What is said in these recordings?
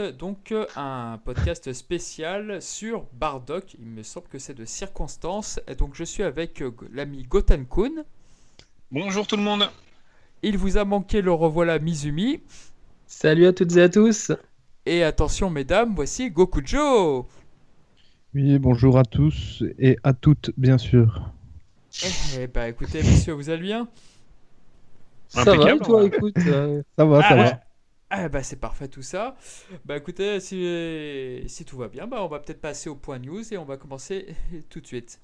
podcast, donc un podcast spécial sur Bardock. Il me semble que c'est de circonstance. Et donc je suis avec l'ami Gotan Kun. Bonjour tout le monde. Il vous a manqué, le revoilà Mizumi. Salut à toutes et à tous. Et attention mesdames, voici Gokujo. Oui, bonjour à tous et à toutes, bien sûr. Eh, bah écoutez, monsieur, vous allez bien? Ça va, toi, écoute euh, Ça va, ça va. Ah bah c'est parfait tout ça. Bah écoutez, si, si tout va bien, bah on va peut-être passer au point news et on va commencer tout de suite.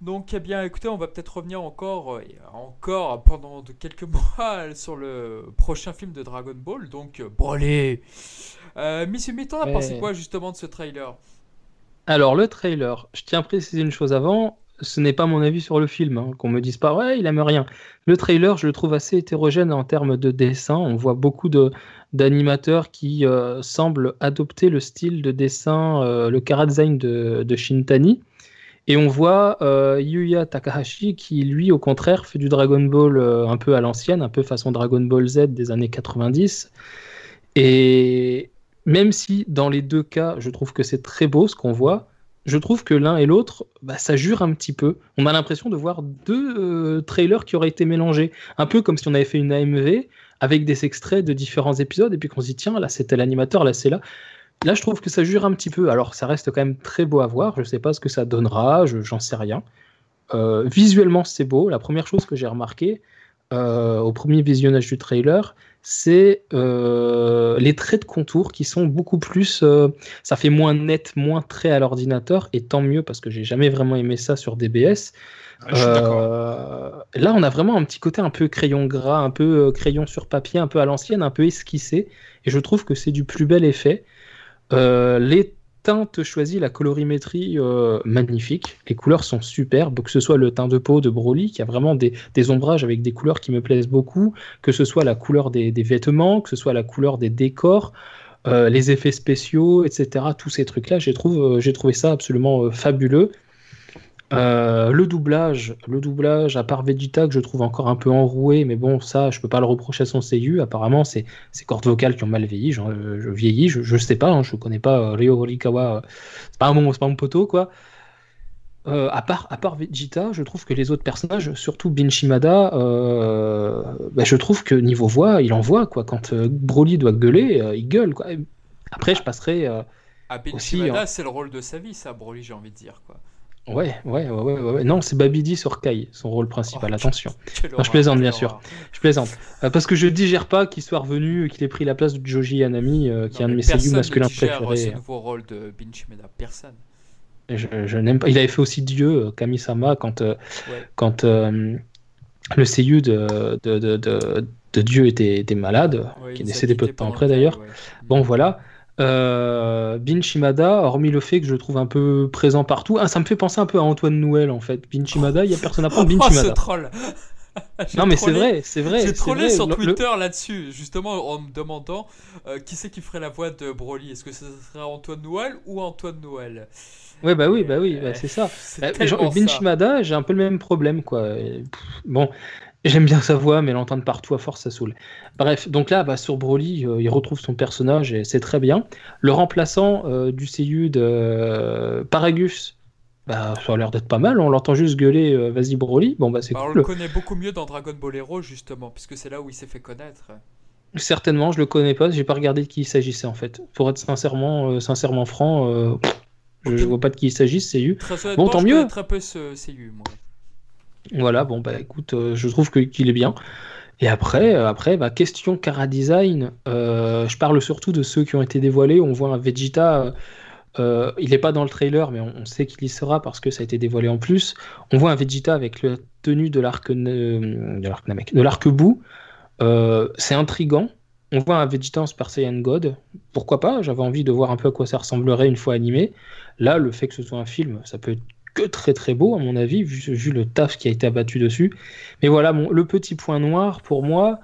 Donc, eh bien, écoutez, on va peut-être revenir encore, euh, encore pendant de quelques mois sur le prochain film de Dragon Ball, donc Broly. Euh, Monsieur Mitton a pensé quoi justement de ce trailer? Alors, le trailer, je tiens à préciser une chose avant, ce n'est pas mon avis sur le film, hein, qu'on me dise pas, ouais, il aime rien. Le trailer, je le trouve assez hétérogène en termes de dessin. On voit beaucoup d'animateurs qui euh, semblent adopter le style de dessin, euh, le cara de, Shintani. Et on voit euh, Yuya Takahashi qui, lui, au contraire, fait du Dragon Ball un peu à l'ancienne, un peu façon Dragon Ball Z des années 90. Et même si dans les deux cas, je trouve que c'est très beau ce qu'on voit, je trouve que l'un et l'autre, bah, ça jure un petit peu. On a l'impression de voir deux euh, trailers qui auraient été mélangés. Un peu comme si on avait fait une AMV avec des extraits de différents épisodes et puis qu'on se dit, tiens, là c'était l'animateur, là c'est là. Là, je trouve que ça jure un petit peu. Alors, ça reste quand même très beau à voir. Je ne sais pas ce que ça donnera, j'en sais rien. Euh, visuellement, c'est beau. La première chose que j'ai remarqué euh, au premier visionnage du trailer, c'est euh, les traits de contour qui sont beaucoup plus. ça fait moins net, moins trait à l'ordinateur, et tant mieux parce que j'ai jamais vraiment aimé ça sur DBS. Ah, là, on a vraiment un petit côté un peu crayon gras, un peu crayon sur papier, un peu à l'ancienne, un peu esquissé, et je trouve que c'est du plus bel effet. Euh, les teintes choisies, la colorimétrie euh, magnifique. Les couleurs sont superbes, que ce soit le teint de peau de Broly, qui a vraiment des, ombrages avec des couleurs qui me plaisent beaucoup, que ce soit la couleur des, vêtements, que ce soit la couleur des décors, euh, les effets spéciaux, etc. Tous ces trucs-là, j'ai trouvé ça absolument fabuleux. Euh, le doublage, le doublage, à part Vegeta que je trouve encore un peu enroué, mais bon, ça, je peux pas le reprocher à son seiyuu. Apparemment, c'est ses cordes vocales qui ont mal vieilli. Je, je vieillis, je, je sais pas, hein, je connais pas euh, Ryo Horikawa. Euh, c'est pas mon, pas mon poteau, quoi. à part, à part Vegeta, je trouve que les autres personnages, surtout Bin Shimada, bah, je trouve que niveau voix, il envoie quoi. Quand Broly doit gueuler, il gueule quoi. Après, je passerai. à ah, Bin Shimada, c'est le rôle de sa vie, ça, Broly, j'ai envie de dire quoi. Ouais, ouais, ouais, ouais, Non, c'est Babidi sur Kai, son rôle principal. Oh, Attention. je plaisante, bien sûr. Je plaisante. Euh, parce que je digère pas qu'il soit revenu, qu'il ait pris la place de Joji Yanami, euh, qui est un de mes seiyuu masculins préférés. ce nouveau rôle de Personne. Je, n'aime pas. Il avait fait aussi Dieu, euh, Kami-sama, quand, quand le seiyuu de, de, de, de, Dieu était, était malade, qui est décédé peu de temps après d'ailleurs. Bon, voilà. Euh, Bin Shimada, hormis le fait que je le trouve un peu présent partout, ah, ça me fait penser un peu à Antoine Nouel en fait. Bin Shimada, il y a personne à prendre Bin oh, Shimada. ce troll non mais c'est vrai, c'est vrai. J'ai trollé sur Twitter là-dessus, justement en me demandant euh, qui c'est qui ferait la voix de Broly. Est-ce que ce serait Antoine Noël ou Antoine Noël Ouais bah oui, bah oui, bah, c'est ça. Bah, Bin Shimada, j'ai un peu le même problème quoi. Bon, J'aime bien sa voix, mais l'entendre partout à force, ça saoule. Bref, donc là, bah, sur Broly, euh, il retrouve son personnage et c'est très bien. Le remplaçant euh, du CU de euh, Paragus, bah, ça a l'air d'être pas mal. On l'entend juste gueuler Vas-y Broly. Bon, bah, c'est cool. On le connaît beaucoup mieux dans Dragon Ball Hero, justement, puisque c'est là où il s'est fait connaître. Certainement, je le connais pas. J'ai pas regardé de qui il s'agissait en fait. Pour être sincèrement, sincèrement franc, je, je, vois pas de qui il s'agit, CU. bon, tant mieux. très peu ce CU, moi. Voilà, bon bah écoute, euh, je trouve qu'il est bien. Et après, euh, après bah, question Cara Design, euh, je parle surtout de ceux qui ont été dévoilés. On voit un Vegeta, il n'est pas dans le trailer, mais on, sait qu'il y sera parce que ça a été dévoilé en plus. On voit un Vegeta avec la tenue de l'arc de l'arc de l'arc bout. c'est intrigant. On voit un Vegeta en Super God. Pourquoi pas? J'avais envie de voir un peu à quoi ça ressemblerait une fois animé. Là, le fait que ce soit un film, ça peut être que très très beau à mon avis, vu, le taf qui a été abattu dessus. Mais voilà, le petit point noir pour moi,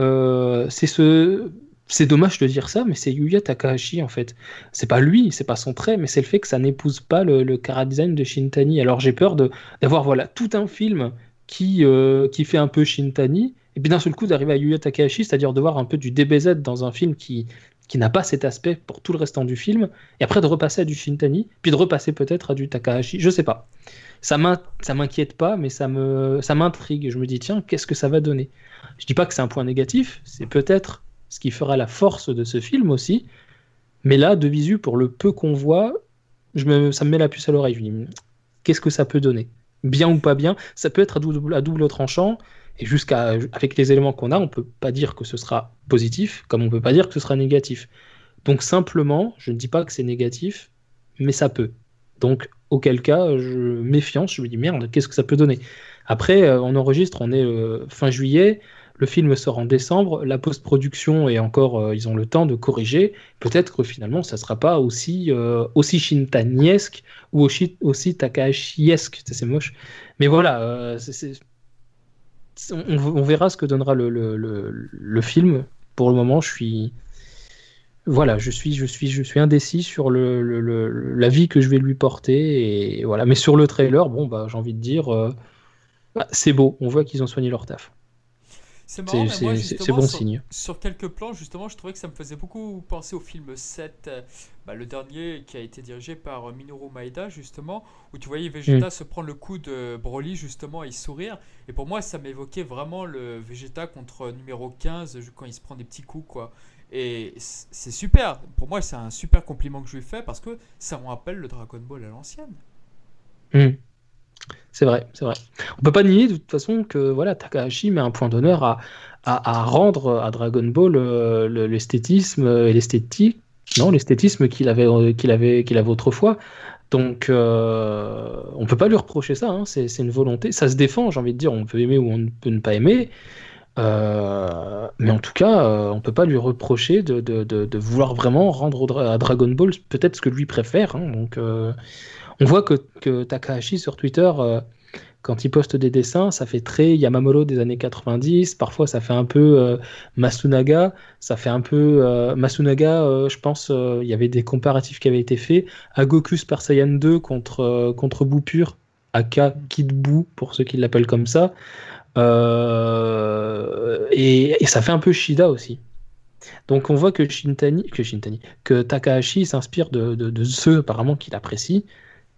euh, c'est ce c'est dommage de dire ça, mais c'est Yuya Takahashi en fait. C'est pas lui, c'est pas son trait, mais c'est le fait que ça n'épouse pas le, le design de Shintani. Alors j'ai peur d'avoir voilà tout un film qui, euh, qui fait un peu Shintani, et puis d'un seul coup d'arriver à Yuya Takahashi, c'est-à-dire de voir un peu du DBZ dans un film qui, qui n'a pas cet aspect pour tout le restant du film, et après de repasser à du Shintani, puis de repasser peut-être à du Takahashi, je sais pas. Ça m'inquiète pas, mais ça me ça m'intrigue. Je me dis tiens, qu'est-ce que ça va donner? Je dis pas que c'est un point négatif, c'est peut-être ce qui fera la force de ce film aussi. Mais là, de visu, pour le peu qu'on voit, je me, ça me met la puce à l'oreille. Je me dis, qu'est-ce que ça peut donner? Bien ou pas bien Ça peut être à double, à double tranchant. Et jusqu'à, avec les éléments qu'on a, on peut pas dire que ce sera positif, comme on peut pas dire que ce sera négatif. Donc simplement, je ne dis pas que c'est négatif, mais ça peut. Donc auquel cas, je méfiance, je me dis merde, qu'est-ce que ça peut donner? Après, euh, on enregistre, on est euh, fin juillet, le film sort en décembre, la post-production et encore, euh, ils ont le temps de corriger. Peut-être que finalement, ça ne sera pas aussi, euh, aussi Shintaniesque ou aussi, aussi Takahashiesque. C'est moche. Mais voilà, euh, On, verra ce que donnera le, film. Pour le moment, je suis. Voilà, je suis, je suis, je suis indécis sur le, la vie que je vais lui porter. Voilà. Mais sur le trailer, bon, bah, j'ai envie de dire, bah, c'est beau. On voit qu'ils ont soigné leur taf. C'est marrant, mais moi, bon sur, signe. Sur quelques plans, justement, je trouvais que ça me faisait beaucoup penser au film 7, euh, bah, le dernier qui a été dirigé par euh, Minoru Maeda, justement, où tu voyais Vegeta mm. se prendre le coup de Broly, justement, et sourire. Et pour moi, ça m'évoquait vraiment le Vegeta contre numéro 15, quand il se prend des petits coups, quoi. Et c'est super. Pour moi, c'est un super compliment que je lui fais parce que ça me rappelle le Dragon Ball à l'ancienne. Mm. C'est vrai, c'est vrai. On peut pas nier de toute façon que voilà, Takahashi met un point d'honneur à, à, rendre à Dragon Ball euh, l'esthétisme et l'esthétique, non, l'esthétisme qu'il avait, qu'il avait, qu'il avait autrefois. Donc, euh, on peut pas lui reprocher ça. Hein. c'est, une volonté. Ça se défend, j'ai envie de dire. On peut aimer ou on peut ne pas aimer. Euh, mais en tout cas, euh, on peut pas lui reprocher de, de, de, vouloir vraiment rendre à Dragon Ball peut-être ce que lui préfère. Hein. donc, on voit que, Takahashi sur Twitter, euh, quand il poste des dessins, ça fait très Yamamoto des années 90. Parfois, ça fait un peu euh, Masunaga. Ça fait un peu euh, Masunaga. je pense il y avait des comparatifs qui avaient été faits à Goku Saiyan 2 contre contre Pur, aka Kid Buu pour ceux qui l'appellent comme ça. Et, ça fait un peu Shida aussi. Donc on voit que Shintani, que Shintani, que Takahashi s'inspire de, de, ceux apparemment qu'il apprécie.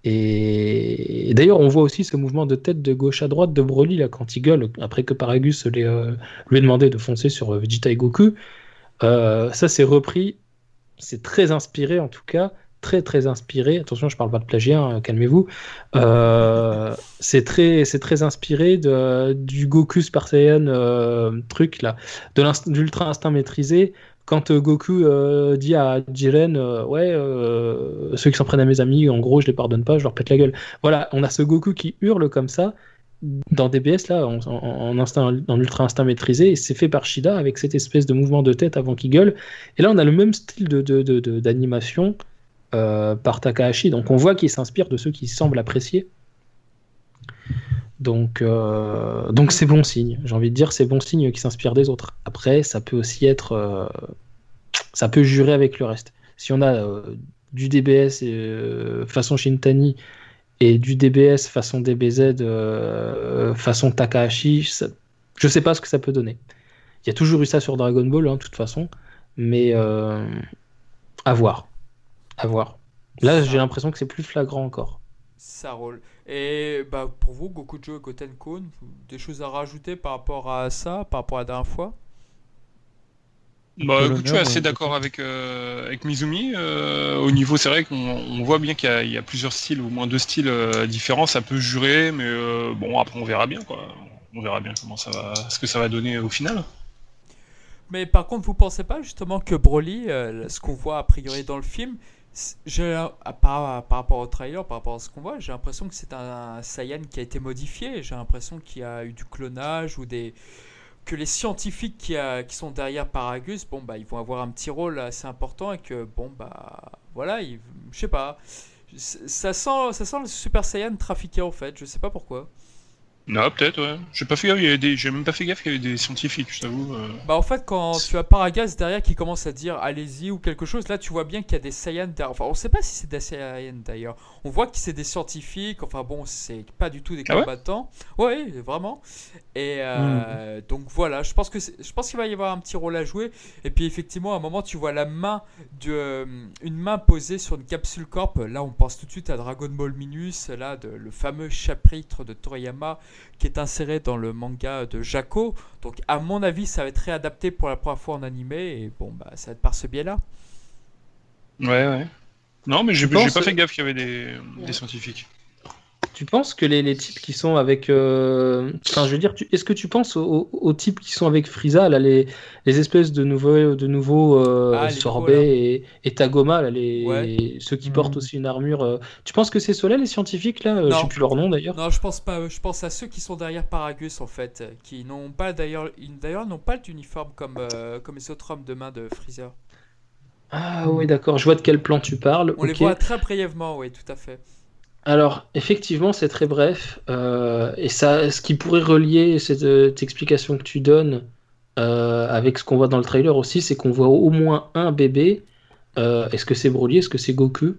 Et, d'ailleurs, on voit aussi ce mouvement de tête de gauche à droite de Broly là, quand il gueule, après que Paragus euh, lui ait demandé de foncer sur euh, Vegeta et Goku. Euh, ça, c'est repris, c'est très inspiré en tout cas, très très inspiré. Attention, je parle pas de plagiat, hein, calmez-vous. c'est très, très inspiré de, du Goku Saiyan truc là, de l'ultra instinct maîtrisé quand euh, Goku euh, dit à Jiren, euh, ouais, ceux qui s'en prennent à mes amis, en gros, je les pardonne pas, je leur pète la gueule. Voilà, on a ce Goku qui hurle comme ça dans DBS là, en, instinct, ultra instinct maîtrisé, et c'est fait par Shida avec cette espèce de mouvement de tête avant qu'il gueule. Et là, on a le même style d'animation par Takahashi, donc on voit qu'il s'inspire de ceux qui semblent apprécier. Donc, c'est bon signe. J'ai envie de dire, c'est bon signe qui s'inspire des autres. Après, ça peut aussi être, ça peut jurer avec le reste. Si on a euh, du DBS façon Shintani et du DBS façon DBZ façon Takahashi, je je sais pas ce que ça peut donner. Il y a toujours eu ça sur Dragon Ball, hein, de toute façon, mais à voir, à voir. Là, j'ai l'impression que c'est plus flagrant encore. Ça roule. Et bah, pour vous, Gokujo et Goten Kun, des choses à rajouter par rapport à ça, par rapport à la dernière fois? Bah, écoute, je suis assez d'accord avec, euh, avec Mizumi. Euh, au niveau, c'est vrai qu'on voit bien qu'il y, a plusieurs styles, au moins deux styles euh, différents. Ça peut jurer, mais bon, après, on verra bien, quoi. On verra bien comment ça va, ce que ça va donner au final. Mais par contre, vous pensez pas justement que Broly, ce qu'on voit a priori dans le film, par, par rapport au trailer, par rapport à ce qu'on voit, j'ai l'impression que c'est un, Saiyan qui a été modifié. J'ai l'impression qu'il y a eu du clonage ou des que les scientifiques qui, a, qui sont derrière Paragus, bon bah ils vont avoir un petit rôle assez important et que bon bah voilà, je sais pas, ça sent ça sent le Super Saiyan trafiqué en fait, je sais pas pourquoi. Non, peut-être, ouais. J'ai pas fait gaffe, il y avait des... j'ai même pas fait gaffe qu'il y avait des scientifiques, je t'avoue. euh. Bah en fait quand tu as Paragas derrière qui commence à dire allez-y ou quelque chose, là tu vois bien qu'il y a des Saiyans derrière. Enfin on sait pas si c'est des Saiyans d'ailleurs. On voit que c'est des scientifiques, enfin bon c'est pas du tout des Ah ouais combattants. ouais, vraiment. Et euh, donc voilà, je pense que je pense qu'il va y avoir un petit rôle à jouer. Et puis effectivement à un moment tu vois la main de euh, une main posée sur une capsule corp. Là on pense tout de suite à Dragon Ball Minus, là de, le fameux chapitre de Toriyama qui est inséré dans le manga de Jaco. Donc à mon avis, ça va être réadapté pour la première fois en animé et bon bah ça va être par ce biais-là. Ouais, ouais. Non, mais j'ai pas fait gaffe qu'il y avait des, des scientifiques. Tu penses que les, les types qui sont avec. euh, Enfin, je veux dire, tu- est-ce que tu penses aux, aux types qui sont avec Frieza, là, les, les espèces de nouveaux, de nouveaux euh, Ah, Sorbet et, et Tagoma, là, les, Ouais. ceux qui portent aussi une armure. euh, Tu penses que c'est ceux-là, les scientifiques, là Je sais plus leur nom d'ailleurs? Non, je pense pas. Je pense à ceux qui sont derrière Paragus en fait, qui n'ont pas d'ailleurs, ils- d'ailleurs n'ont pas d'uniforme comme euh, comme les autres hommes de main de Freezer. Ah, oui, d'accord, je vois de quel plan tu parles. On les voit très brièvement, oui, tout à fait. Alors, effectivement, c'est très bref. euh, et ça, ce qui pourrait relier cette, euh, cette explication que tu donnes euh, avec ce qu'on voit dans le trailer aussi, c'est qu'on voit au moins un bébé. Euh, est-ce que c'est Broly Est-ce que c'est Goku?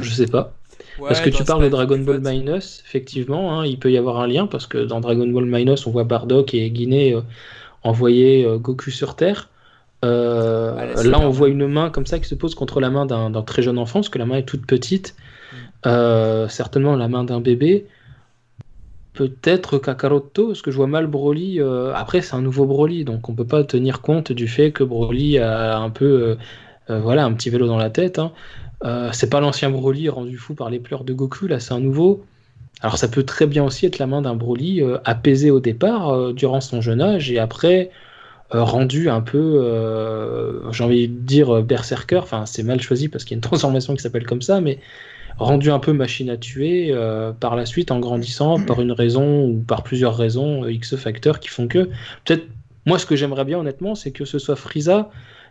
Je sais pas. Ouais, parce que tu parles de Dragon Ball. Minus, effectivement, hein, il peut y avoir un lien, parce que dans Dragon Ball Minus, on voit Bardock et Guinée envoyer Goku sur Terre. Euh, là, on voit une main comme ça qui se pose contre la main d'un d'un très jeune enfant, parce que la main est toute petite. Mm. Euh, certainement la main d'un bébé. Peut-être Kakaroto, parce que je vois mal Broly. euh, Après, c'est un nouveau Broly, donc on peut pas tenir compte du fait que Broly a un peu, euh, voilà, un petit vélo dans la tête. hein. C'est pas l'ancien Broly rendu fou par les pleurs de Goku, là, c'est un nouveau. Alors, ça peut très bien aussi être la main d'un Broly apaisé au départ, durant son jeune âge, et après rendu un peu, j'ai envie de dire berserker. Enfin, c'est mal choisi parce qu'il y a une transformation qui s'appelle comme ça, mais rendu un peu machine à tuer euh, par la suite en grandissant par une raison ou par plusieurs raisons euh, X facteurs qui font que peut-être moi ce que j'aimerais bien honnêtement c'est que ce soit Frieza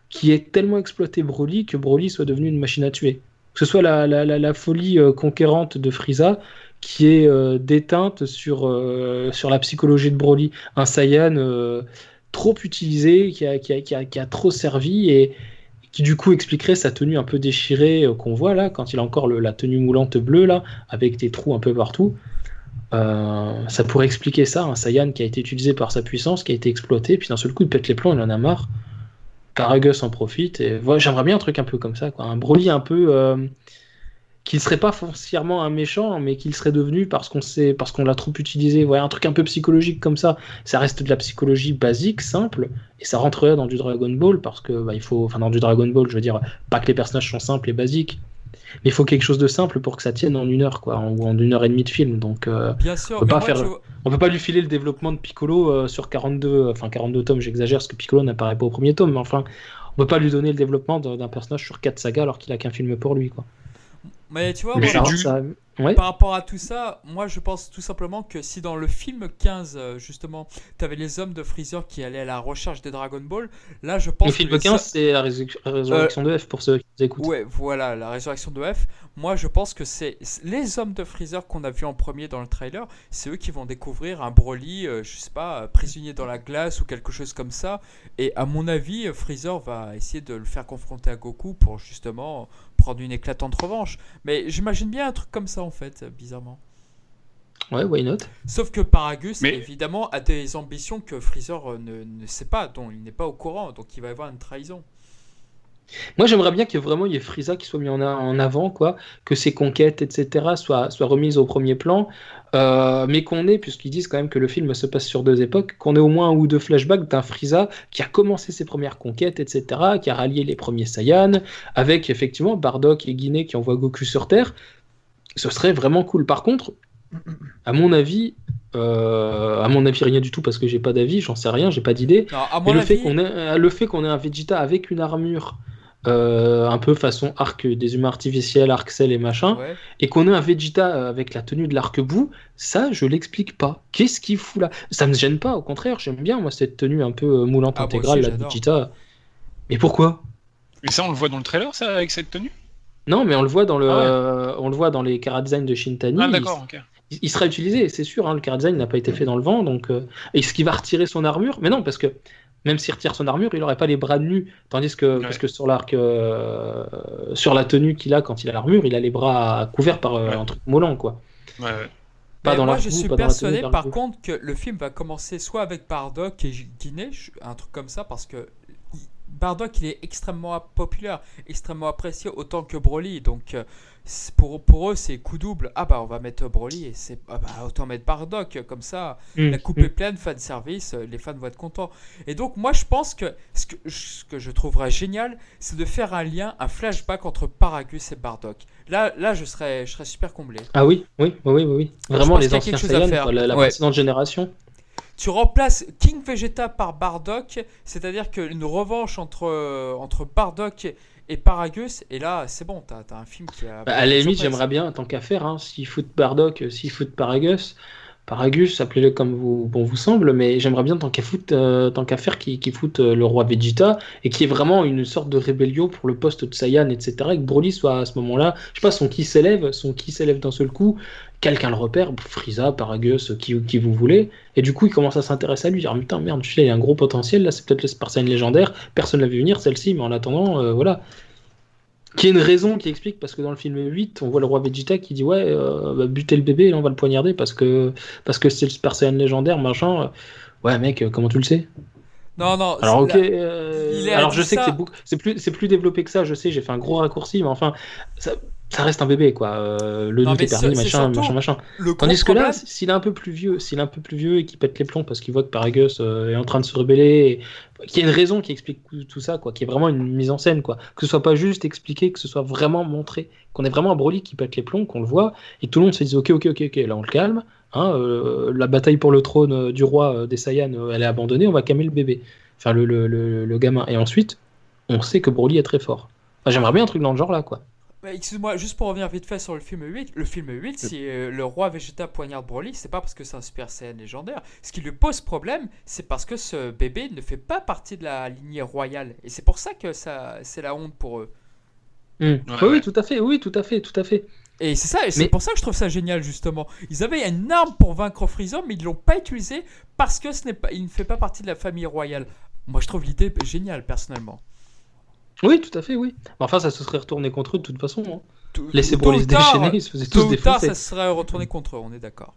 qui ait tellement exploité Broly que Broly soit devenu une machine à tuer. Que ce soit la, la, la, la folie euh, conquérante de Frieza qui est euh, déteinte sur, sur la psychologie de Broly. Un Saiyan trop utilisé qui a, qui, a, qui, a, qui a trop servi et qui du coup expliquerait sa tenue un peu déchirée euh, qu'on voit là, quand il a encore la tenue moulante bleue là, avec des trous un peu partout. Euh, ça pourrait expliquer ça, un qui a été utilisé par sa puissance, qui a été exploité, puis d'un seul coup il pète les plombs, il en a marre. Paragus en profite, et voilà, j'aimerais bien un truc un peu comme ça, quoi. un Broly un peu qui ne serait pas foncièrement un méchant, mais qu'il serait devenu parce qu'on sait, parce qu'on l'a trop utilisé. Voilà, un truc un peu psychologique comme ça. Ça reste de la psychologie basique, simple, et ça rentrerait dans du Dragon Ball parce que bah, il faut, enfin dans du Dragon Ball, je veux dire, pas que les personnages sont simples et basiques, mais il faut quelque chose de simple pour que ça tienne en une heure, quoi, en- ou en une heure et demie de film. Donc, euh, Bien sûr, On peut pas faire- on peut pas lui filer le développement de Piccolo euh, sur 42, enfin 42 tomes, j'exagère, parce que Piccolo n'apparaît pas au premier tome, mais enfin, on peut pas lui donner le développement d'un d'un personnage sur 4 sagas alors qu'il a qu'un film pour lui, quoi. Mais tu vois, Mais moi, ça, du- ça- ouais. Par rapport à tout ça, moi je pense tout simplement que si dans le film 15, euh, justement, t'avais les hommes de Freezer qui allaient à la recherche des Dragon Ball, là je pense Le film les 15, c'est la résur- résurrection de F pour ceux qui nous écoutent. Ouais, voilà, la résurrection de F. Moi, je pense que c'est les hommes de Freezer qu'on a vu en premier dans le trailer. C'est eux qui vont découvrir un Broly, euh, je sais pas, euh, prisonnier dans la glace ou quelque chose comme ça. Et à mon avis, euh, Freezer va essayer de le faire confronter à Goku pour justement prendre une éclatante revanche. Mais j'imagine bien un truc comme ça en fait, bizarrement. Ouais, why not? Sauf que Paragus, Mais- évidemment, a des ambitions que Freezer euh, ne, ne sait pas, dont il n'est pas au courant. Donc il va y avoir une trahison. Moi, j'aimerais bien qu'il y ait vraiment il y ait Frieza qui soit mis en, avant, quoi, que ses conquêtes, etc., soient, soient remises au premier plan, euh, mais qu'on ait, puisqu'ils disent quand même que le film se passe sur deux époques, qu'on ait au moins un ou deux flashbacks d'un Frieza qui a commencé ses premières conquêtes, etc., qui a rallié les premiers Saiyans, avec effectivement Bardock et Guinée qui envoient Goku sur Terre. Ce serait vraiment cool. Par contre, à mon avis, euh, à mon avis, rien du tout parce que j'ai pas d'avis, j'en sais rien, j'ai pas d'idée. Mais le fait qu'on ait, euh, le fait qu'on ait un Vegeta avec une armure euh, un peu façon arc des humains artificiels, arc cell et machin, ouais. et qu'on ait un Vegeta euh, avec la tenue de l'arc-bout, ça je l'explique pas. Qu'est-ce qu'il fout là? Ça me gêne pas, au contraire, j'aime bien moi cette tenue un peu euh, moulante Ah, intégrale aussi, là, de. Vegeta. Mais pourquoi? Et ça, on le voit dans le trailer, ça, avec cette tenue? Non, mais on le voit dans le, Ah ouais. euh, on le voit dans les chara design de Shintani. Ah, il- d'accord, ok. il, il sera utilisé, c'est sûr. Hein, le car design n'a pas été fait dans le vent, donc euh, est-ce qu'il va retirer son armure Mais non, parce que même s'il retire son armure, il n'aurait pas les bras nus, tandis que Ouais. parce que sur l'arc, euh, sur la tenue qu'il a quand il a l'armure, il a les bras couverts par euh, Ouais. un truc moulant, quoi. Ouais, ouais. Pas Mais dans moi, la je boue, suis pas dans la persuadé, tenue, par contre, que le film va commencer soit avec Bardock et Guinée, un truc comme ça, parce que Bardock, il est extrêmement populaire, extrêmement apprécié, autant que Broly. Donc, euh, pour, pour eux, c'est coup double. Ah bah, on va mettre Broly et c'est ah bah, autant mettre Bardock. Comme ça, Mm, la coupe mm. est pleine, fan service, euh, les fans vont être contents. Et donc, moi, je pense que ce que, ce que je trouverais génial, c'est de faire un lien, un flashback entre Paragus et Bardock. Là, là je, serais, je serais super comblé. Ah oui, oui, oui, oui, oui. Vraiment les anciens quoi, la, la Ouais. précédente génération. Tu remplaces King Vegeta par Bardock, c'est-à-dire qu'une revanche entre, euh, entre Bardock et Paragus, et là, c'est bon, t'as as un film qui a. Bah, à la limite, j'aimerais bien, tant qu'à faire, hein, s'ils foutent Bardock, euh, s'ils foutent Paragus, Paragus, appelez-le comme vous, bon vous semble, mais j'aimerais bien, tant qu'à euh, tant qu'à faire, qu'ils qu'ils foutent euh, le roi Vegeta, et qu'il y ait vraiment une sorte de rébellion pour le poste de Saiyan, etc., et que Broly soit à ce moment-là, je sais pas, son ki s'élève, son ki s'élève d'un seul coup, quelqu'un le repère, Frieza, Paragus, qui, qui vous voulez, et du coup, il commence à s'intéresser à lui, dire, Ah, putain, merde, celui-là, il a un gros potentiel, là, c'est peut-être le Saiyan légendaire, personne l'a vu venir, celle-ci, mais en attendant, euh, voilà. Qui est une raison qui explique, parce que dans le film 8, on voit le roi Vegeta qui dit Ouais, euh, bah, butez le bébé et là on va le poignarder parce que parce que c'est le Saiyan légendaire, machin. Ouais, mec, euh, comment tu le sais? Non, non. Alors, ok, euh, alors je sais que c'est beaucoup- c'est plus, c'est plus développé que ça, je sais, j'ai fait un gros raccourci, mais enfin, ça, ça reste un bébé, quoi. Euh, le Non, doute est permis, machin, machin, machin. Tandis que là, s'il est un peu plus vieux, s'il est un peu plus vieux et qu'il pète les plombs parce qu'il voit que Paragus euh, est en train de se rebeller, qu'il y a une raison qui explique tout- ça, quoi, qui est vraiment une mise en scène, quoi. Que ce soit pas juste expliqué, que ce soit vraiment montré, qu'on ait vraiment un Broly qui pète les plombs, qu'on le voit, et tout le monde se dise ok, ok, ok, ok, là on le calme, hein, euh, la bataille pour le trône du roi des Saiyans, elle est abandonnée, on va calmer le bébé, enfin le, le, le, le gamin, et ensuite, on sait que Broly est très fort. Enfin, J'aimerais bien un truc dans le genre là, quoi. Bah, Excuse-moi, juste pour revenir vite fait sur le film 8, le film 8, si euh, le roi Vegeta poignarde Broly, c'est pas parce que c'est un Super Saiyan légendaire. Ce qui lui pose problème, c'est parce que ce bébé ne fait pas partie de la lignée royale. Et c'est pour ça que ça, c'est la honte pour eux. Hmm. Ouais, oui, ouais. oui, tout à fait, oui, tout à fait, tout à fait. Et c'est ça, et c'est Mais- pour ça que je trouve ça génial justement. Ils avaient une arme pour vaincre Freezer, mais ils l'ont pas utilisé parce que ce n'est pas, il ne fait pas partie de la famille royale. Moi, je trouve l'idée géniale personnellement. Oui, tout à fait, oui. Enfin, ça se serait retourné contre eux de toute façon. hein. Tout- Laissez se tard- déchaîner, ils se faisaient tous ou tard, défoncer. ça se serait retourné contre eux, on est d'accord.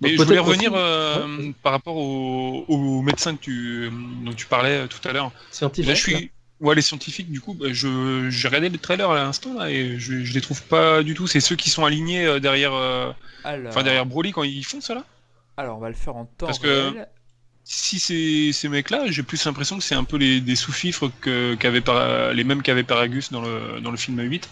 Mais Donc je voulais revenir euh, par rapport au, au médecin que tu, dont tu parlais euh, tout à l'heure. Scientifique. Là, je suis. Ouais, les scientifiques, du coup, bah, je j'ai regardé le trailer à l'instant là et je, je les trouve pas du tout. C'est ceux qui sont alignés euh, derrière, euh, Alors, enfin derrière Broly quand ils font ça là. alors, on va le faire en temps Parce que-. Si c'est ces mecs-là, j'ai plus l'impression que c'est un peu les, des sous-fifres qu'avait Para- les mêmes qu'avait Paragus dans le dans le film 8.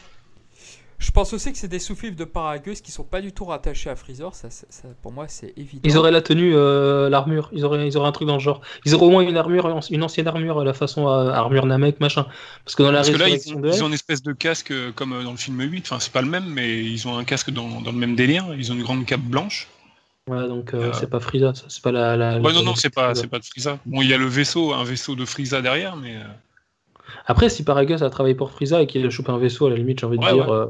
Je pense aussi que c'est des sous-fifres de Paragus qui sont pas du tout rattachés à Freezer. Ça, ça- ça, pour moi, c'est évident. Ils auraient la tenue, euh, l'armure. Ils auraient, ils auraient un truc dans le genre. Ils auraient au moins une armure, une ancienne armure, à la façon euh, armure Namek, machin. Parce que dans la Parce que là, ils ont, de ils F, ont une espèce de casque euh, comme euh, dans le film 8. Enfin, c'est pas le même, mais ils ont un casque dans, dans le même délire. Ils ont une grande cape blanche. Ouais, donc euh, Euh, c'est pas Frieza, ça. C'est pas la. la- Ouais, non, non, c'est pas, c'est pas de Frieza. Bon, il y a le vaisseau, un vaisseau de Frieza derrière, mais. euh, Après, si Paragus a travaillé pour Frieza et qu'il a chopé un vaisseau, à la limite, j'ai envie de Ouais, dire. ouais.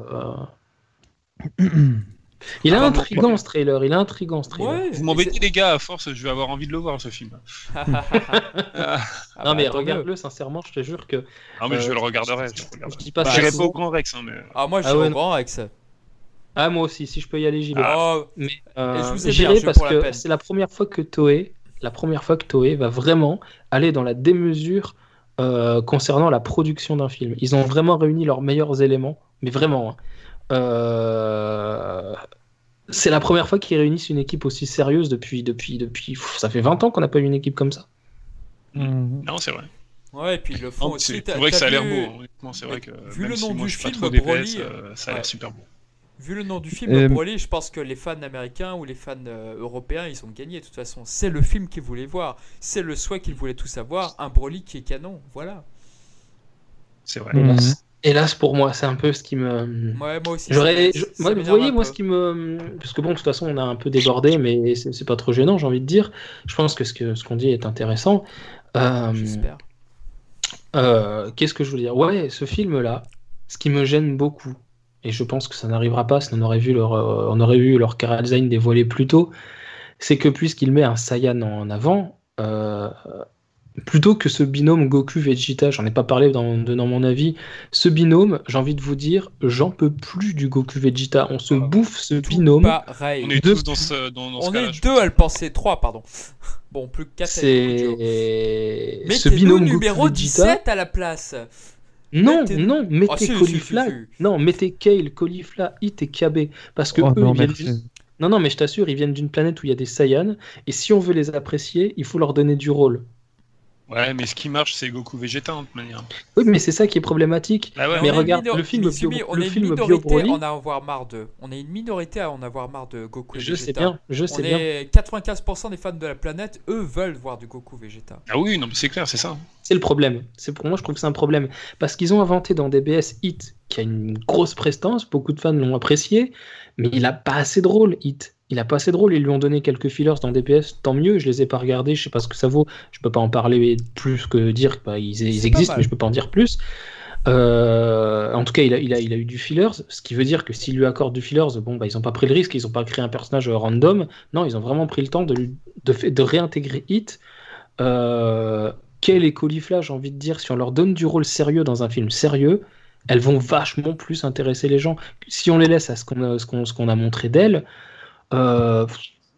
Il est Ah, intrigant ce trailer, il est intrigant ce trailer. Ouais, Vous m'embêtez les gars, à force, je vais avoir envie de le voir ce film. Ah, non bah, mais regarde-le, sincèrement, je te jure que. Ah, mais Euh, je le regarderai. je- Je, Je regarderai. dis pas Bah, ça J'irai pas au Grand Rex, hein, mais. Ah, moi, je Ah ouais, au non. grand Rex. Ah, moi aussi, si je peux y aller, j'y vais. Oh, Mais euh, j'irai parce que c'est la première fois que Toei, la première fois que Toei va vraiment aller dans la démesure euh, concernant la production d'un film. Ils ont vraiment réuni leurs meilleurs éléments, mais vraiment. hein. Euh, C'est la première fois qu'ils réunissent une équipe aussi sérieuse depuis depuis depuis. pff, Ça fait 20 ans qu'on n'a pas eu une équipe comme ça. Mhm. Non, c'est vrai. ouais, et puis ils le font aussi. C'est vrai que ça a l'air beau. Honnêtement, c'est mais vrai que. vu le nom du film, Broly, euh, ça a l'air super beau. Vu le nom du film, Euh, Broly, je pense que les fans américains ou les fans euh, européens, ils ont gagné. De toute façon, c'est le film qu'ils voulaient voir. C'est le souhait qu'ils voulaient tous savoir. Un Broly qui est canon. Voilà. C'est vrai. Mhm. Hélas. Hélas pour moi, c'est un peu ce qui me. Ouais, moi aussi. J'aurais, moi, vous voyez, moi, peu. ce qui me. Parce que bon, de toute façon, on a un peu débordé, mais c'est c'est pas trop gênant, j'ai envie de dire. Je pense que ce que ce qu'on dit est intéressant. Euh, J'espère. euh, Qu'est-ce que je voulais dire? Ouais, ce film-là, ce qui me gêne beaucoup, et je pense que ça n'arrivera pas, sinon on aurait vu leur, euh, on aurait vu leur design dévoilé plus tôt, c'est que puisqu'il met un Saiyan en avant, euh, plutôt que ce binôme Goku-Vegeta, j'en ai pas parlé dans, dans mon avis, ce binôme, j'ai envie de vous dire, j'en peux plus du Goku-Vegeta. On se Ah, bouffe ce binôme. pareil. On est Deux- tous dans ce, dans, dans ce On est deux à le penser, trois, pardon. Bon, plus que quatre. C'est Mais ce binôme numéro Goku-Vegeta. 17 à la place. Non, Mettez- non, mettez Ah, si, Caulifla, si, si. non, mettez Kale, Caulifla, Hit et KB, parce que Oh eux, non, ils viennent non, non, mais je t'assure, ils viennent d'une planète où il y a des Saiyans, et si on veut les apprécier, il faut leur donner du rôle. Ouais, mais ce qui marche, c'est Goku Vegeta, de toute manière. Oui, mais c'est ça qui est problématique. Ah ouais, Mais on regarde, le film Bio- on le est une minorité Broly- à en avoir marre de. On est une minorité à en avoir marre de Goku et Je sais Vegeta. bien, je On sais bien. est 95% des fans de la planète, eux veulent voir du Goku Vegeta. Ah oui, non, mais c'est clair, c'est ça. C'est le problème. C'est pour moi, je trouve que c'est un problème parce qu'ils ont inventé dans DBS Hit, qui a une grosse prestance, beaucoup de fans l'ont apprécié, mais il a pas assez de rôle Hit. Il a pas assez de rôle. Ils lui ont donné quelques fillers dans DPS, tant mieux. Je les ai pas regardés, je sais pas ce que ça vaut. Je peux pas en parler plus que dire. Bah, ils, existent, mais je peux pas en dire plus. Euh, en tout cas, il a, il, a, il a eu du fillers, ce qui veut dire que s'ils lui accordent du fillers, bon, bah, ils ont pas pris le risque, ils ont pas créé un personnage random. Non, ils ont vraiment pris le temps de, lui- de, fait- de réintégrer Hit. Euh, quel Caulifla, j'ai envie de dire, si on leur donne du rôle sérieux dans un film sérieux, elles vont vachement plus intéresser les gens. Si on les laisse à ce qu'on a, ce qu'on, ce qu'on a montré d'elles, euh,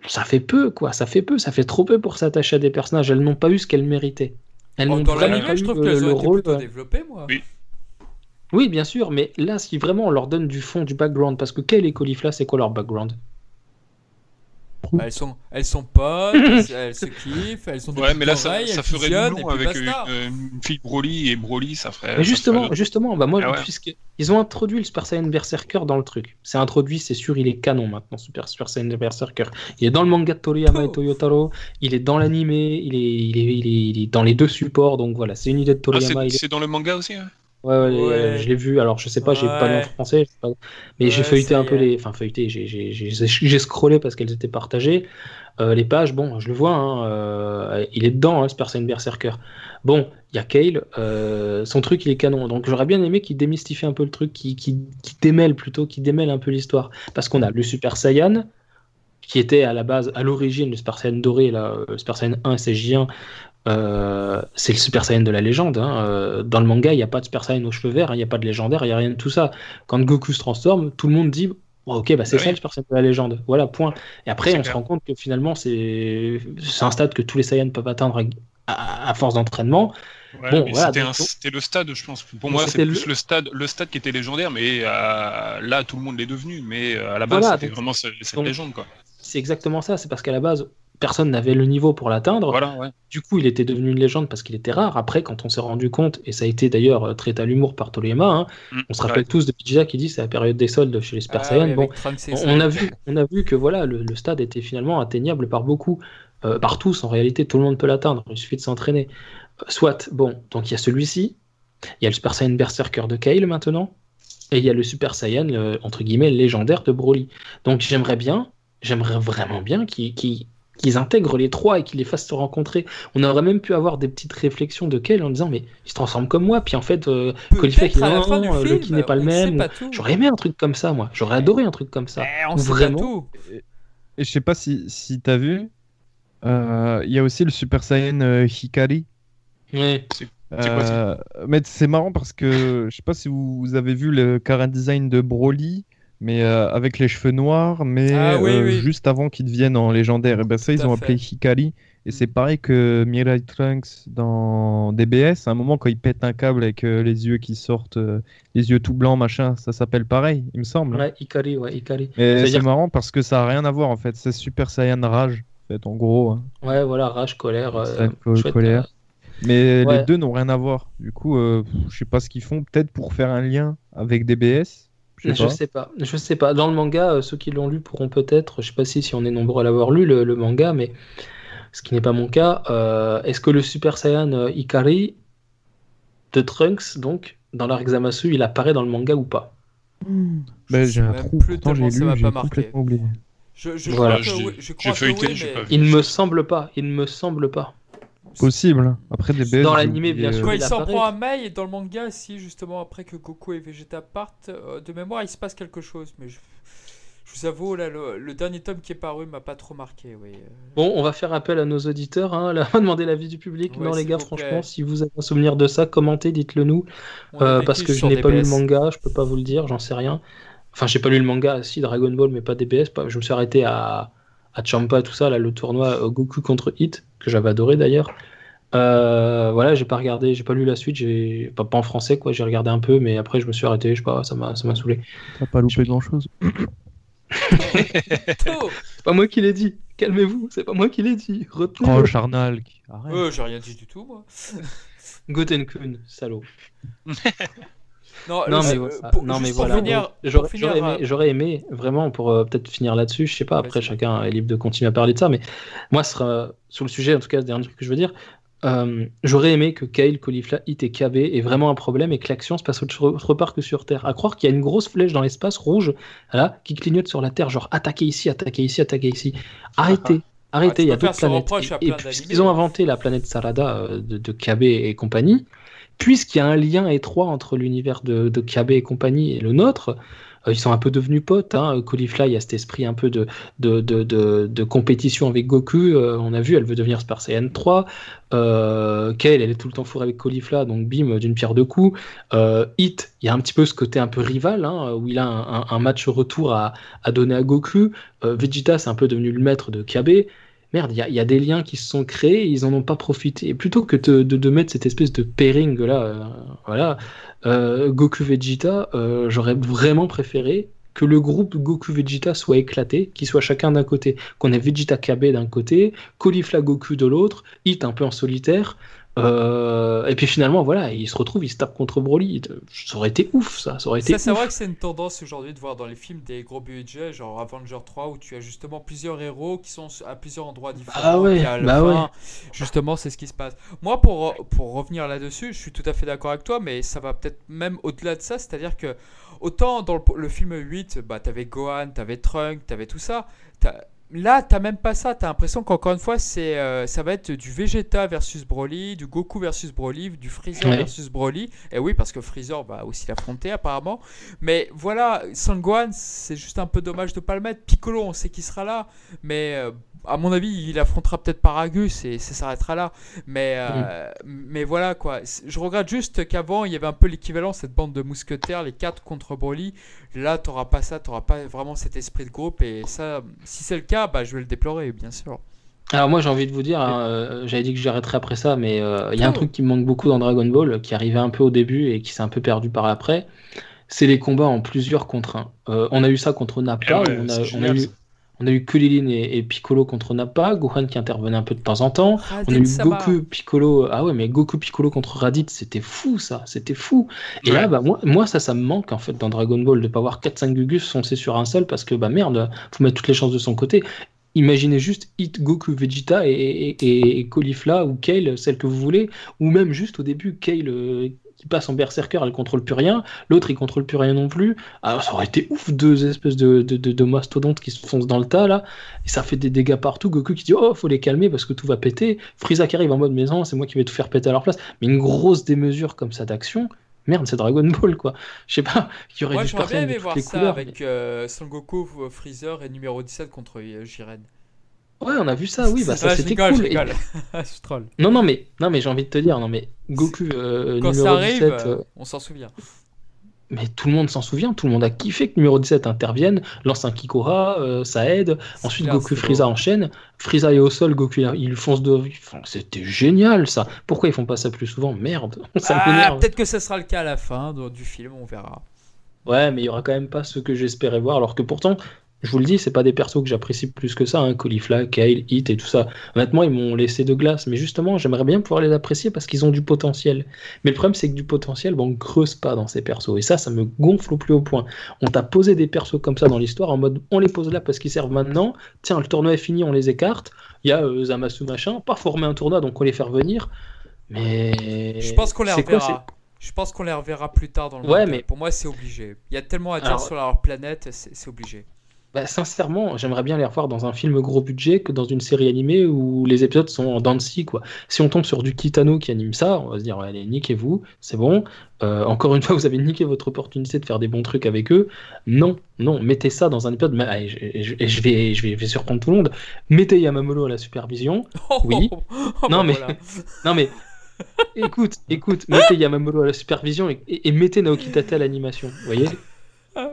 ça fait peu, quoi. Ça fait peu, ça fait trop peu pour s'attacher à des personnages. Elles n'ont pas eu ce qu'elles méritaient. Elles Oh, n'ont dans vraiment l'anime, pas je eu trouve le, qu'elles le rôle. moi. Oui. Oui, bien sûr, mais là, si vraiment on leur donne du fond, du background, parce que quel est Caulifla, c'est quoi leur background? Bah, elles, sont, elles sont potes, elles, elles se kiffent, elles ont des Ouais, mais là, ça, ça ferait et puis avec une, fille Broly et Broly, ça ferait. Mais justement, ferait- justement, bah moi, Ah ouais. puisque ils ont introduit le Super Saiyan Berserker dans le truc. C'est introduit, c'est sûr, il est canon maintenant, Super, Super Saiyan Berserker. Il est dans le manga de Toriyama Oh. et Toyotaro, il est dans l'animé, il est, il, est, il, est, il est dans les deux supports, donc voilà, c'est une idée de Ah, Toriyama. c'est est- c'est dans le manga aussi hein Ouais, ouais, Ouais. euh, je l'ai vu. Alors, je sais pas, j'ai pas lu en français, pas- mais j'ai feuilleté un peu les. Enfin, feuilleté, j'ai- scrollé parce qu'elles étaient partagées. Euh, les pages, bon, je le vois, hein, euh, il est dedans, hein, Saiyan Berserker. Bon, il y a Kale, euh, son truc, il est canon. Donc, j'aurais bien aimé qu'il démystifie un peu le truc, qu'il qui, qui démêle plutôt, qu'il démêle un peu l'histoire. Parce qu'on a le Super Saiyan, qui était à la base, à l'origine, le Saiyan doré, là, Super Saiyan 1 SJ1, euh, c'est le Super Saiyan de la légende. hein. Euh, Dans le manga, il n'y a pas de Super Saiyan aux cheveux verts, hein, il n'y a pas de légendaire, il n'y a rien de tout ça. Quand Goku se transforme, tout le monde dit Oh, Ok, bah c'est ça le Super Saiyan de la légende. Voilà, point. Et après, on clair. se rend compte que finalement, c'est un stade que tous les Saiyans peuvent atteindre à, à- à force d'entraînement. Ouais, Bon, mais voilà, c'était le stade, je pense. Pour Mais moi, c'était c'est plus le- le... stade, le stade qui était légendaire, mais euh, là, tout le monde l'est devenu. Mais euh, à la base, Voilà, c'était vraiment ce- cette donc- légende, quoi. C'est exactement ça. C'est parce qu'à la base, personne n'avait le niveau pour l'atteindre. Voilà, ouais. Du coup, il était devenu une légende parce qu'il était rare. Après, quand on s'est rendu compte, et ça a été d'ailleurs euh, traité à l'humour par Toriyama, hein, Mm, on se ouais. rappelle tous de Vegeta qui dit c'est la période des soldes chez les Super Ah oui, Bon, on, a vu, on a vu que voilà, le, le stade était finalement atteignable par beaucoup, euh, par tous. En réalité, tout le monde peut l'atteindre. Il suffit de s'entraîner. Euh, soit, bon, donc il y a celui-ci, il y a le Super Saiyan Berserker de Kale maintenant, et il y a le Super Saiyan le- entre guillemets légendaire de Broly. Donc j'aimerais bien, j'aimerais vraiment bien qu'ils qu'ils- qu'ils intègrent les trois et qu'ils les fassent se rencontrer. On aurait même pu avoir des petites réflexions de Kale en disant mais il se transforme comme moi, puis en fait euh, qui euh, n'est pas le même. J'aurais aimé un truc comme ça, moi. J'aurais adoré un truc comme ça. Eh, on Ou sait vraiment. pas tout. Et je sais pas si, si t'as vu, euh, il y a aussi le Super Saiyan euh, Hikari. Ouais. quoi, Euh, mais c'est marrant parce que je sais pas si vous, vous avez vu le current design de Broly, mais euh, avec les cheveux noirs, mais Ah oui, euh, oui. juste avant qu'il devienne en légendaire. Et ben ça, Tout ils ont fait. appelé Hikari. Et c'est pareil que Mirai Trunks dans DBS. À un moment, quand il pète un câble avec euh, les yeux qui sortent, euh, les yeux tout blancs, machin, ça s'appelle pareil, il me semble. Ouais, Ikari, ouais, Ikari. Et C'est-à-dire- c'est marrant parce que ça a rien à voir en fait. C'est Super Saiyan Rage, en fait, en gros. hein. Ouais, voilà, rage, colère. euh, Saiyan co- chouette, colère. Mais Ouais. les deux n'ont rien à voir. Du coup, euh, je sais pas ce qu'ils font. Peut-être pour faire un lien avec DBS. Je sais Je sais pas, je sais pas. Dans le manga, euh, ceux qui l'ont lu pourront peut-être, je sais pas si, si on est nombreux à l'avoir lu le, le manga, mais ce qui n'est pas mon cas, euh, est-ce que le Super Saiyan euh, Ikari de Trunks, donc, dans l'arc Zamasu, il apparaît dans le manga ou pas? Ben, Je j'ai un trou. plus Pourtant, j'ai tellement ça m'a lu, pas j'ai marqué. complètement oublié. Je, je Voilà. crois que je crois que feuilleté, oui, j'ai mais- pas vu. Il ne me semble pas, il ne me semble pas. Possible. Après, DBS. Dans j'ai l'animé, bien sûr. Quand il il s'en prend un Mei et dans le manga, si justement après que Goku et Vegeta partent, euh, de mémoire il se passe quelque chose. Mais je, je vous avoue, là, le, le dernier tome qui est paru m'a pas trop marqué. Oui. euh. Bon, on va faire appel à nos auditeurs. Hein. Là, on va demander l'avis du public. Ouais, non, les gars, vous plaît. franchement, si vous avez un souvenir de ça, commentez, dites-le nous. Euh, parce que je n'ai pas lu le manga, je peux pas vous le dire, j'en sais rien. Enfin, j'ai pas lu le manga, si Dragon Ball, mais pas DBS. pas- Je me suis arrêté à, à Champa, tout ça, là, le tournoi euh, Goku contre Hit, que j'avais adoré d'ailleurs. Euh, voilà, j'ai pas regardé, j'ai pas lu la suite, j'ai pas, pas en français quoi, j'ai regardé un peu, mais après je me suis arrêté, je sais pas, ça m'a ça m'a saoulé. T'as pas loupé grand chose. Oh C'est pas moi qui l'ai dit, calmez-vous, c'est pas moi qui l'ai dit. Retenez Oh, charnal. qui- Arrête. Euh, j'ai rien dit du tout, moi. Gotenkun, salaud. Non, Non mais, euh, voilà. pour- non, mais voilà. J'aurais aimé, euh, j'aurais aimé, vraiment, pour euh, peut-être finir là-dessus, je sais pas, après chacun est libre de continuer à parler de ça, mais moi, ce sera, sur le sujet, en tout cas, le dernier truc que je veux dire, euh, j'aurais aimé que Kale, Caulifla, Hit et KB aient vraiment un problème et que l'action se passe autre, autre part que sur Terre. À croire qu'il y a une grosse flèche dans l'espace rouge, là, qui clignote sur la Terre, genre attaquez ici, attaquez ici, attaquez ici. Arrêtez. Arrêtez, tu il y a d'autres planètes. Et, et puisqu'ils d'animés. ont inventé la planète Sarada de, de KB et compagnie, puisqu'il y a un lien étroit entre l'univers de, de et compagnie et le nôtre, euh, ils sont un peu devenus potes. Hein. Y a cet esprit un peu de, compétition avec Goku. euh, on a vu, elle veut devenir Super Saiyan 3. Euh, Kale, elle est tout le temps fourrée avec Caulifla, donc bim, d'une pierre deux coups. Hit, il y a un petit peu ce côté un peu rival, hein, où il a un, match retour à, donner à Goku. Vegeta, c'est un peu devenu le maître de KB. Merde, il y, a- des liens qui se sont créés, ils en ont pas profité. Plutôt que de, mettre cette espèce de pairing là, euh, voilà, euh, Goku Vegeta, euh, j'aurais vraiment préféré que le groupe Goku Vegeta soit éclaté, qu'ils soient chacun d'un côté, qu'on ait Vegeta KB d'un côté, Caulifla Goku de l'autre, Hit un peu en solitaire, euh, et puis finalement voilà, ils se retrouvent, ils se tapent contre Broly. Ça aurait été ouf ça, ça aurait été Ça, c'est vrai que c'est une tendance aujourd'hui de voir dans les films des gros budgets, genre Avenger 3, où tu as justement plusieurs héros qui sont à plusieurs endroits différents. Ah ouais, bah fin, Justement, c'est ce qui se passe. Moi, pour, pour revenir là-dessus, je suis tout à fait d'accord avec toi, mais ça va peut-être même au-delà de ça, c'est-à-dire que autant dans le, le film 8, bah, t'avais Gohan, t'avais Trunk, t'avais tout ça. t'as- Là, t'as même pas ça. T'as l'impression qu'encore une fois, c'est, euh, ça va être du Vegeta versus Broly, du Goku versus Broly, du Freezer Ouais. versus Broly. Et oui, parce que Freezer va aussi l'affronter apparemment. Mais voilà, Sangohan, c'est juste un peu dommage de pas le mettre. Piccolo, on sait qu'il sera là, mais euh, à mon avis, il affrontera peut-être Paragus et ça s'arrêtera là. Mais, euh, mais voilà quoi. Je regrette juste qu'avant, il y avait un peu l'équivalent, cette bande de mousquetaires, les 4 contre Broly. Là, t'auras pas ça, t'auras pas vraiment cet esprit de groupe. Et ça, si c'est le cas, bah, je vais le déplorer, bien sûr. Alors moi j'ai envie de vous dire, hein, euh, j'avais dit que j'arrêterais après ça, mais euh, il y a un Oh. truc qui me manque beaucoup dans Dragon Ball, qui arrivait un peu au début et qui s'est un peu perdu par après, c'est les combats en plusieurs contre un. Euh, on a eu ça contre Nappa, Eh ouais, on, a, on, a génial, eu, ça. On a eu Kulilin et, et Piccolo contre Nappa, Gohan qui intervenait un peu de temps en temps, on a eu. Goku Piccolo, ah ouais mais Goku Piccolo contre Raditz, c'était fou ça, c'était fou. Et Ouais. là bah moi, moi ça ça me manque en fait dans Dragon Ball de pas avoir 4-5 Gugus foncer sur un seul parce que bah merde, faut mettre toutes les chances de son côté. Imaginez juste Hit, Goku, Vegeta et, et, et- Caulifla ou Kale, celle que vous voulez, ou même juste au début Kale euh, qui passe en berserker, elle contrôle plus rien, l'autre il contrôle plus rien non plus. Alors ça aurait été ouf, deux espèces de, de, de- de mastodontes qui se foncent dans le tas là, et ça fait des dégâts partout. Goku qui dit oh faut les calmer parce que tout va péter. Frieza qui arrive en mode maison, c'est moi qui vais tout faire péter à leur place. Mais une grosse démesure comme ça d'action, merde c'est Dragon Ball quoi. Je sais pas, y aurait Moi, du j'aurais bien toutes voir ça couleurs. avec euh, Son Goku, euh, Freezer et numéro 17 contre euh, Jiren. Ouais, on a vu ça, oui, bah ça c'était cool. je Et- je troll. Non, non, mais, non, mais j'ai envie de te dire, non, mais Goku euh, Quand numéro ça arrive, 17, euh, euh, on s'en souvient. mais tout le monde s'en souvient, tout le monde a kiffé que numéro 17 intervienne, lance un Kikora, euh, ça aide. Ensuite, clair, Goku Frieza beau. enchaîne. Frieza est au sol, Goku il, fonce de. Enfin, C'était génial ça. Pourquoi ils font pas ça plus souvent? Merde, ça Ah, peut-être que ce sera le cas à la fin du film, on verra. Ouais, mais il y aura quand même pas ce que j'espérais voir, alors que pourtant, je vous le dis, c'est pas des persos que j'apprécie plus que ça, hein, Caulifla, Kale, Hit et tout ça. Honnêtement, ils m'ont laissé de glace, mais justement, j'aimerais bien pouvoir les apprécier parce qu'ils ont du potentiel. Mais le problème, c'est que du potentiel, bon, on creuse pas dans ces persos, et ça, ça me gonfle au plus haut point. On t'a posé des persos comme ça dans l'histoire, en mode, on les pose là parce qu'ils servent maintenant, tiens, le tournoi est fini, on les écarte, il y a euh, Zamasu machin, pas former un tournoi, donc on les fait revenir, mais... Je pense qu'on les reverra. Je pense qu'on les reverra plus tard dans le Ouais, manga. mais- Pour moi, c'est obligé. Il y a tellement à dire Alors- sur leur planète, c'est obligé. Bah, sincèrement, j'aimerais bien les revoir dans un film gros budget que dans une série animée où les épisodes sont en dents quoi. Si on tombe sur du Kitano qui anime ça, on va se dire, allez, niquez-vous, c'est bon. Euh, encore une fois, vous avez niqué votre opportunité de faire des bons trucs avec eux. Non, non, mettez ça dans un épisode. Et je, je- je vais, je vais, je vais surprendre tout le monde. Mettez Yamamolo à la supervision. Oui. Oh, Non, mais- voilà. Non mais écoute, écoute, mettez Yamamolo à la supervision et, et- et mettez Naoki Tate à l'animation. Vous voyez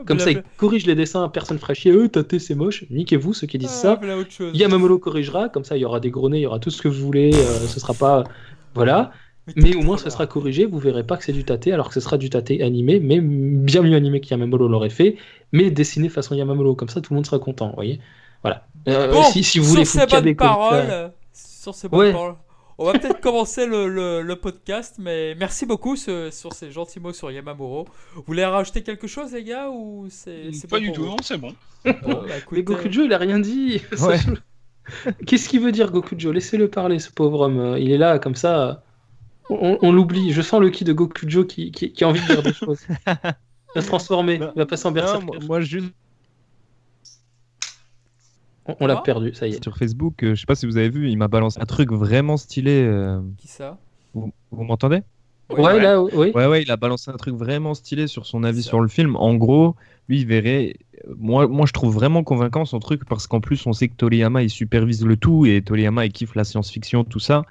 Comme ça, voilà- il corrige les dessins, personne fera chier. Eux, Tate, c'est moche. Niquez-vous ceux qui disent ah, ça. Yamamolo corrigera, comme ça, il y aura des gros nez, il y aura tout ce que vous voulez. euh, ce sera pas. Voilà. Mais au moins, ce sera corrigé. Vous verrez pas que c'est du Tate, alors que ce sera du Tate animé, mais bien mieux animé que Yamamolo l'aurait fait, mais dessiné façon Yamamolo. Comme ça, tout le monde sera content. Vous voyez Voilà. Euh, Bon, si, si vous voulez sur ces bonnes paroles, sur ces bonnes Ouais. paroles, on va peut-être commencer le, le- le podcast, mais merci beaucoup ce- sur ces gentils mots sur Yamamuro. Vous voulez rajouter quelque chose, les gars, ou c'est c'est Pas du tout, non, c'est bon. Bon, bah, Mais Gokujo, il a rien dit. Ouais. Qu'est-ce qu'il veut dire, Gokujo? Laissez-le parler, ce pauvre homme. Il est là, comme ça. On, on l'oublie. Je sens le ki de Gokujo qui, qui, qui a envie de dire des choses. Il va se transformer. Non. Il va passer en berserker. moi, moi, juste On, on l'a Quoi perdu, ça y est. sur Facebook, euh, je sais pas si vous avez vu, il m'a balancé un truc vraiment stylé. euh, Qui ça? Vous, vous m'entendez? Ouais, ouais. là, oui. Ouais, ouais, il a balancé un truc vraiment stylé sur son avis sur le film. En gros, lui, il verrait. Moi, moi, je trouve vraiment convaincant son truc parce qu'en plus, on sait que Toriyama, il supervise le tout et Toriyama, il kiffe la science-fiction, tout ça.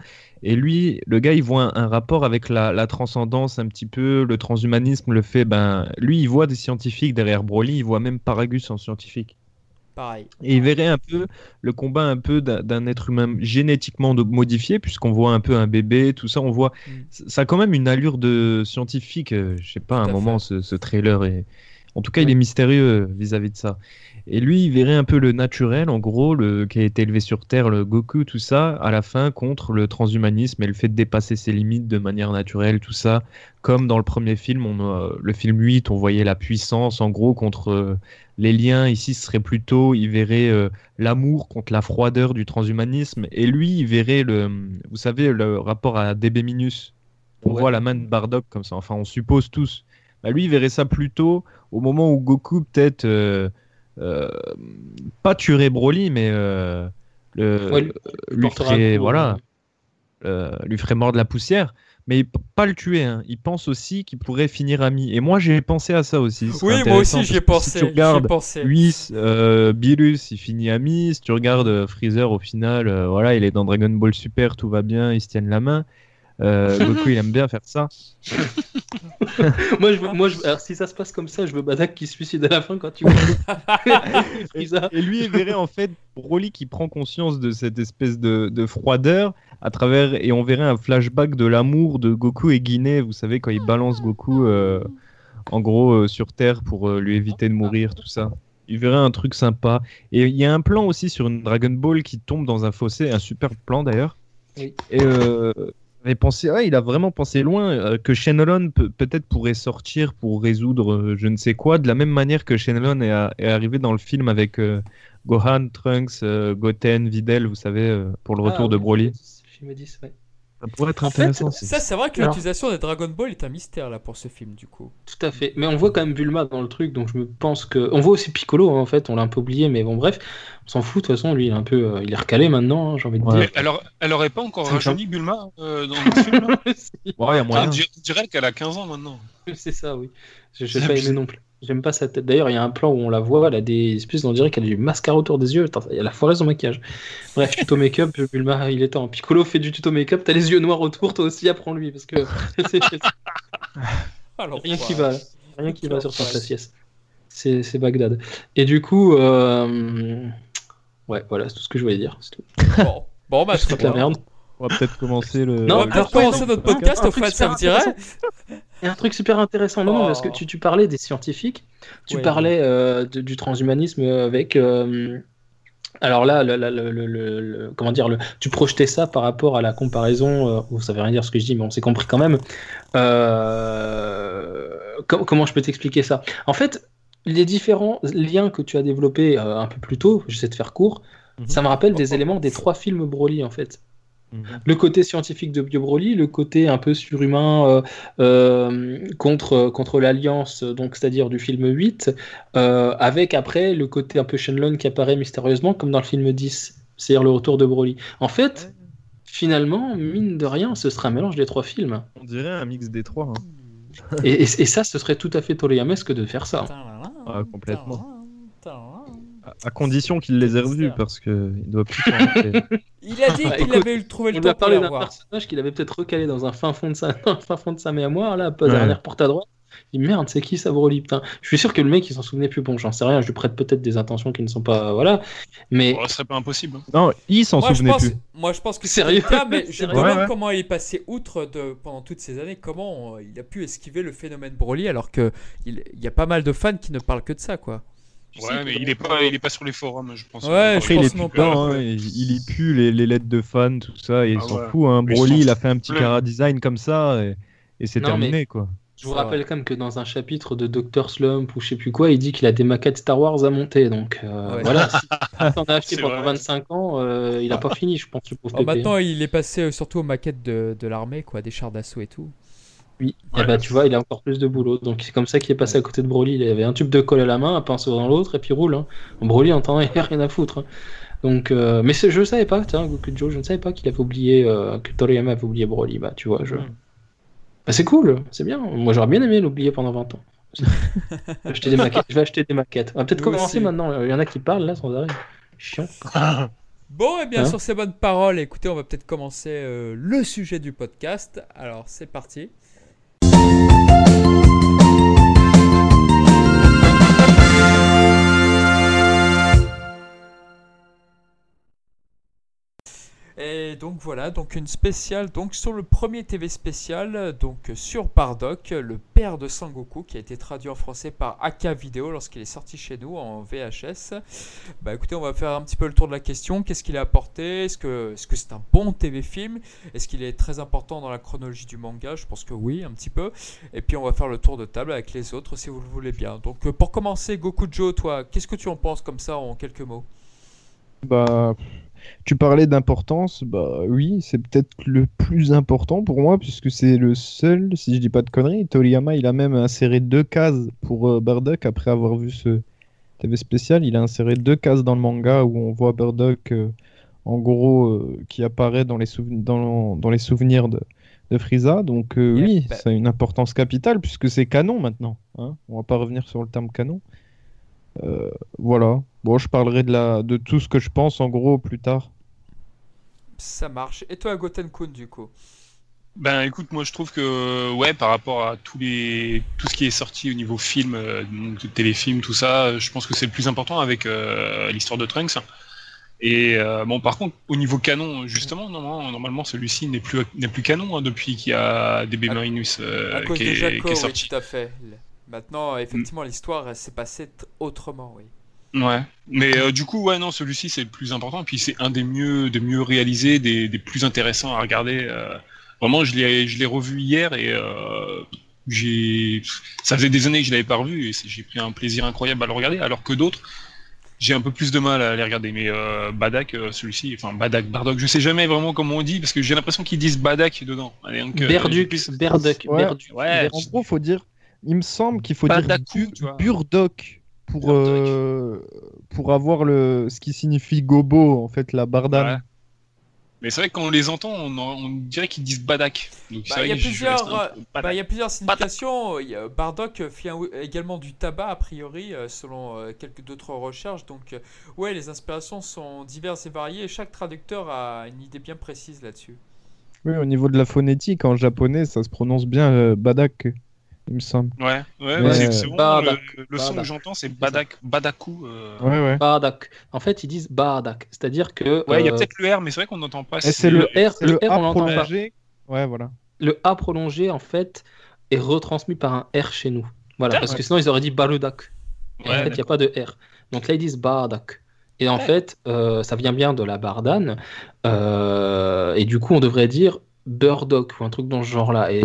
Et lui, le gars, il voit un, un rapport avec la, la transcendance un petit peu, le transhumanisme, le fait. Ben, lui, il voit des scientifiques derrière Broly, il voit même Paragus en scientifique. Pareil. Et il verrait un peu le combat un peu d'un être humain génétiquement modifié, puisqu'on voit un peu un bébé, tout ça, on voit. Mm. Ça a quand même une allure de scientifique. euh, Je sais pas, à un moment, ce trailer est. En tout cas, il est mystérieux euh, vis-à-vis de ça. Et lui, il verrait un peu le naturel, en gros, le qui a été élevé sur Terre, le Goku, tout ça, à la fin contre le transhumanisme et le fait de dépasser ses limites de manière naturelle, tout ça. Comme dans le premier film, on, a- le film 8, on voyait la puissance, en gros, contre euh, les liens. Ici, ce serait plutôt, il verrait euh, l'amour contre la froideur du transhumanisme. Et lui, il verrait le, vous savez, le rapport à DB Minus. On Ouais. voit la main de Bardock comme ça. Enfin, on suppose tous. Bah, lui, il verrait ça plutôt au moment où Goku, peut-être, euh, euh, pas tuerait Broly, mais euh, le, Ouais, lui- ferait, coup, voilà, euh, lui ferait mordre la poussière. Mais pas le tuer. hein. Il pense aussi qu'il pourrait finir ami. Et moi, j'ai pensé à ça aussi. Oui, moi aussi j'y ai pensé. Si tu regardes pensé. Whis, Beerus, il finit ami. Si tu regardes Freezer, au final, voilà, il est dans Dragon Ball Super, tout va bien, ils se tiennent la main. Euh, Goku, il aime bien faire ça. moi, je veux, moi je, alors, si ça se passe comme ça, je veux Badak qui se suicide à la fin quand tu vois. Et, lui, il verrait en fait Broly qui prend conscience de cette espèce de, de froideur à travers, et on verrait un flashback de l'amour de Goku et Guinée. Vous savez, quand il balance Goku euh, en gros euh, sur Terre pour euh, lui éviter de mourir, tout ça. Il verrait un truc sympa. Et il y a un plan aussi sur une Dragon Ball qui tombe dans un fossé, un super plan d'ailleurs. Oui. Et euh, ouais, il a vraiment pensé loin euh, que Shenlong peut- peut-être pourrait sortir pour résoudre euh, je ne sais quoi, de la même manière que Shenlong est, arrivé dans le film avec euh, Gohan, Trunks, Goten, Videl, vous savez, pour le retour Ah, de oui, Broly. Film 10, ouais. Ça pourrait être En fait, intéressant. aussi. Ça, c'est vrai que Alors- l'utilisation des Dragon Ball est un mystère là pour ce film, du coup. Tout à fait. Mais on voit quand même Bulma dans le truc, donc je me pense que. On voit aussi Piccolo, hein, en fait, on l'a un peu oublié, mais bon, bref, on s'en fout, de toute façon, lui, il est un peu. euh, il est recalé maintenant, hein, j'ai envie de Ouais. dire. Mais elle, aurait, elle aurait pas encore C'est rajeuni Bulma euh, dans le film là Ouais, moyen. qu'elle a 15 ans maintenant. c'est ça, oui. Je n'ai pas aimé non plus. J'aime pas sa tête. D'ailleurs, il y a un plan où on la voit, elle a des espèces, on dirait qu'elle a du mascara autour des yeux. Y a la forêt son maquillage. Bref, tuto make-up, Bulma, il est temps. Piccolo fait du tuto make-up, t'as les yeux noirs autour, toi aussi, apprends-lui, parce que c'est Alors, rien qui va, rien qui va sur son enfoiré. faciès. C'est c'est Bagdad. Et du coup, euh... ouais, voilà, c'est tout ce que je voulais dire. tout. Bon, bon bah, Je la merde. On va peut-être commencer le. Non, On va alors, peut-être commencer notre podcast, au fait, ça vous dirait intéressant. Il y a un truc super intéressant, non, non, Oh. parce que tu, tu parlais des scientifiques, tu Ouais. parlais euh, de- du transhumanisme avec. euh, alors là, le, le- le- le- le- comment dire, tu projetais ça par rapport à la comparaison. euh, oh, ça veut rien dire ce que je dis, mais on s'est compris quand même. Euh, com- comment je peux t'expliquer ça? En fait, les différents liens que tu as développés un peu plus tôt, j'essaie de faire court, Mhm. ça me rappelle des éléments des trois films Broly en fait. Mhm. Le côté scientifique de Bio Broly, le côté un peu surhumain euh, euh, contre, contre l'Alliance, donc c'est-à-dire du film 8, euh, avec après le côté un peu Shenlong qui apparaît mystérieusement, comme dans le film 10, c'est-à-dire le retour de Broly. En fait, finalement, mine de rien, ce serait un mélange des trois films. On dirait un mix des trois. Hein. et, et, ça, ce serait tout à fait Toriyamesque de faire ça. Ah, complètement à condition qu'il les ait revus, parce qu'il doit plus Il a dit bah, qu'il avait trouvé le temps. Il a parlé d'un personnage qu'il avait peut-être recalé dans un fin fond de sa, fin fond de sa mémoire, là, pas dernière porte à droite. Il dit merde, c'est qui ça Broly putain. Je suis sûr que le mec il s'en souvenait plus. Bon, j'en sais rien, je lui prête peut-être des intentions qui ne sont pas. Voilà. Mais. ce serait pas impossible. Hein. Non, il s'en souvenait plus. Moi je pense que c'est le cas, mais je me demande comment il est passé outre de, pendant toutes ces années, comment il a pu esquiver le phénomène Broly alors qu'il il y a pas mal de fans qui ne parlent que de ça, quoi ouais, mais il est, pas, il est pas sur les forums, je pense. Ouais, Après, il est plus hein, il, lit plus les, les, lettres de fans, tout ça, et il ah s'en fout. Hein. Broly, il a fait un petit cara design comme ça, et, et c'est terminé, quoi. Je vous rappelle quand même que dans un chapitre de Dr Slump ou je sais plus quoi, il dit qu'il a des maquettes Star Wars à monter. Donc euh, voilà, si on a acheté pendant 25 ans, euh, il a pas fini, je pense. Le oh, maintenant, il est passé euh, surtout aux maquettes de, de l'armée, quoi, des chars d'assaut et tout. Oui, et bah, tu vois, il a encore plus de boulot. Donc c'est comme ça qu'il est passé à côté de Broly. Il avait un tube de colle à la main, un pinceau dans l'autre, et puis roule. Hein. Broly, en temps, il a rien à foutre. Hein. Donc, euh... mais je savais pas, tiens, Goku Joe, je ne savais pas qu'il avait oublié, euh, que Toriyama avait oublié Broly. Bah, tu vois, je. Bah, c'est cool, c'est bien. Moi, j'aurais bien aimé l'oublier pendant 20 ans. je, vais acheter des maquettes. je vais acheter des maquettes. On va peut-être commencer maintenant. Il y en a qui parlent là sans arrêt. Chiant. Bon, et bien hein sur ces bonnes paroles, écoutez, on va peut-être commencer euh, le sujet du podcast. Alors, c'est parti. you Et donc voilà, donc une spéciale donc sur le premier TV spécial donc sur Bardock, le père de Sangoku qui a été traduit en français par Aka Video lorsqu'il est sorti chez nous en VHS. Bah écoutez, on va faire un petit peu le tour de la question, qu'est-ce qu'il a apporté? Est-ce que est-ce que c'est un bon TV film? Est-ce qu'il est très important dans la chronologie du manga? Je pense que oui, un petit peu. Et puis on va faire le tour de table avec les autres si vous le voulez bien. Donc euh, pour commencer, Goku Joe, toi, qu'est-ce que tu en penses comme ça en quelques mots? Bah tu parlais d'importance, bah oui, c'est peut-être le plus important pour moi, puisque c'est le seul, si je dis pas de conneries, Toriyama, il a même inséré deux cases pour euh, Bardock après avoir vu ce TV spécial. Il a inséré deux cases dans le manga où on voit Bardock, euh, en gros, euh, qui apparaît dans les, dans, dans les souvenirs de, de Frieza. Donc oui, bah ça a une importance capitale, puisque c'est canon maintenant. Hein on va pas revenir sur le terme canon. Voilà. Bon, je parlerai de, la, de tout ce que je pense en gros plus tard. Ça marche. Et toi, Gotenkun, du coup? Ben écoute, moi je trouve que ouais, par rapport à tous les tout ce qui est sorti au niveau film, euh, téléfilm, tout ça, je pense que c'est le plus important avec euh, l'histoire de Trunks. Et euh, bon, par contre, au niveau canon, justement, normalement celui-ci n'est plus n'est plus canon hein, depuis qu'il y a DB Marinus qui, est, sorti. tout à fait. Maintenant, effectivement, l'histoire s'est passée autrement, oui. Ouais, mais euh, du coup, ouais, non, celui-ci c'est le plus important, puis c'est un des mieux, des mieux réalisés, des, des plus intéressants à regarder. Euh. Vraiment, je l'ai, je l'ai revu hier et euh, j'ai, ça faisait des années que je l'avais pas revu et j'ai pris un plaisir incroyable à le regarder, alors que d'autres, j'ai un peu plus de mal à les regarder. Mais euh, Badak, celui-ci, enfin Badak, Bardock, je sais jamais vraiment comment on dit parce que j'ai l'impression qu'ils disent Badak dedans. donc, Berduk, Berduk, ouais, En gros, faut dire, il me semble qu'il faut dire Burdock pour, euh, pour avoir le, ce qui signifie gobo, en fait, la bardane. Mais c'est vrai que quand on les entend, on, dirait qu'ils disent badak. Bah, il y, a plusieurs, bah, y a plusieurs significations. Bardock fait également du tabac, a priori, euh, selon euh, quelques d'autres recherches. Donc, ouais, les inspirations sont diverses et variées. Et chaque traducteur a une idée bien précise là-dessus. Oui, au niveau de la phonétique, en japonais, ça se prononce bien badak il me semble. Ouais, ouais, c'est bon. Le, son que j'entends, c'est Badak, Badaku. Euh... Ouais, ouais. Badak. En fait, ils disent Badak, c'est-à-dire que. Ouais, il y a euh, peut-être le R, mais c'est vrai qu'on n'entend pas. C'est le, R, le, R, on l'entend pas. Ouais, voilà. Le A prolongé, en fait, est retransmis par un R chez nous. Voilà, parce que sinon, ils auraient dit Baludak. en fait, il n'y a pas de R. Donc là, ils disent Badak. Et en fait, euh, ça vient bien de la bardane. Euh, et du coup, on devrait dire Burdock ou un truc dans ce genre-là. Et,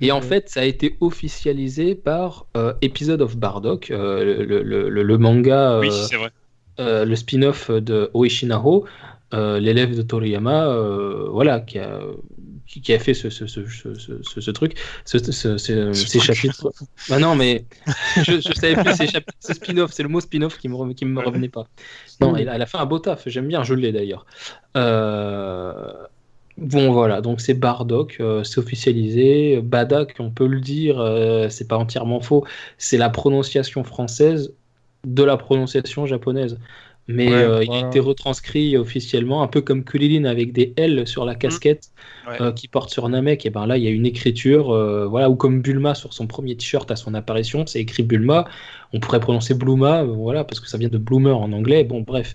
et en fait, ça a été officialisé par euh, Episode of Bardock, euh, le, le, le, manga, oui, euh, le spin-off de Oishinaho, euh, l'élève de Toriyama, euh, voilà, qui a, qui, qui a fait ce, ce, ce, ce, ce- ce truc, ce, ce- ce- ce- ces truc. chapitres. Bah non, mais je, je savais plus ces chapitres, ce spin-off, c'est le mot spin-off qui me, qui me revenait pas. Non, elle, elle a fait un beau taf, j'aime bien, je l'ai d'ailleurs. Euh, Bon voilà, donc c'est Bardock, euh, c'est officialisé. Badak, on peut le dire, euh, c'est pas entièrement faux, c'est la prononciation française de la prononciation japonaise. Mais Ouais, euh, il a été retranscrit officiellement, un peu comme Kulilin avec des L sur la casquette Ouais. euh, qui porte sur Namek. Et ben là, il y a une écriture, voilà, ou comme Bulma sur son premier t-shirt à son apparition, c'est écrit Bulma. On pourrait prononcer Bluma, voilà, parce que ça vient de Bloomer en anglais. Bon, bref.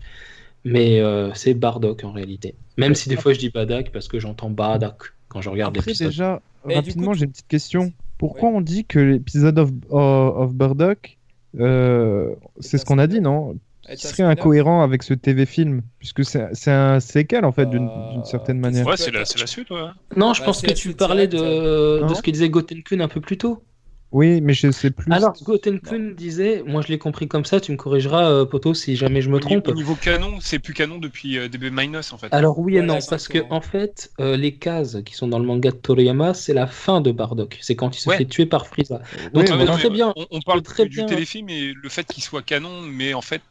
Mais euh, c'est Bardock en réalité. Même si des fois je dis Badak parce que j'entends Badak quand je regarde Après, l'épisode. déjà, Et rapidement, j'ai une petite question. Pourquoi on dit que l'épisode of, Burdock, euh, c'est ce qu'on a dit, non? Qui serait incohérent avec ce TV film? Puisque c'est c'est un séquel, en fait, d'une Euh, d'une certaine manière. Ouais, c'est la, suite, ouais. Non, je Bah, pense que tu parlais de, de ce que disait Gotenkun un peu plus tôt. Oui, mais je sais plus. Alors, Gotenkun disait, moi je l'ai compris comme ça, tu me corrigeras, euh, Poto, si jamais je me trompe. Au niveau canon, c'est plus canon depuis euh, DB Minus en fait. Alors oui et non, parce que en fait, euh, les cases qui sont dans le manga de Toriyama, c'est la fin de Bardock. C'est quand il se Ouais. fait tuer par Frieza. Donc, ouais, non, très bien. On, on parle très du bien- téléfilm et le fait qu'il soit canon, mais en fait,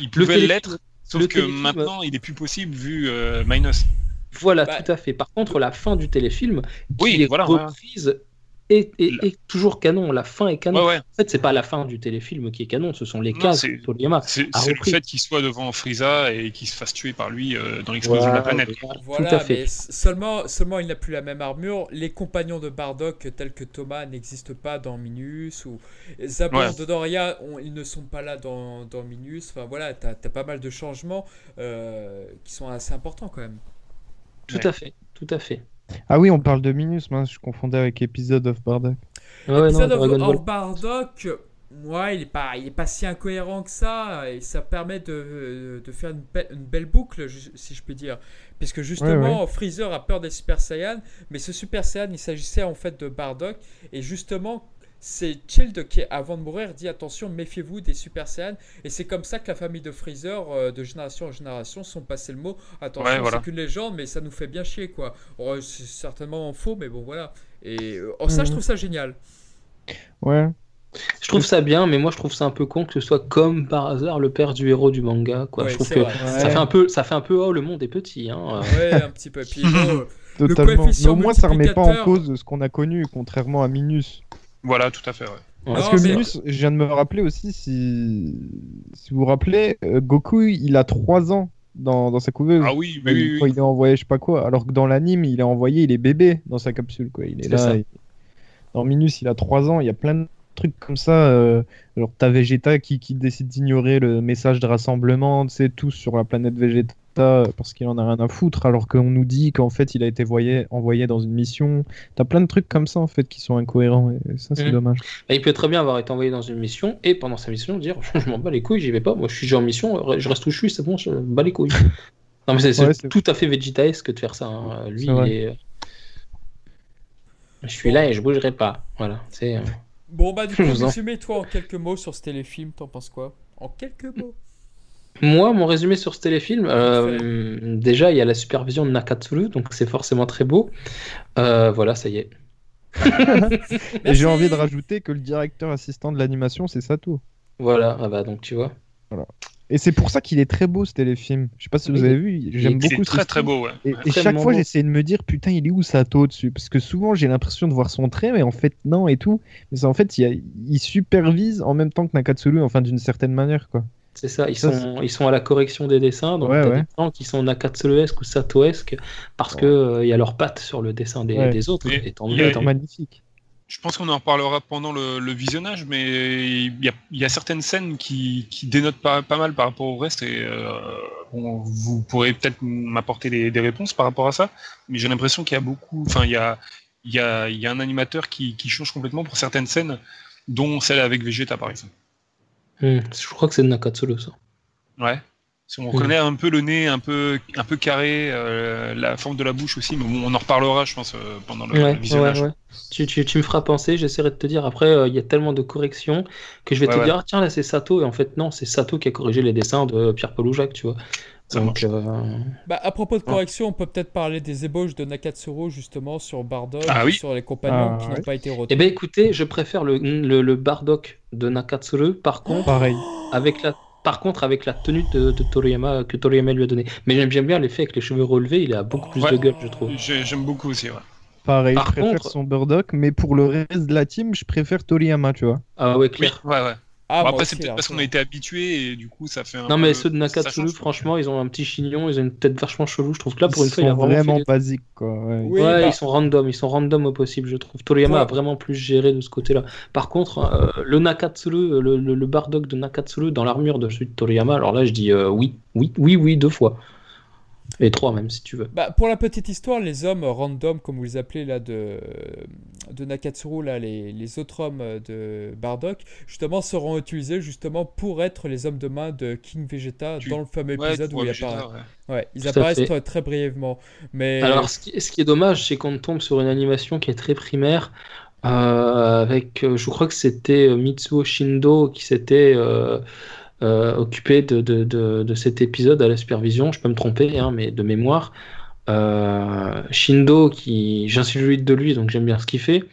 il pouvait l'être. Sauf que téléfilm- maintenant, il est plus possible vu euh, Minus. Voilà, Bah, tout à fait. Par contre, la fin du téléfilm, Oui, qui est voilà, voilà. reprise, est, est- est toujours canon. La fin est canon. Ouais, ouais. En fait, c'est pas la fin du téléfilm qui est canon, ce sont les Non, cases c'est- de Toriyama. C'est le fait qu'il soit devant Frieza et qu'il se fasse tuer par lui euh, dans l'explosion de la planète. voilà, tout à fait. mais seulement, seulement il n'a plus la même armure. Les compagnons de Bardock, tels que Thomas, n'existent pas dans Minus. Ou Zabor Ouais. de Doria, on- ils ne sont pas là dans, dans Minus. Enfin voilà, t'as as pas mal de changements euh, qui sont assez importants quand même. Tout Ouais. à fait, tout à fait. Ah oui, on parle de Minus, mince, je confondais avec Episode of Bardock. Ouais, non, L'épisode of, Bardock, ouais, il est pas, il est pas si incohérent que ça, et ça permet de, de faire une, be- une belle boucle, si je peux dire, puisque justement Freezer a peur des Super Saiyans, mais ce Super Saiyan, il s'agissait en fait de Bardock, et justement. C'est Child qui, avant de mourir, dit attention, méfiez-vous des Super Saiyans. Et c'est comme ça que la famille de Freezer, euh, de génération en génération, sont passés le mot. Attention, Ouais, voilà. c'est qu'une légende, mais ça nous fait bien chier, quoi. Oh, c'est certainement faux, mais bon, voilà. Et euh, oh, ça, je Mhm. trouve ça génial. Ouais. Je trouve ça bien, mais moi je trouve ça un peu con que ce soit comme par hasard le père du héros du manga. Quoi. Ouais, je trouve que vrai. ça Ouais. fait un peu, ça fait un peu oh le monde est petit. Hein. Ouais, un petit peu. Puis, bon, Le Totalement. Mais au moins, ça remet pas en cause ce qu'on a connu, contrairement à Minus. Voilà, tout à fait. Ouais. Parce Non, que mais- Minus, je viens de me rappeler aussi, si, si vous vous rappelez, euh, Goku, il a 3 ans dans, dans sa couveuse. Ah oui, oui, il- oui, il est envoyé, je sais pas quoi. Alors que dans l'anime, il est envoyé, il est bébé dans sa capsule, quoi. Il est, C'est là. il- Dans Minus, il a 3 ans. Il y a plein de trucs comme ça. Euh... Genre, t'as Vegeta qui, qui décide d'ignorer le message de rassemblement, tu sais, tous sur la planète Vegeta euh, parce qu'il en a rien à foutre, alors qu'on nous dit qu'en fait, il a été voyé- envoyé dans une mission. T'as plein de trucs comme ça, en fait, qui sont incohérents. Et ça, c'est Mhm. dommage. Bah, il peut très bien avoir été envoyé dans une mission et pendant sa mission dire je m'en bats les couilles, j'y vais pas. Moi je suis déjà en mission, je reste où je suis, c'est bon, je me bats les couilles. Non mais c'est Ouais, tout à fait Vegetaesque de faire ça. hein. Lui, il est. Je suis là et je bougerai pas. Voilà. C'est. euh, Bon, bah, du coup, Je vous en- résumé, toi, en quelques mots sur ce téléfilm, t'en penses quoi? En quelques mots. Moi, mon résumé sur ce téléfilm, euh, déjà, il y a la supervision de Nakatsuru, donc c'est forcément très beau. Euh, voilà, ça y est. Et j'ai envie de rajouter que le directeur assistant de l'animation, c'est Sato. Voilà, ah bah donc tu vois. Et c'est pour ça qu'il est très beau ce téléfilm. Je sais pas si vous avez vu, j'aime C'est beaucoup ce très très beau, ouais. Et, et chaque fois, j'essaie de me dire, putain, il est où Sato dessus? Parce que souvent, j'ai l'impression de voir son trait, mais en fait, non, et tout. Mais c'est- en fait, il, y a- il supervise en même temps que Nakatsuru, enfin, d'une certaine manière, quoi. C'est ça, ils Ça, sont, ils sont à la correction des dessins, donc Ouais, ouais. des gens qui sont Nakatsuruesques ou Satoesques parce que euh, il y a leurs pattes sur le dessin des, Ouais. des autres. Et Et tant il y mieux, a- tant C'est magnifique. Je pense qu'on en reparlera pendant le, le visionnage, mais il y a, il y a certaines scènes qui, qui dénotent pas, pas mal par rapport au reste, et euh, bon, vous pourrez peut-être m'apporter des, des réponses par rapport à ça, mais j'ai l'impression qu'il y a beaucoup, enfin il y a, il y, a, il y a un animateur qui, qui change complètement pour certaines scènes, dont celle avec Vegeta par exemple. Hmm, je crois que c'est de Nakatsuru ça. Ouais. Si on reconnaît un peu le nez, un peu, un peu carré, euh, la forme de la bouche aussi, mais bon, on en reparlera, je pense, euh, pendant le, Ouais, le visionnage. ouais, ouais. Tu, tu, tu me feras penser, j'essaierai de te dire après, euh, il y a tellement de corrections que je vais te dire, ah, tiens là c'est Sato, et en fait non, c'est Sato qui a corrigé les dessins de Pierre-Paul ou Jacques, tu vois. Ça Donc, euh, Bah, à propos de correction, on peut peut-être parler des ébauches de Nakatsuru justement sur Bardock, Ah oui. sur les compagnons Ah, qui n'ont pas été retenus. Eh ben écoutez, je préfère le, le, le Bardock de Nakatsuru, par contre, Pareil. avec la, par contre, avec la tenue de, de Toriyama que Toriyama lui a donné. Mais j'aime bien l'effet avec les cheveux relevés, il a beaucoup plus Ouais. de gueule, je trouve. J'ai- J'aime beaucoup aussi, ouais. Pareil, Par je préfère contre- son Burdock, mais pour le reste de la team, je préfère Toriyama, tu vois. Ah ouais, Oui, clair. ouais, ouais. Ah, Bon, après, c'est peut-être parce qu'on a été habitué et du coup, ça fait un. Non mais ceux de Nakatsuru, franchement, ils ont un petit chignon, ils ont une tête vachement chelou. Je trouve que là, pour Ils une fois, il a sont vraiment, vraiment basiques, quoi. ouais. Oui, ouais, bah, ils sont random, ils sont random au possible, je trouve. Toriyama Ouais. a vraiment plus géré de ce côté-là. Par contre, euh, le Nakatsuru, le, le, le Bardock de Nakatsuru dans l'armure de celui de Toriyama, alors là, je dis euh, oui, oui, oui, oui, deux fois. Et trois même, si tu veux. Bah, pour la petite histoire, les hommes random, comme vous les appelez là, de, de Nakatsuru, là, les, les autres hommes de Bardock, justement, seront utilisés justement pour être les hommes de main de King Vegeta Tu- dans le fameux épisode où il apparaît. ouais. Ouais, ils Tout apparaissent très, très brièvement. Mais Alors, ce qui, ce qui est dommage, c'est qu'on tombe sur une animation qui est très primaire, euh, avec, euh, je crois que c'était euh, Mitsuo Shindo qui s'était euh, euh, occupé de, de, de, cet épisode à la supervision. Je peux me tromper, hein, mais de mémoire. Euh, Shindo, qui j'insulte de lui, donc j'aime bien ce qu'il fait.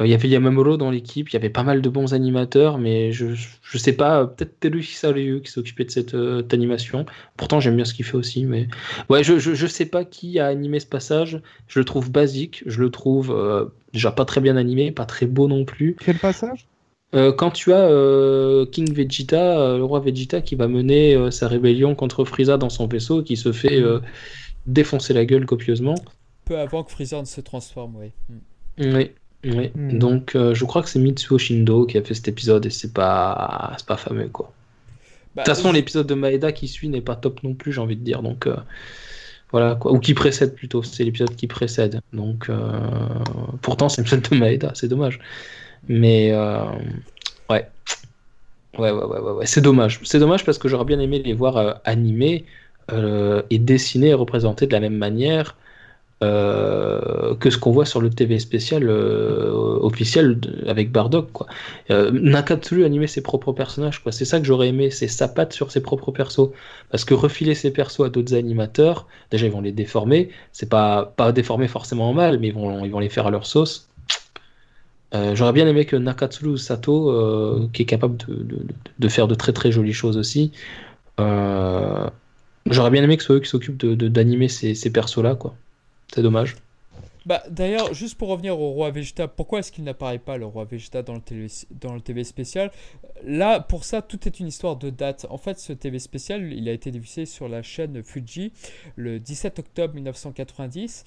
Euh, Il y avait Yamamuro dans l'équipe, il y avait pas mal de bons animateurs, mais je, je sais pas, peut-être Terushi Saryu qui s'est occupé de cette animation. Pourtant, j'aime bien ce qu'il fait aussi, mais ouais, je, je, je sais pas qui a animé ce passage. Je le trouve basique, je le trouve déjà pas très bien animé, pas très beau non plus. Quel passage? Euh, quand tu as euh, King Vegeta, euh, le roi Vegeta, qui va mener euh, sa rébellion contre Frieza dans son vaisseau, qui se fait euh, défoncer la gueule copieusement. peu avant que Freezer ne se transforme, oui. Mm. Oui, oui. Hmm. Donc, euh, je crois que c'est Mitsuo Shindo qui a fait cet épisode et c'est pas, c'est pas fameux quoi. Bah, De toute façon, je- l'épisode de Maeda qui suit n'est pas top non plus, j'ai envie de dire. Donc, euh, voilà quoi. Ou qui précède plutôt. C'est l'épisode qui précède. Donc, euh, pourtant, c'est l'épisode de Maeda, c'est dommage. Mais, euh, ouais. Ouais, ouais, ouais, ouais. C'est dommage. C'est dommage parce que j'aurais bien aimé les voir euh, animés euh, et dessinés et représentés de la même manière que ce qu'on voit sur le TV spécial officiel avec Bardock quoi. Nakatsuru animer ses propres personnages quoi. C'est ça que j'aurais aimé, c'est sa patte sur ses propres persos. Parce que refiler ses persos à d'autres animateurs, déjà ils vont les déformer. C'est pas pas déformer forcément en mal, mais ils vont ils vont les faire à leur sauce. Euh, J'aurais bien aimé que Nakatsuru Sato, euh, qui est capable de, de- de- de faire de très très jolies choses aussi, euh, j'aurais bien aimé que ce soit eux qui s'occupent de- de- d'animer ces, ces persos-là, quoi. C'est dommage. Bah, D'ailleurs, juste pour revenir au roi Vegeta, pourquoi est-ce qu'il n'apparaît pas le roi Vegeta dans le, télé, dans le TV spécial? Là, pour ça, tout est une histoire de date. En fait, ce TV spécial, il a été diffusé sur la chaîne Fuji le 17 octobre 1990.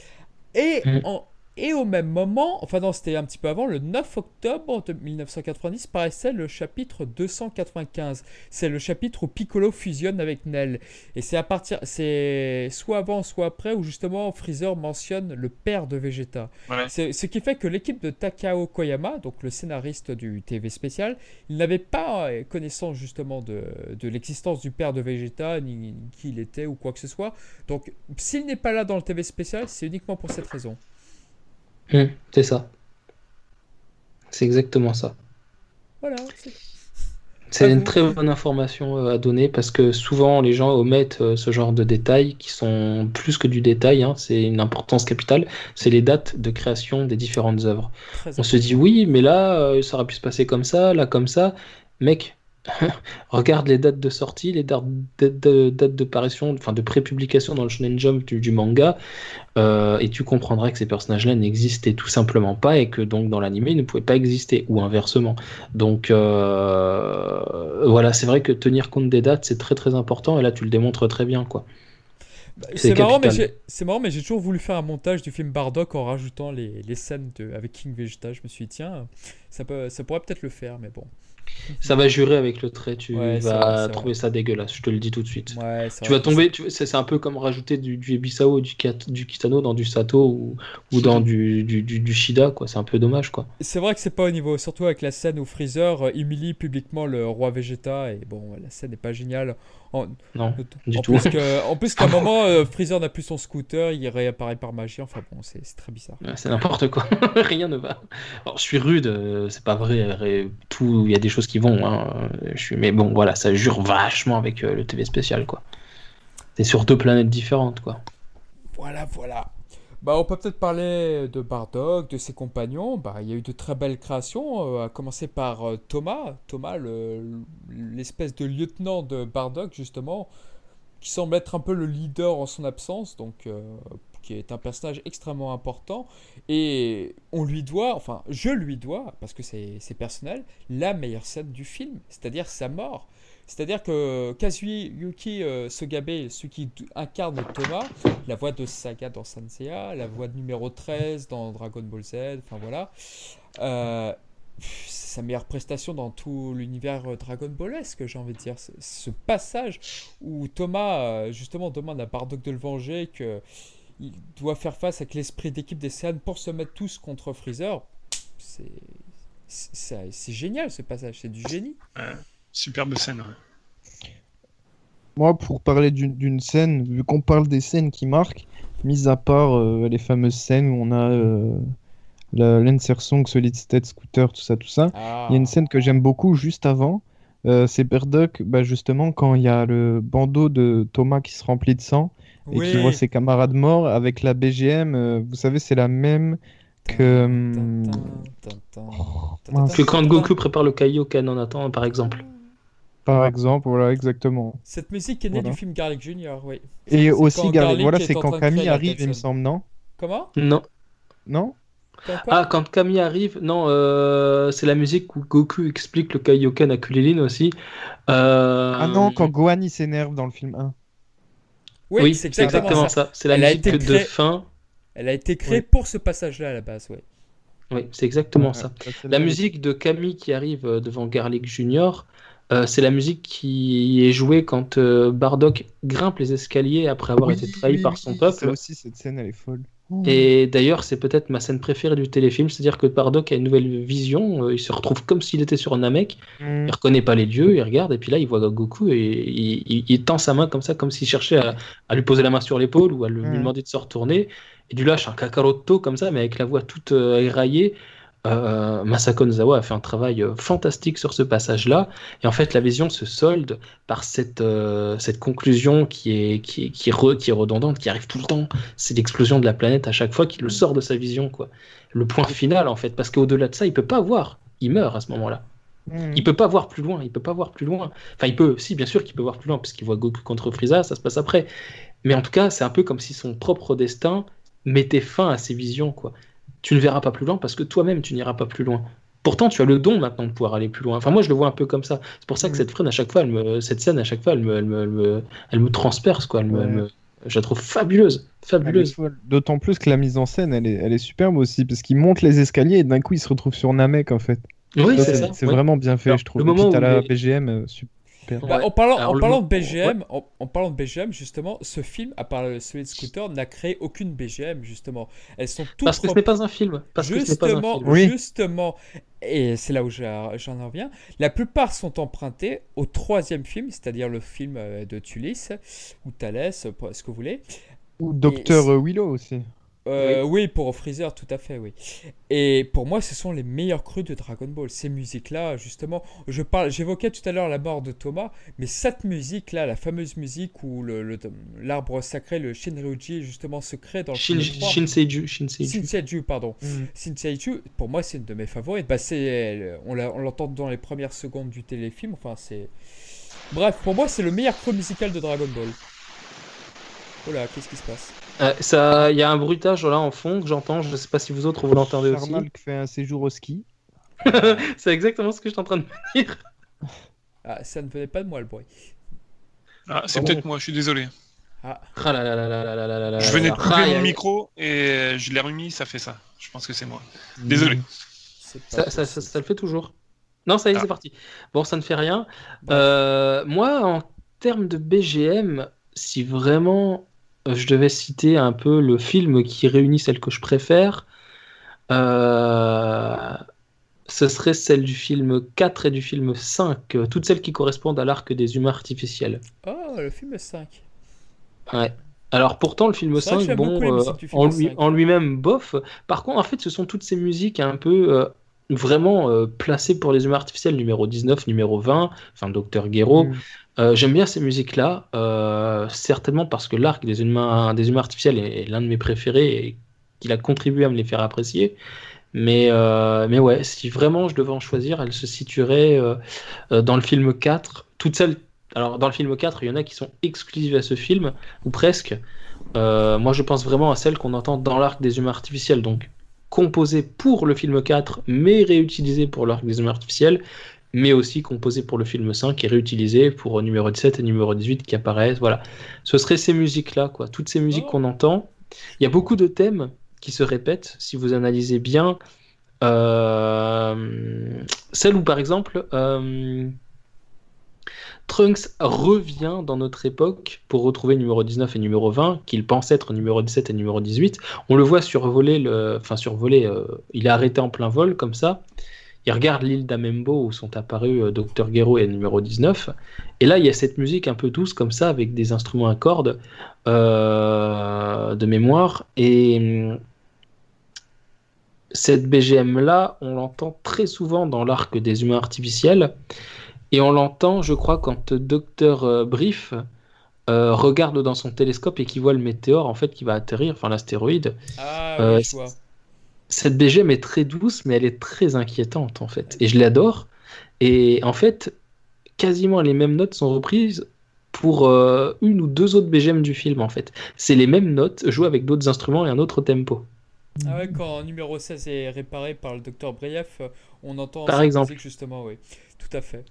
Et, Mhm. en- et au même moment, enfin non, c'était un petit peu avant, le 9 octobre de 1990 paraissait le chapitre 295. C'est le chapitre où Piccolo fusionne avec Nell. Et c'est à partir, c'est soit avant, soit après, où justement Freezer mentionne le père de Vegeta. Ouais. Ce qui fait que l'équipe de Takao Koyama, donc le scénariste du TV spécial, il n'avait pas euh, connaissance justement de, de l'existence du père de Vegeta, ni, ni qui il était ou quoi que ce soit. Donc s'il n'est pas là dans le TV spécial, c'est uniquement pour cette raison. Hum, c'est ça. C'est exactement ça. Voilà. c'est- une très bonne information euh, à donner parce que souvent les gens omettent euh, ce genre de détails qui sont plus que du détail, hein, c'est une importance capitale, c'est les dates de création des différentes œuvres. Très On se dit oui, mais là, euh, ça aurait pu se passer comme ça, là comme ça. Mec, regarde les dates de sortie, les dates de, de- dates de parution, enfin de prépublication dans le Shonen Jump du, du manga, euh, et tu comprendras que ces personnages-là n'existaient tout simplement pas et que donc dans l'anime ils ne pouvaient pas exister ou inversement. Donc euh, voilà, c'est vrai que tenir compte des dates c'est très très important et là tu le démontres très bien quoi. Bah, c'est marrant, mais j'ai- c'est marrant, mais j'ai toujours voulu faire un montage du film Bardock en rajoutant les, les scènes de, avec King Vegeta. Je me suis dit, tiens, ça, peut, ça pourrait peut-être le faire, mais bon. Ça va jurer avec le trait, tu Ouais, vas vrai, trouver ça dégueulasse, je te le dis tout de suite. Ouais, Tu vas tomber, c'est un peu comme rajouter du, du Ebisao ou du, Kitano dans du Sato ou, ou dans du, du, du, du Shida, quoi. C'est un peu dommage, quoi. C'est vrai que c'est pas au niveau, surtout avec la scène où Freezer euh, humilie publiquement le roi Vegeta et bon, la scène n'est pas géniale. En, Non, du en tout. Plus que, en plus qu'à un moment, euh, Freezer n'a plus son scooter, il réapparaît par magie. Enfin bon, c'est très bizarre. Ouais, C'est n'importe quoi. Rien ne va. Alors, je suis rude, euh, c'est pas vrai. ré- Tout, il y a des choses qui vont. hein. Je suis, mais bon, voilà, ça jure vachement avec euh, le TV spécial, quoi. C'est sur deux planètes différentes, quoi. Voilà, voilà. Bah, on peut peut-être parler de Bardock, de ses compagnons. Bah, il y a eu de très belles créations, euh, à commencer par euh, Thomas. Thomas, le- l'espèce de lieutenant de Bardock, justement, qui semble être un peu le leader en son absence, donc euh, qui est un personnage extrêmement important. Et on lui doit, enfin, je lui dois, parce que c'est personnel, la meilleure scène du film, c'est-à-dire sa mort. C'est-à-dire que Kazuyuki euh, Sogabe, celui qui incarne Thomas, la voix de Saga dans Sanseiya, la voix de numéro 13 dans Dragon Ball Z, enfin voilà. Euh, c'est sa meilleure prestation dans tout l'univers euh, Dragon Ballesque, j'ai envie de dire. Ce, passage où Thomas, euh, justement, demande à Bardock de le venger, que il doit faire face avec l'esprit d'équipe des Saiyans pour se mettre tous contre Freezer, c'est c'est génial ce passage, c'est du génie. Superbe scène. ouais. Moi, pour parler d'une scène, vu qu'on parle des scènes qui marquent, mis à part euh, les fameuses scènes où on a euh, l'insertion Solid State Scooter, tout ça, tout ça, Ah. il y a une scène que j'aime beaucoup juste avant. euh, c'est Bardock, bah, justement, quand il y a le bandeau de Thomas qui se remplit de sang et qui voit ses camarades morts avec la BGM. euh, vous savez, c'est la même que. Que quand Goku prépare le Kaioken en attendant, par exemple. Par exemple, voilà, exactement. Cette musique est née Voilà. du film Garlic Junior, oui. Et aussi, quand Gar- Garlic voilà, est c'est quand Camille arrive, il me semble, non? Comment? Non. Non? Quand Ah, quand Camille arrive, non, euh, c'est la musique où Goku explique le Kaioken à Kulilin aussi. Euh, Ah non, quand Gohan il s'énerve dans le film 1. Oui, Oui, c'est exactement, ça. ça. C'est la Elle musique de fin. Elle a été créée Oui. pour ce passage-là à la base, ouais. Oui, c'est exactement ça. Celle-là, La musique de Camille qui arrive euh, devant Garlic Junior, euh, c'est la musique qui est jouée quand euh, Bardock grimpe les escaliers après avoir Oui, été trahi oui, par oui, son Ça peuple. aussi, cette scène, elle est folle. Et d'ailleurs, c'est peut-être ma scène préférée du téléfilm, c'est-à-dire que Bardock a une nouvelle vision, euh, il se retrouve comme s'il était sur Namek, Mm. il reconnaît pas les dieux, il regarde, et puis là, il voit Goku et il, il- il tend sa main comme ça, comme s'il cherchait à, à lui poser la main sur l'épaule ou à lui, lui Mm. demander de se retourner, et du lâche un Kakaroto comme ça, mais avec la voix toute euh, éraillée. Euh, Masako Nozawa a fait un travail euh, fantastique sur ce passage-là, et en fait, la vision se solde par cette, euh, cette conclusion qui est, qui, est, qui, est re- qui est redondante, qui arrive tout le temps. C'est l'explosion de la planète à chaque fois qui le sort de sa vision, quoi. Le point final, en fait, parce qu'au-delà de ça, il peut pas voir. Il meurt à ce moment-là. Mm. Il peut pas voir plus loin, il peut pas voir plus loin. Enfin, il peut, si, bien sûr qu'il peut voir plus loin, parce qu'il voit Goku contre Frieza, ça se passe après. Mais en tout cas, c'est un peu comme si son propre destin mettait fin à ses visions, quoi. Tu ne verras pas plus loin parce que toi-même, tu n'iras pas plus loin. Pourtant, tu as le don maintenant de pouvoir aller plus loin. Enfin, moi, je le vois un peu comme ça. C'est pour ça que Mhm. cette scène, à chaque fois, elle me, cette scène, à chaque fois, elle me, elle me, elle me, elle me transperce, quoi. Elle me, Ouais. elle me- je la trouve fabuleuse, fabuleuse. D'autant plus que la mise en scène, elle est, elle est superbe aussi, parce qu'il monte les escaliers et d'un coup, il se retrouve sur Namek, en fait. Oui, c'est ça. c'est ouais. vraiment bien fait, Alors, je trouve. le moment où la les- BGM, euh, super. Bah, Ouais. en parlant, Alors, en le parlant de mo- BGM, en, en parlant de BGM, justement, ce film, à part le Solid Scooter, n'a créé aucune BGM, justement. Elles sont toutes Parce que ce n'est pas un film. Parce que ce n'est pas un justement, film. Justement, et c'est là où j'en en reviens, la plupart sont empruntés au troisième film, c'est-à-dire le film euh, de Tulis, ou Thalès, euh, ce que vous voulez. Ou Docteur Willow aussi. Euh, oui. pour Freezer, tout à fait, oui. Et pour moi, ce sont les meilleurs crus de Dragon Ball. Ces musiques-là, justement, je parle, j'évoquais tout à l'heure la mort de Thomas, mais cette musique-là, la fameuse musique où le- le- l'arbre sacré, le Shinryuji, justement, se crée dans le Shin, film 3. Shinseiju, Shinseiju. Shinseiju, pardon. Shinseiju, pour moi, c'est une de mes favorites. Bah, c'est, on l'entend dans les premières secondes du téléfilm. Enfin, c'est. Bref, pour moi, c'est le meilleur cru musical de Dragon Ball. Oh là, qu'est-ce qui se passe? Euh, il y a un bruitage là en fond que j'entends. Je ne sais pas si vous autres vous l'entendez aussi. qui fait un séjour au ski. c'est exactement ce que je suis en train de me dire. Ah, ça ne venait pas de moi le bruit. Ah, c'est peut-être moi. Je suis désolé. Ah. Ah là là là je venais de couper mon micro et euh, je l'ai remis, ça fait ça. Je pense que c'est moi. Hmm. Désolé. Ça, le fait toujours. Non, ça y est, ah. c'est parti. Bon, ça ne fait rien. Euh, moi, en termes de BGM, si vraiment je devais citer un peu le film qui réunit celle que je préfère, euh, ce serait celle du film 4 et du film 5, euh, toutes celles qui correspondent à l'arc des humains artificiels. Oh, le film 5. Ouais. Alors pourtant le film C'est vrai que 5, j'aime bon, euh, en, lui, 5. en lui-même bof. Par contre, en fait, ce sont toutes ces musiques un peu euh, vraiment euh, placé pour les humains artificiels, numéro 19, numéro 20, enfin Docteur Guéraud. Mm. Euh, J'aime bien ces musiques-là, euh, certainement parce que l'arc des humains, des humains artificiels est, est l'un de mes préférés et qu'il a contribué à me les faire apprécier. Mais, euh, mais ouais, si vraiment je devais en choisir, elle se situerait dans le film 4. Toutes celles. Alors, dans le film 4, il y en a qui sont exclusives à ce film, ou presque. Moi, je pense vraiment à celles qu'on entend dans l'arc des humains artificiels, donc composées pour le film 4, mais réutilisées pour humains artificiels, mais aussi composées pour le film 5 et réutilisées pour numéro 17 et numéro 18 qui apparaissent. Voilà. Ce seraient ces musiques-là, quoi. Toutes ces musiques Oh. qu'on entend. Il y a beaucoup de thèmes qui se répètent, si vous analysez bien. Euh, celle où, par exemple, euh, Trunks revient dans notre époque pour retrouver numéro 19 et numéro 20, qu'il pense être numéro 17 et numéro 18. On le voit survoler, le... enfin survoler, euh, il est arrêté en plein vol comme ça. Il regarde l'île d'Amembo où sont apparus euh, Dr. Gero et numéro 19. Et là, il y a cette musique un peu douce comme ça, avec des instruments à cordes euh, de mémoire. Et cette BGM-là, on l'entend très souvent dans l'arc des humains artificiels. Et on l'entend, je crois, quand Dr. Brief euh, regarde dans son télescope et qu'il voit le météore en fait qui va atterrir, enfin l'astéroïde. Ah, Euh, oui, je vois. Cette BGM est très douce, mais elle est très inquiétante en fait. Et je l'adore. Et en fait, quasiment les mêmes notes sont reprises pour euh, une ou deux autres BGM du film en fait. C'est les mêmes notes jouées avec d'autres instruments et un autre tempo. Ah ouais, quand numéro 16 est réparé par le docteur Brief, euh, on entend Par exemple. musique justement, oui. Tout à fait.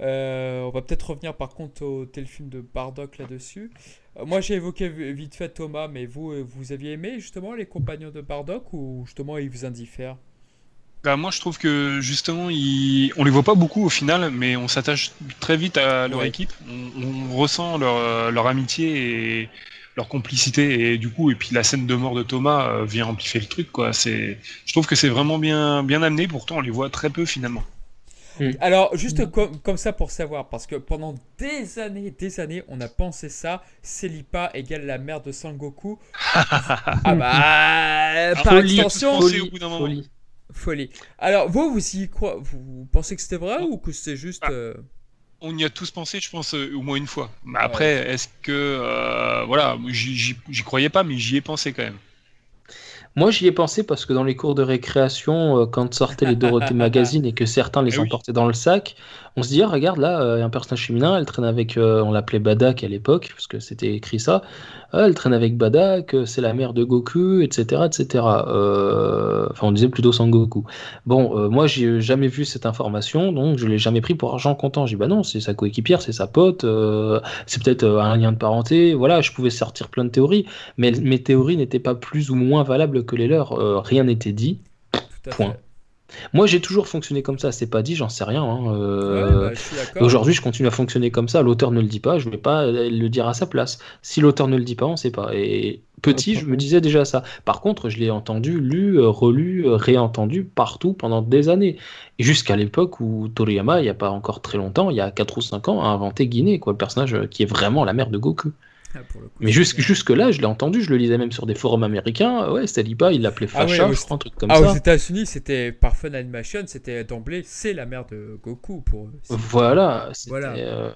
Euh, on va peut-être revenir par contre au téléfilm de Bardock là-dessus. Euh, moi j'ai évoqué vite fait Thomas, mais vous, euh, vous aviez aimé justement les compagnons de Bardock ou justement ils vous indiffèrent? Bah, moi, je trouve que justement, ils... on les voit pas beaucoup au final, mais on s'attache très vite à leur Ouais. équipe. On, on ressent leur, leur amitié et leur complicité, et du coup, et puis la scène de mort de Thomas vient amplifier le truc, quoi. C'est, je trouve que c'est vraiment bien, bien amené. Pourtant, on les voit très peu finalement. Alors, juste comme, comme ça pour savoir, parce que pendant des années, des années, on a pensé ça, Celipa égale la mère de Sangoku. ah bah, par folie, extension, tous pensé au bout d'un moment. folie. folie. Alors, vous, vous y croyez, vous pensez que c'était vrai ou que c'est juste... Ah. euh, On y a tous pensé, je pense, euh, au moins une fois. Mais après, est-ce que, euh, voilà, j'y croyais pas, mais j'y ai pensé quand même. Moi, j'y ai pensé parce que dans les cours de récréation, euh, quand sortaient les Dorothée Magazine et que certains les Eh oui. emportaient dans le sac, on se dit, ah, regarde là, euh, un personnage féminin, elle traîne avec, euh, on l'appelait Badak à l'époque, parce que c'était écrit ça, Ah, elle traîne avec Badak, euh, c'est la mère de Goku, etc. etc. Euh, Enfin, on disait plutôt Sangoku. Bon, euh, moi, j'ai jamais vu cette information, donc je l'ai jamais pris pour argent comptant. J'ai dit, bah non, c'est sa coéquipière, c'est sa pote, euh, c'est peut-être euh, un lien de parenté, voilà, je pouvais sortir plein de théories, mais mes théories n'étaient pas plus ou moins valables que les leurs. Euh, rien n'était dit. Point. fait. Moi, j'ai toujours fonctionné comme ça. C'est pas dit, j'en sais rien. hein. Ouais, Euh, bah. Aujourd'hui, je continue à fonctionner comme ça. L'auteur ne le dit pas, je vais pas euh, le dire à sa place. Si l'auteur ne le dit pas, on sait pas. Et petit, je me disais déjà ça. Par contre, je l'ai entendu, lu, relu, réentendu partout pendant des années. Jusqu'à l'époque où Toriyama, il y a pas encore très longtemps, il y a 4 ou 5 ans, a inventé Guinée, quoi, le personnage qui est vraiment la mère de Goku. Ah, pour le coup, Mais jusque, jusque là, je l'ai entendu, je le lisais même sur des forums américains. Ouais, Saliba, il l'appelait Ah ouais, Facha, je crois, un truc comme Ah, ça. aux États-Unis, c'était par Fun Animation, c'était d'emblée, c'est la mère de Goku pour eux. C'est- Voilà, c'était, Voilà. euh,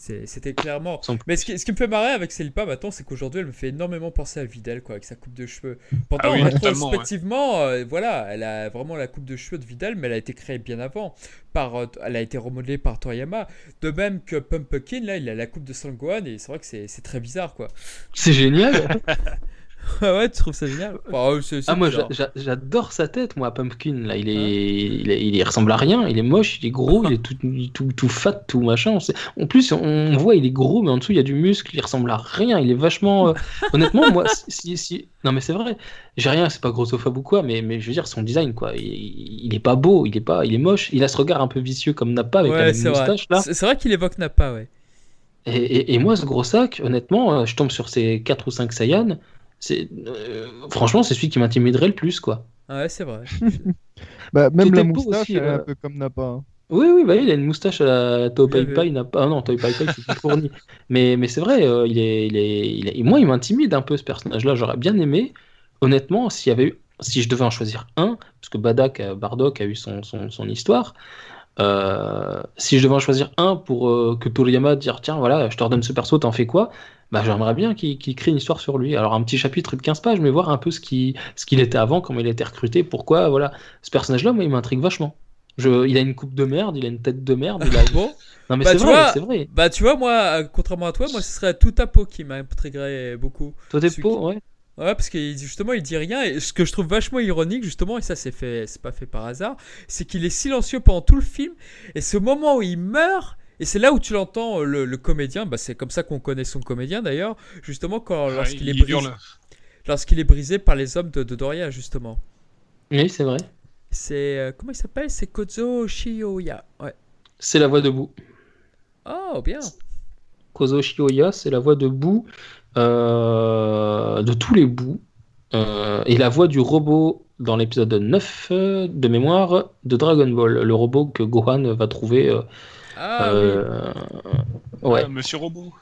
C'était clairement. Mais ce qui, ce qui me fait marrer avec Celipa maintenant, c'est qu'aujourd'hui, elle me fait énormément penser à Vidal, quoi, avec sa coupe de cheveux. Pourtant, Ah oui, rétrospectivement, euh, voilà, elle a vraiment la coupe de cheveux de Vidal, mais elle a été créée bien avant. Par, euh, elle a été remodelée par Toriyama. De même que Pumpkin, là, il a la coupe de Sangohan, et c'est vrai que c'est c'est très bizarre, quoi. c'est génial. Ah ouais, tu trouves ça génial? C'est Ah moi bizarre. j'a- j'a- j'adore sa tête moi Pumpkin là. Il est, il est- il est- il ressemble à rien. Il est moche il est gros il est tout, tout, tout fat tout machin. En plus on, voit il est gros mais en dessous il y a du muscle il ressemble à rien. Il est vachement euh, honnêtement moi si, si, si- non mais c'est vrai. J'ai rien c'est pas grossophobe ou quoi mais, mais je veux dire son design quoi il, il est pas beau il est pas il est moche. Il a ce regard un peu vicieux comme Nappa avec Ouais, la c'est vrai. moustache là. C'est c'est vrai qu'il évoque Nappa, ouais. et, et- et moi, ce gros sac, honnêtement, euh, je tombe sur ces 4 ou 5 Saiyans. C'est, euh, franchement, c'est celui qui m'intimiderait le plus, quoi. Ah ouais, c'est vrai. Bah, même la moustache, aussi, elle est un euh. peu comme Nappa. hein. Oui, oui, bah, il a une moustache à la Toy Bien Pai. Ah non, Toy Pai c'est plus fourni. Mais, mais c'est vrai, euh, il est, il est, il est- moi, il m'intimide un peu ce personnage-là. J'aurais bien aimé, honnêtement, s'il y avait eu si je devais en choisir un, parce que Badak, euh, Bardock a eu son, son, son histoire, euh, si je devais en choisir un pour euh, que Toriyama dire tiens voilà je te redonne ce perso t'en fais quoi? Bah j'aimerais bien qu'il crée une histoire sur lui alors un petit chapitre de 15 pages mais voir un peu ce qu'il ce qu'il était avant comment il a été recruté pourquoi voilà ce personnage là moi il m'intrigue vachement je, il a une coupe de merde il a une tête de merde il a... Bon, non mais Bah, c'est vrai c'est vrai bah tu vois, moi, euh, contrairement à toi, moi ce serait tout à peau qui m'intriguerait beaucoup. toi t'es celui peau ouais Ouais, parce que justement, il dit rien. Et ce que je trouve vachement ironique, justement, et ça c'est fait, c'est pas fait par hasard, c'est qu'il est silencieux pendant tout le film. Et ce moment où il meurt, et c'est là où tu l'entends, euh, le, le comédien, bah, c'est comme ça qu'on connaît son comédien d'ailleurs, justement quand Ah, lorsqu'il est il brisé, lorsqu'il est brisé par les hommes de, de Doria, justement. oui c'est vrai C'est euh, comment il s'appelle? C'est Kozo Shioya. Ouais. c'est la voix debout Oh bien. Kozo Shioya, c'est la voix de Boo, euh, de tous les bouts, euh, et la voix du robot dans l'épisode 9 euh, de mémoire de Dragon Ball, le robot que Gohan va trouver. Euh, Ah oui. euh, ouais, Ah, Monsieur Robot.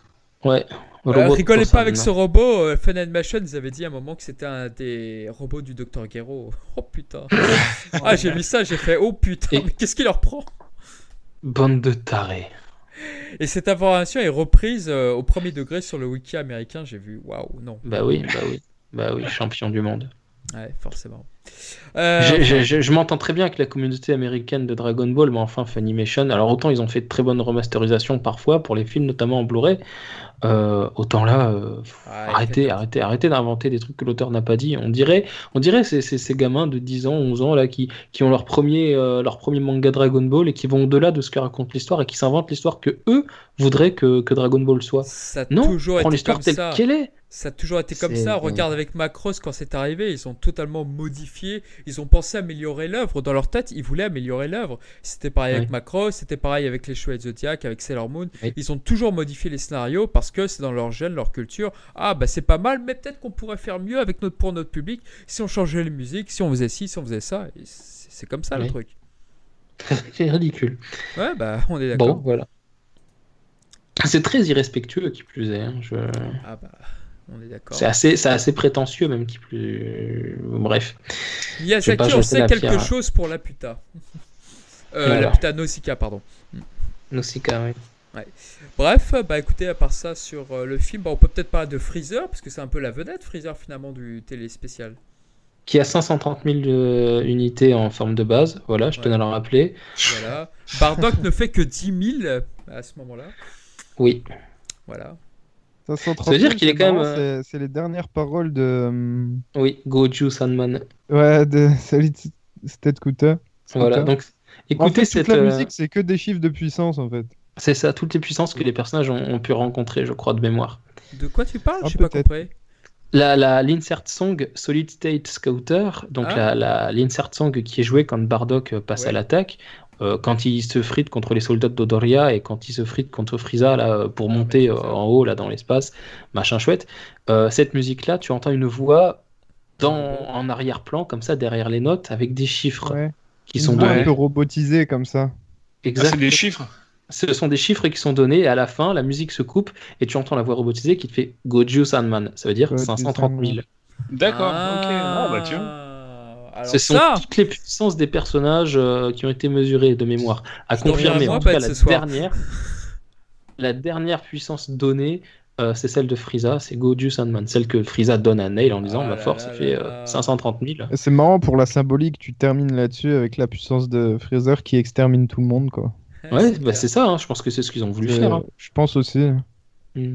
ouais. De rigolez pas avec ce robot. Euh, Fun Animation, ils avaient dit à un moment que c'était un des robots du Dr. Gero. Oh putain. ah, j'ai vu ça, j'ai fait oh putain, Et- mais qu'est-ce qui leur prend? Bande de tarés. Et cette information est reprise euh, au premier degré sur le wiki américain. J'ai vu, waouh, non. Bah oui, bah oui, bah oui, champion du monde. Ouais, forcément. Euh, je m'entends très bien avec la communauté américaine de Dragon Ball, mais enfin Funimation. Alors autant ils ont fait de très bonnes remasterisations parfois pour les films, notamment en Blu-ray. euh, autant là, euh, Ouais, arrêtez, arrêtez, arrêtez d'inventer des trucs que l'auteur n'a pas dit. On dirait, on dirait ces, ces, ces gamins de 10 ans, 11 ans là qui, qui ont leur premier, euh, leur premier manga Dragon Ball et qui vont au-delà de ce que raconte l'histoire et qui s'inventent l'histoire que eux voudraient que, que Dragon Ball soit. ça a Non, toujours prends été l'histoire comme telle ça. qu'elle est. Ça a toujours été comme ça. Regarde avec Macross quand c'est arrivé, ils ont totalement modifié. Ils ont pensé améliorer l'œuvre. Dans leur tête, ils voulaient améliorer l'œuvre. C'était pareil avec. Macross, c'était pareil avec les Chevaliers Zodiac, avec Sailor Moon. Oui. Ils ont toujours modifié les scénarios parce que c'est dans leur gène, leur culture. Ah, bah c'est pas mal, mais peut-être qu'on pourrait faire mieux avec notre, pour notre public si on changeait les musiques, si on faisait ci, si on faisait ça. C'est comme ça le truc. C'est ridicule. Ouais, bah on est Bon, d'accord. voilà. C'est très irrespectueux qui plus est. hein, je- Ah, bah on est d'accord. C'est assez, c'est assez prétentieux même qui plus. Bref. Miyazaki, on sait quelque pierre. chose pour la puta. Euh, Voilà. La puta Nausicaa, pardon. Nausicaa, oui. Bref, bah écoutez, à part ça sur euh, le film, bah, on peut peut-être parler de Freezer, parce que c'est un peu la vedette, Freezer finalement du télé spécial. Qui a 530 000 euh, unités en forme de base. Voilà, je tenais à le rappeler. Voilà. Bardock ne fait que 10 000 à ce moment-là. Oui. Voilà. Ça, Ça veut dire qu'il est c'est quand même, marrant, C'est les dernières paroles de. hum, Oui, Goju Sandman. Ouais, de Solid State Scooter. Voilà. Donc, En écoutez fait, toute cette. la euh, musique, c'est que des chiffres de puissance en fait. C'est ça, toutes les puissances que les personnages ont, ont pu rencontrer, je crois, de mémoire. De quoi tu parles? Ah, Je pas peut-être. compris. La, la, l'insert song Solid State Scouter, donc Ah. la, la, l'insert song qui est jouée quand Bardock euh, passe Ouais. à l'attaque, euh, quand il se frite contre les soldats de Dodoria et quand il se frite contre Frieza là, euh, pour Ah, monter euh, en haut là dans l'espace, machin chouette. Euh, cette musique-là, tu entends une voix dans, en arrière-plan, comme ça, derrière les notes, avec des chiffres Ouais. qui Une sont donnés. un peu robotisée comme ça. Ah, Exact. c'est des chiffres? Ce sont des chiffres qui sont donnés et à la fin, la musique se coupe et tu entends la voix robotisée qui te fait Goju Sandman. Ça veut dire Goju 530 000. Sandman. D'accord, Ah, ok. Ah, bah tiens. Alors Ce sont ça, toutes les puissances des personnages euh, qui ont été mesurées de mémoire. À Je confirmer, en tout cas, bête la dernière, la dernière puissance donnée, euh, c'est celle de Frieza, c'est Goju Sandman. Celle que Frieza donne à Nail en disant Ah Ma là force, là ça fait là euh, là. 530 000. Et C'est marrant pour la symbolique, tu termines là-dessus avec la puissance de Freezer qui extermine tout le monde quoi. Ouais, c'est bah, c'est ça, hein, je pense que c'est ce qu'ils ont voulu Euh, faire. hein. Je pense aussi. Mm.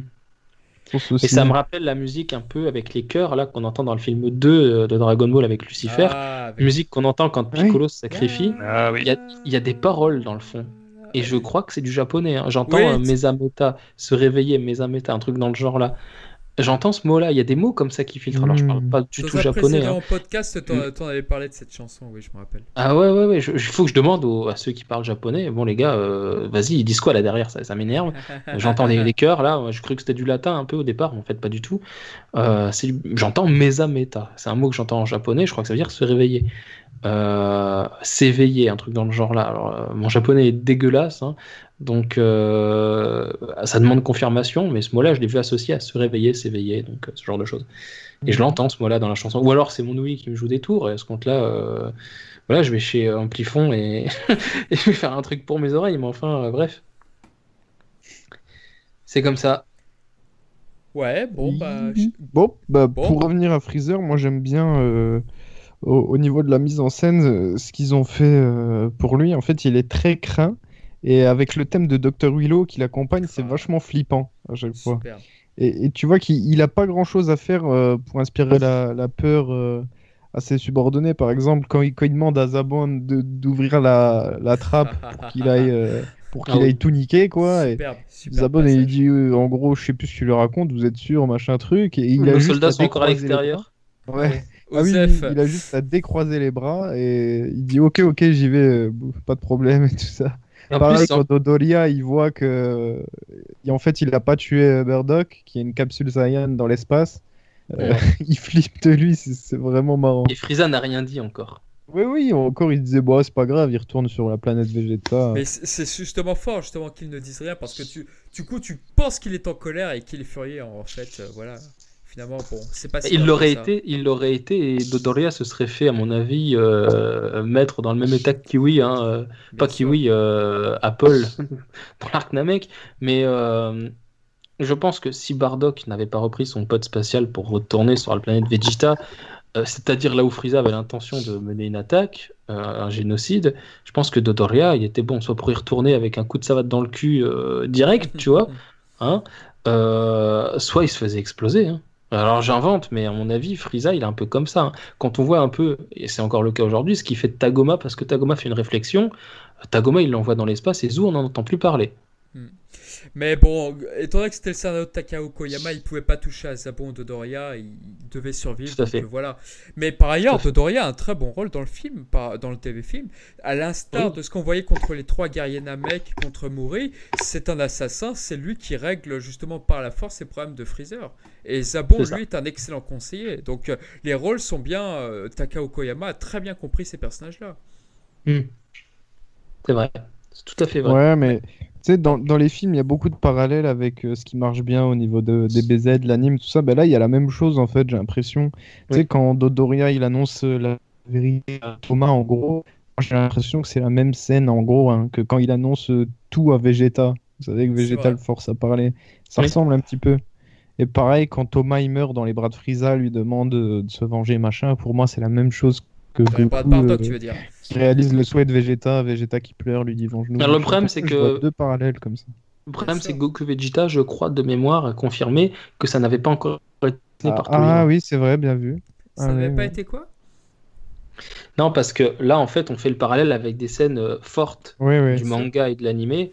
Et ça me rappelle la musique un peu avec les chœurs là qu'on entend dans le film 2 euh, de Dragon Ball avec Lucifer. Ah, avec- Musique qu'on entend quand Oui. Piccolo se sacrifie. Ah oui. Il y a, il y a des paroles dans le fond. Et je crois que c'est du japonais. hein. J'entends Oui, euh, Mesameta, se réveiller, Mesameta, un truc dans le genre là. J'entends ce mot-là. Il y a des mots comme ça qui filtrent. Alors je parle Mm. pas du Dans tout japonais. hein. podcast, t'en t'en avais parlé de cette chanson, oui, je me rappelle. Ah ouais, ouais, ouais. Il faut que je demande aux- à ceux qui parlent japonais. Bon, les gars, euh, vas-y, ils disent quoi là derrière Ça, ça m'énerve. J'entends des, des chœurs là. Je croyais que c'était du latin un peu au départ, mais en fait, pas du tout. Euh, J'entends mesameta. C'est un mot que j'entends en japonais. Je crois que ça veut dire se réveiller. Euh, s'éveiller, un truc dans le genre là. Alors, euh, mon japonais est dégueulasse. hein. Donc, euh, ça demande confirmation, mais ce mot-là, je l'ai vu associé à se réveiller, s'éveiller, donc euh, ce genre de choses. Et je l'entends ce mot-là dans la chanson. Ou alors c'est mon ouïe qui me joue des tours, et à ce compte-là, euh, voilà, je vais chez Amplifon et... et je vais faire un truc pour mes oreilles, mais enfin, euh, bref. C'est comme ça. Ouais, bon, bah. Bon, bah, Bon. pour revenir à Freezer, moi j'aime bien euh, au, au niveau de la mise en scène ce qu'ils ont fait pour lui. En fait, il est très craint et avec le thème de Dr. Willow qui l'accompagne, c'est Ah. vachement flippant à chaque fois. Et, et tu vois qu'il il a pas grand chose à faire euh, pour inspirer la, la peur euh, à ses subordonnés. Par exemple, quand il, quand il demande à Zabon de- d'ouvrir la, la trappe pour qu'il aille, euh, pour qu'il Ah aille tout niquer, quoi. Et, Superbe, superbe Zabon, il dit euh, en gros, je sais plus ce qu'il lui raconte, vous êtes sûr, machin truc. Et il a Nos juste soldats à sont encore à décroiser les l'extérieur. bras. Ouais. Ah oui, il a juste à décroiser les bras et il dit ok, ok, j'y vais, pas de problème et tout ça. En Pareil, plus, quand Dodoria il voit que et en fait il a pas tué Murdoch, qui est une capsule Saiyan dans l'espace, euh, il flippe de lui, c'est c'est vraiment marrant. et Frieza n'a rien dit encore. Oui, oui, encore il disait bon, c'est pas grave, il retourne sur la planète Vegeta. Mais c'est c'est justement fort justement qu'il ne dise rien parce que tu, du coup tu penses qu'il est en colère et qu'il est furieux en fait euh, voilà finalement bon c'est pas si Il l'aurait été, il l'aurait été, et Dodoria se serait fait, à mon avis, euh, mettre dans le même état que Kiwi, hein, euh, pas sûr. Kiwi, euh, Apple, dans l'arc Namek, mais euh, je pense que si Bardock n'avait pas repris son pod spatial pour retourner sur la planète Vegeta, c'est-à-dire là où Frieza avait l'intention de mener une attaque, euh, un génocide, je pense que Dodoria, il était bon, soit pour y retourner avec un coup de savate dans le cul euh, direct, tu vois, hein, euh, soit il se faisait exploser. hein. Alors j'invente, mais à mon avis, Frieza, il est un peu comme ça. hein. Quand on voit un peu, et c'est encore le cas aujourd'hui, ce qui fait de Tagoma, parce que Tagoma fait une réflexion, Tagoma, il l'envoie dans l'espace et Zou, on n'en entend plus parler. Mais bon, étant donné que c'était le scénario de Takao Koyama, il pouvait pas toucher à Zabon Dodoria, il devait survivre. Tout à donc, fait. voilà. Mais par ailleurs. Dodoria a un très bon rôle dans le film, dans le TV-film. À l'instar Oui. de ce qu'on voyait contre les trois guerriers Namek, contre Muri, c'est un assassin, c'est lui qui règle justement par la force les problèmes de Freezer. Et Zabon, lui, est un excellent conseiller. Donc euh, les rôles sont bien. euh, Takao Koyama a très bien compris ces personnages-là. C'est vrai. C'est tout à fait vrai. Ouais, mais sais, dans, dans les films, il y a beaucoup de parallèles avec euh, ce qui marche bien au niveau de, des BZ, de l'anime, tout ça. Ben là, il y a la même chose en fait, j'ai l'impression. Tu sais, Oui. quand Dodoria il annonce euh, la vérité à Thomas, en gros, j'ai l'impression que c'est la même scène en gros hein, que quand il annonce euh, tout à Vegeta. Vous savez que Vegeta le force à parler. Ça Oui. ressemble un petit peu. Et pareil, quand Thomas il meurt dans les bras de Frieza, lui demande de se venger, machin. Pour moi, c'est la même chose que de Goku, euh, tu veux dire. qui réalise le souhait de Vegeta, Vegeta qui pleure, lui dit venge-nous. Alors, le problème, c'est que- deux parallèles comme ça. Le problème, c'est que Goku Vegeta, je crois de mémoire, a confirmé que ça n'avait pas encore été Ah, par ah oui, c'est vrai, bien vu. Ça Ah n'avait pas ouais. été quoi? Non, parce que là, en fait, on fait le parallèle avec des scènes euh, fortes Oui, oui. du manga et de l'animé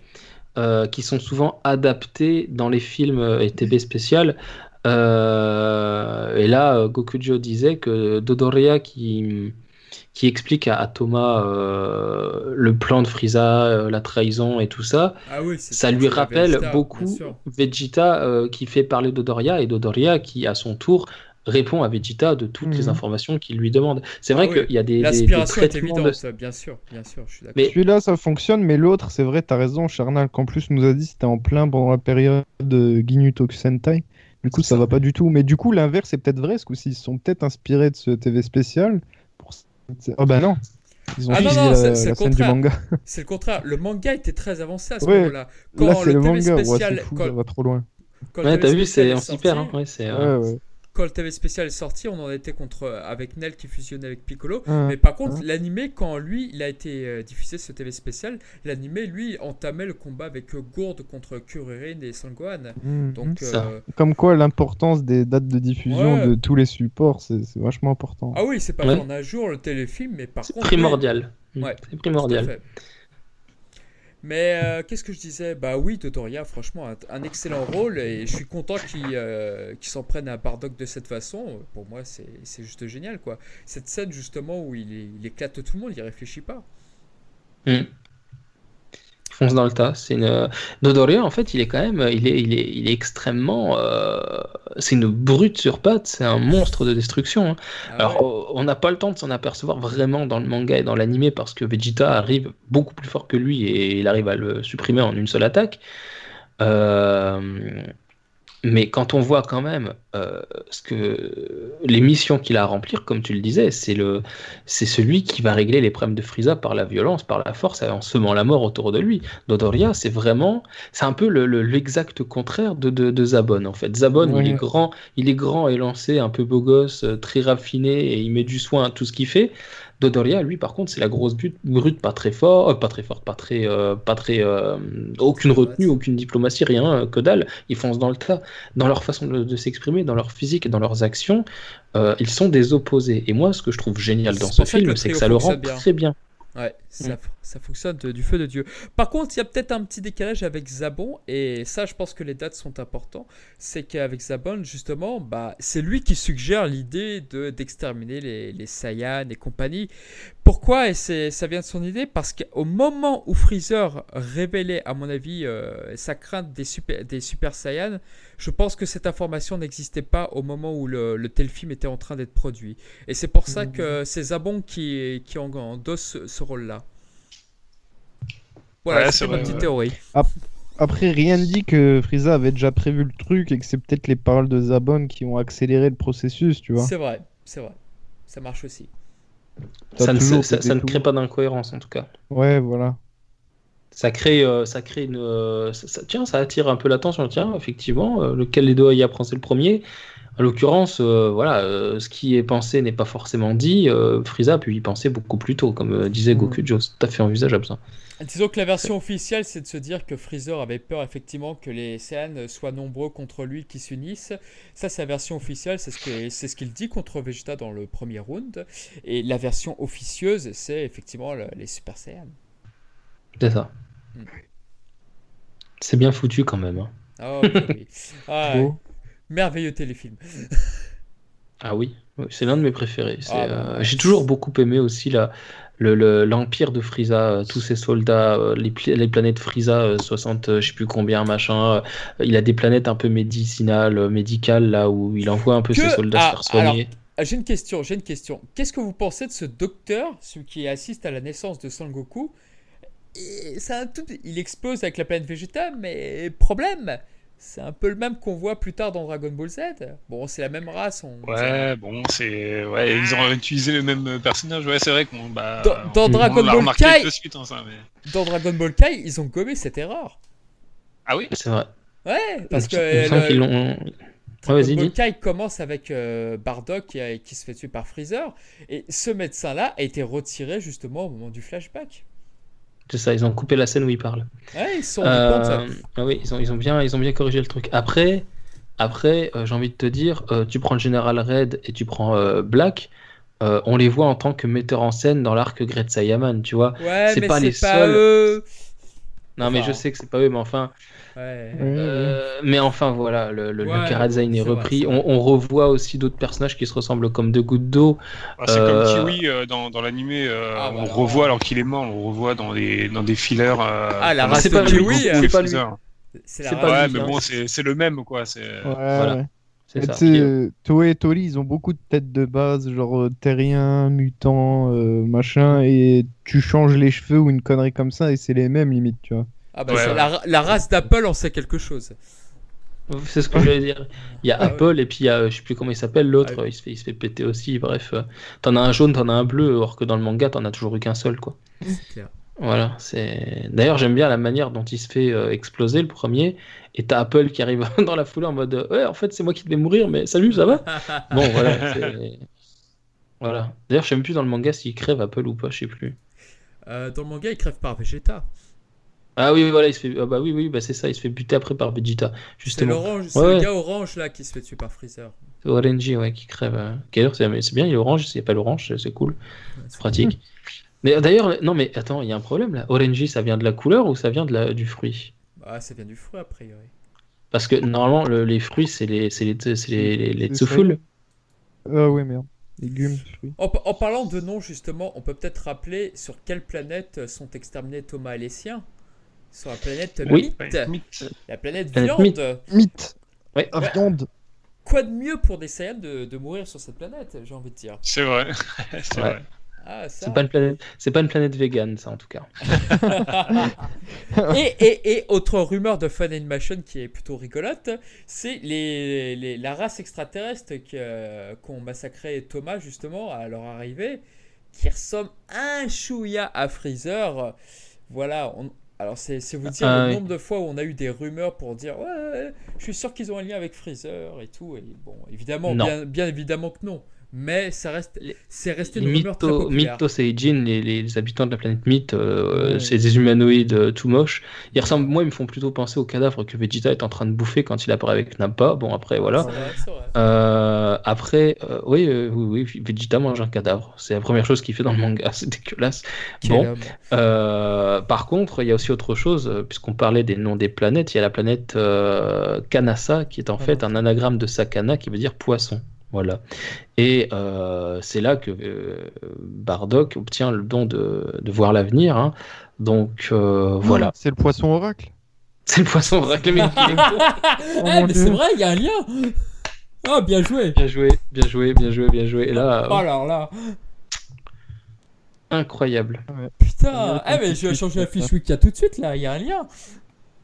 euh, qui sont souvent adaptées dans les films et TB spécial. Euh, et là, Gokujo disait que Dodoria qui, qui explique à, à Thomas euh, le plan de Frieza, euh, la trahison et tout ça, Ah oui, ça lui rappelle Vegeta, beaucoup. Vegeta euh, qui fait parler Dodoria et Dodoria qui, à son tour, répond à Vegeta de toutes les Mhm. informations qu'il lui demande. C'est Ah vrai oui. qu'il y a des, des- des est traitements évidente, de- bien sûr, bien sûr, je suis d'accord. Mais- Celui-là, ça fonctionne, mais l'autre, c'est vrai, t'as raison, Charnal, qu'en plus nous a dit c'était en plein pendant la période de Ginyu Tokusentai. Du coup, ça va pas du tout. Mais du coup, l'inverse, c'est peut-être vrai, ce coup-ci. Ils se sont peut-être inspirés de ce TV spécial. Oh bah non Ils ont Ah non, suivi non, la, c'est- c'est la le scène du contraire. manga. C'est le contraire. Le manga était très avancé à ce Ouais. moment-là. Là, Quand c'est le, le TV manga. Spécial, fou, quand, va trop loin. quand Ouais, t'as vu, c'est est en sorti- super. Hein. Ouais, c'est, euh, Ouais, ouais. Quand le TV spécial est sorti, on en était contre avec Nel qui fusionnait avec Piccolo. Ah, Mais par contre, hein. l'animé, quand lui, il a été euh, diffusé ce TV spécial, l'animé, lui, entamait le combat avec euh, Gourde contre Kuririn et Sangohan. Mhm. Donc, euh, Comme quoi, l'importance des dates de diffusion Ouais. de tous les supports, c'est vachement important. ah oui, c'est pas Ouais. en un jour le téléfilm, mais par c'est contre. primordial. Ouais. C'est oui, tout à primordial. Mais euh, qu'est-ce que je disais? Bah oui, Dodoria, franchement, un, excellent rôle et je suis content qu'il euh, qu'il s'en prenne à Bardock de cette façon. Pour moi, c'est juste génial, quoi. Cette scène, justement, où il, éclate tout le monde, il réfléchit pas. Mm. Fonce dans le tas. C'est une Dodoria en fait, il est quand même, il est, il est, il est extrêmement, euh, c'est une brute sur pattes, c'est un monstre de destruction. hein. Ah Alors, ouais. euh, on n'a pas le temps de s'en apercevoir vraiment dans le manga et dans l'animé parce que Vegeta arrive beaucoup plus fort que lui et il arrive à le supprimer en une seule attaque. Euh, mais quand on voit quand même euh, ce que les missions qu'il a à remplir, comme tu le disais, c'est le, c'est celui qui va régler les problèmes de Frieza par la violence, par la force, en semant la mort autour de lui. Dodoria, c'est vraiment, c'est un peu le- le- l'exact contraire de, de, de Zabon en fait. Zabon, il est grand, il est grand et lancé, un peu beau gosse, euh, très raffiné et il met du soin à tout ce qu'il fait. Dodoria, lui, par contre, c'est la grosse brute, brute pas très fort, euh, pas très forte, pas très, euh, pas très, euh, aucune retenue, aucune diplomatie, rien, que dalle. Ils foncent dans le tas. Dans leur façon de, de s'exprimer, dans leur physique et dans leurs actions, ils sont des opposés. Et moi, ce que je trouve génial dans ce film, c'est que ça le rend bien. très bien. Ouais, ça, Mm. ça fonctionne de- du feu de Dieu. Par contre, il y a peut-être un petit décalage avec Zabon, et ça, je pense que les dates sont importantes. C'est qu'avec Zabon, justement, bah, c'est lui qui suggère l'idée de d'exterminer les, les Saiyans et compagnie. Pourquoi? Et c'est ça vient de son idée Parce qu'au moment où Freezer révélait, à mon avis, euh, sa crainte des super, des super Saiyans, je pense que cette information n'existait pas au moment où le, le tel film était en train d'être produit. Et c'est pour ça que c'est Zabon qui, qui en- endosse ce, ce rôle-là. Voilà, Ouais, c'est ma petite ouais. théorie. Après, rien ne dit que Frieza avait déjà prévu le truc et que c'est peut-être les paroles de Zabon qui ont accéléré le processus, tu vois. C'est vrai, c'est vrai. Ça marche aussi. Ça ne, ça- ça crée pas d'incohérence, en tout cas. Ouais, voilà. Ça crée, euh, ça crée une. euh, ça- ça- tiens, ça attire un peu l'attention. Tiens, effectivement, euh, lequel des deux y apprend, c'est le premier. En l'occurrence, euh, voilà, euh, ce qui est pensé n'est pas forcément dit. Euh, Frieza a pu y penser beaucoup plus tôt, comme euh, disait Mm. Goku Joe. C'est tout à fait envisageable, ça. Disons que la version officielle, c'est de se dire que Freezer avait peur effectivement que les Saiyans soient nombreux contre lui, qui s'unissent. Ça, c'est la version officielle, c'est ce que- c'est ce qu'il dit contre Vegeta dans le premier round. Et la version officieuse, c'est effectivement le- les Super Saiyans. C'est ça. Mm. C'est bien foutu quand même. hein. Ah, oui. Ah, merveilleux téléfilm. Ah oui, c'est l'un de mes préférés. Ah, euh, J'ai toujours beaucoup aimé aussi la, le, le- l'empire de Frieza, euh, tous ses soldats, euh, les, planètes Frieza, euh, 60, euh, je sais plus combien, machin. il a des planètes un peu médicinales, médicales, là où il envoie un peu Que- ses soldats ah, se faire soigner. Ah, j'ai une question, j'ai une question. Qu'est-ce que vous pensez de ce docteur, celui qui assiste à la naissance de Son Goku Et c'est un tout... Il explose avec la planète Vegeta, mais problème, c'est un peu le même qu'on voit plus tard dans Dragon Ball Z. Bon, c'est la même race. On... Ouais, bon, c'est. Ouais, ils ont utilisé le même personnage. Ouais, c'est vrai qu'on. Bah, Dans- dans on- Dragon on Ball remarqué Kai- de suite, hein, ça, mais... Dans Dragon Ball Kai, ils ont gommé cette erreur. Ah oui? C'est vrai. Ouais, parce que le- Dragon Ball. Kai commence avec euh, Bardock qui, a- qui se fait tuer par Freezer, et ce médecin-là a été retiré justement au moment du flashback. C'est ça, ils ont coupé la scène où il parle. Ouais, ils sont compte. Euh, ah oui, ils ont, ils, ont bien, ils ont bien corrigé le truc. Après, après euh, j'ai envie de te dire, euh, tu prends le général Red et tu prends Black, on les voit en tant que metteurs en scène dans l'arc Great Saiyaman, tu vois. Ouais, c'est pas les pas seuls. eux. Non, mais je sais que c'est pas eux, mais enfin, Ouais. Euh, mais enfin voilà, le, le, Karazhan est, c'est vrai, repris. c'est on, on revoit aussi d'autres personnages qui se ressemblent comme deux gouttes d'eau. Ah, C'est Euh, comme Kiwi euh, dans, dans l'animé, euh, Ah, on bah revoit alors qu'il est mort, on revoit dans des, dans des fillers. euh, Ah, la race c'est de pas lui, Kiwi, c'est euh, pas lui. C'est c'est pas Ouais, lui, mais hein. bon, c'est c'est le même, quoi. c'est- Ouais, Voilà. C'est ça. euh, euh, Toei et Tori, ils ont beaucoup de têtes de base, genre euh, terrien, mutant, euh, machin, et tu changes les cheveux ou une connerie comme ça, et c'est les mêmes limite, tu vois. Ah bah Ouais, c'est ouais. la, la race d'Apple en sait quelque chose. C'est ce que j'allais dire. Il y a Ah ouais. Apple et puis il y a, je sais plus comment il s'appelle, l'autre, Ouais. il, se fait, il se fait péter aussi. Bref, t'en as un jaune, t'en as un bleu, alors que dans le manga, t'en as toujours eu qu'un seul, quoi. C'est clair. Voilà, c'est. D'ailleurs, j'aime bien la manière dont il se fait euh, exploser le premier. Et t'as Apple qui arrive dans la foulée en mode Ouais, en fait, c'est moi qui devais mourir, mais salut, ça va? Bon, voilà. Voilà. D'ailleurs, je sais même plus dans le manga s'il crève Apple ou pas, je sais plus. Euh, dans le manga, il crève par Vegeta. Ah oui, oui, voilà, il se fait. ah bah oui, oui, bah c'est ça, il se fait buter après par Vegeta, C'est justement. l'orange, c'est Ouais. le gars orange là qui se fait tuer par Freezer. C'est Orange, ouais, qui crève. euh. D'ailleurs, c'est c'est bien, il est orange, s'il n'y a pas l'orange, c'est- cool. Ouais, C'est pratique. Mais d'ailleurs, non, mais attends, il y a un problème là. Orangey, ça vient de la couleur ou ça vient de la, du fruit? Ah, ça vient du fruit a priori. Parce que normalement, le- les fruits, c'est les, c'est les, c'est les, les, les tsuful. Ah ouais, merde. Légumes, fruits. En, en parlant de nom, justement, on peut peut-être rappeler sur quelle planète sont exterminés Thomas et les siens. Sur la planète Oui. Mythe, la planète Planète viande. Mythe, Ouais. viande. Quoi de mieux pour des Saiyans de, de mourir sur cette planète, j'ai envie de dire? C'est vrai. c'est Ouais. vrai. Ah. C'est pas une planète, c'est pas une planète végane, ça en tout cas. et, et, et autre rumeur de Fun Animation qui est plutôt rigolote, c'est les, les- la race extraterrestre que- qu'ont massacré Thomas justement à leur arrivée, qui ressemble un chouïa à Freezer. Voilà, on- alors c'est c'est vous dire Ah, le nombre de fois où on a eu des rumeurs pour dire ouais, je suis sûr qu'ils ont un lien avec Freezer et tout. Et bon, évidemment, bien évidemment que non. Mais ça reste, c'est resté une rumeur très populaire. Mythos et Jin, les, les habitants de la planète Mythe, euh, Ouais. c'est des humanoïdes euh, tout moches. Ils ressemblent, moi, ils me font plutôt penser au cadavre que Vegeta est en train de bouffer quand il apparaît avec Nappa. Bon, après, voilà. C'est vrai, c'est vrai. Euh, après, euh, oui, euh, oui, oui, Vegeta mange un cadavre. C'est la première chose qu'il fait dans le manga. C'est dégueulasse. Quel Bon. Euh, par contre, il y a aussi autre chose, puisqu'on parlait des noms des planètes. Il y a la planète euh, Kanasa, qui est en Ah fait un anagramme de Sakana, qui veut dire poisson. Voilà. Et euh, c'est là que euh, Bardock obtient le don de, de voir l'avenir. hein. Donc euh, voilà. C'est le poisson oracle. C'est le poisson oracle. Bon. Oh Eh, mais Dieu. c'est vrai, il y a un lien. Ah, bien joué. Bien joué, bien joué, bien joué, bien joué. Et là, Oh, euh, alors là, incroyable. putain. Ah, Eh, mais je vais changer la fiche wiki tout de suite là. Il y a un lien.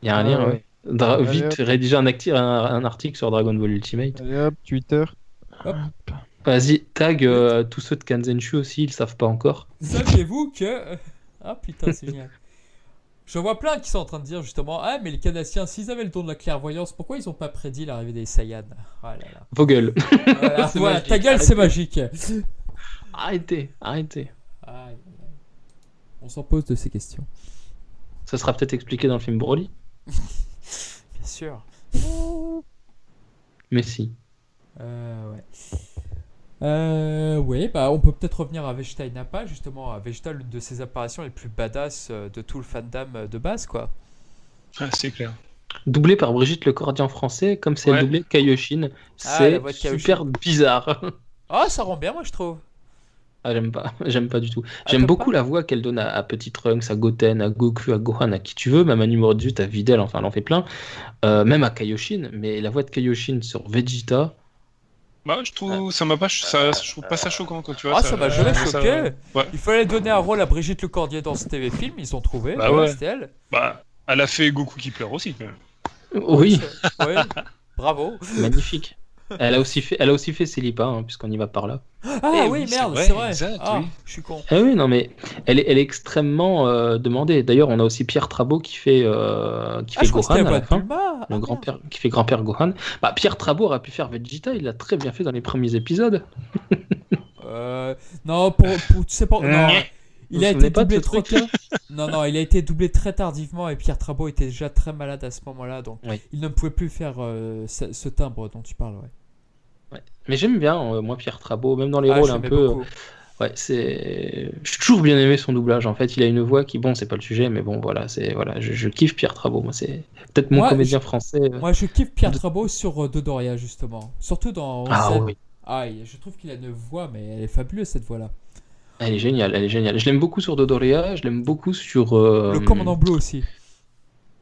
Il y a un Ah lien, ouais. ouais. Dra- Allez, vite, rédiger un, acti- un, un article sur Dragon Ball Ultimate. Allez hop, Twitter. Vas-y, tag euh, tous ceux de Kanzenshu aussi, ils savent pas encore. Saviez-vous que. Ah putain, c'est génial. Je vois plein qui sont en train de dire justement Ah, mais les Canadiens, s'ils avaient le don de la clairvoyance, pourquoi ils ont pas prédit l'arrivée des Saiyans? Là là. Vos gueules. Voilà, voilà, ta gueule, c'est magique. arrêtez, arrêtez. On s'en pose de ces questions. Ça sera peut-être expliqué dans le film Broly. Bien sûr. Mais si. Euh, ouais. Euh, ouais, bah on peut peut-être revenir à Vegeta et Nappa, justement. À Vegeta, l'une de ses apparitions les plus badass euh, de tout le fandom euh, de base, quoi. Ah, c'est clair. Doublé par Brigitte Le Cordier français, comme c'est Ouais. doublé Kaioshin. Ah, C'est Kaioshin. super bizarre. Ah, ça rend bien, moi, je trouve. Ah, j'aime pas, j'aime pas du tout. Ah, J'aime beaucoup pas la voix qu'elle donne à, à Petit Trunks, à Goten, à Goku, à Gohan, à qui tu veux, même à numéro 18, à Videl, enfin, elle en fait plein. Euh, même à Kaioshin, mais la voix de Kaioshin sur Vegeta, Bah, je trouve, ça m'a pas, ça, je trouve pas ça choquant quand tu vois. Ah, ça m'a jamais ça- choqué. Ouais. Il fallait donner un rôle à Brigitte Lecordier dans ce TV film, ils ont trouvé. Bah ouais. C'était elle. Bah, elle a fait Goku qui pleure aussi. Quand même. oui. Bravo. magnifique. Elle a aussi fait, elle a aussi fait Célipa, hein, puisqu'on y va par là. Ah Eh oui, merde, c'est vrai. exact, ah, oui. je suis con. Ah oui, non, mais elle est, elle est extrêmement euh, demandée. D'ailleurs, on a aussi Pierre Trabot qui fait, euh, qui Ah, fait je crois que c'était Gohan à la fin. Ah, merde. grand-père qui fait grand-père Gohan. Bah, Pierre Trabot aurait pu faire Vegeta, il l'a très bien fait dans les premiers épisodes. Euh, non, pour, pour- tu sais pas. Non, il a été doublé trop truc-là Non, non, il a été doublé très tardivement et Pierre Trabot était déjà très malade à ce moment-là, donc Oui. il ne pouvait plus faire euh, ce, ce timbre dont tu parles. Ouais. Mais j'aime bien, euh, moi, Pierre Trabot, même dans les Ah, rôles un peu. beaucoup. Ouais, c'est. J'ai toujours bien aimé son doublage. En fait, il a une voix qui, bon, c'est pas le sujet, mais bon, voilà, c'est voilà, je, je kiffe Pierre Trabot. Moi, c'est peut-être mon Moi, comédien français. euh. Moi, je kiffe Pierre De- Trabot sur euh, Dodoria, justement. Surtout dans. Ah oui, Ah, je trouve qu'il a une voix, mais elle est fabuleuse cette voix-là. Elle est géniale, elle est géniale. Je l'aime beaucoup sur Dodoria, je l'aime beaucoup sur. euh, Le commandant Blue aussi.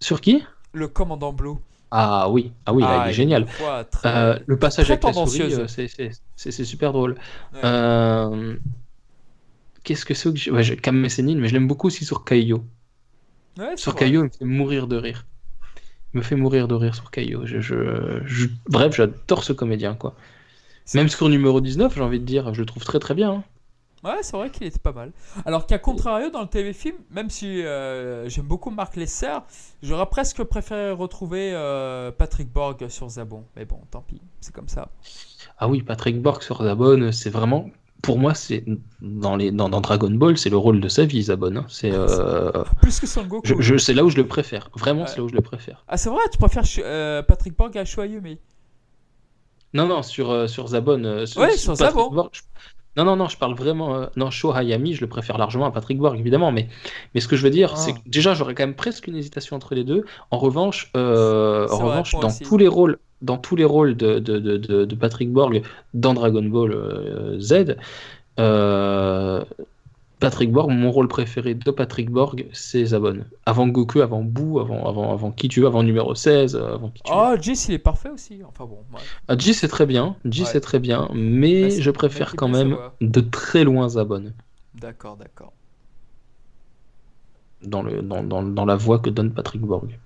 Sur qui? Le commandant Blue. Ah oui, ah oui, là, Ah, il est génial. a une voix très- Euh, le passage très avec la souris, euh, c'est- super drôle. Ouais. Euh, Qu'est-ce que c'est que j'ai- ouais, je- Cam Messénine, mais je l'aime beaucoup aussi sur Caillou. Ouais, Sur vrai. Caillou, il me fait mourir de rire. Il me fait mourir de rire sur Caillou. Je, Bref, j'adore ce comédien, quoi. Même sur numéro 19, j'ai envie de dire, je le trouve très très bien. hein. Ouais, c'est vrai qu'il était pas mal. Alors qu'à contrario, dans le téléfilm, même si euh, j'aime beaucoup Marc Lesser, j'aurais presque préféré retrouver euh, Patrick Borg sur Zabon. Mais bon, tant pis, c'est comme ça. Ah oui, Patrick Borg sur Zabon, c'est vraiment. Pour moi, c'est dans, les, dans, dans Dragon Ball, c'est le rôle de sa vie, Zabon. hein. C'est euh, Plus que Son Goku. je, je- c'est là où je le préfère. Vraiment, c'est là où je le préfère. Ah, c'est vrai, tu préfères Patrick Borg à Shoayumi Non, non, sur, euh, sur Zabon. euh, Ouais, sur Zabon. Borg, je- Non, non, non, je parle vraiment. euh, Non, Sho Hayami, je le préfère largement à Patrick Borg, évidemment. Mais, mais ce que je veux dire, Ah. c'est que déjà, j'aurais quand même presque une hésitation entre les deux. En revanche, euh, en revanche dans aussi. tous les rôles, dans tous les rôles de, de, de, de- de Patrick Borg dans Dragon Ball euh, Z, euh, Patrick Borg, mon rôle préféré de Patrick Borg, c'est Zabon. Avant Goku, avant Boo, avant, avant, avant qui tu veux, avant numéro 16, euh, avant qui tu veux. Oh, Jis, il est parfait aussi. Enfin bon, ouais. Ah, J c'est très bien, J Ouais. c'est très bien, mais Bah, je préfère quand même de très loin Zabon D'accord, d'accord. dans, le, dans, dans, dans la voix que donne Patrick Borg.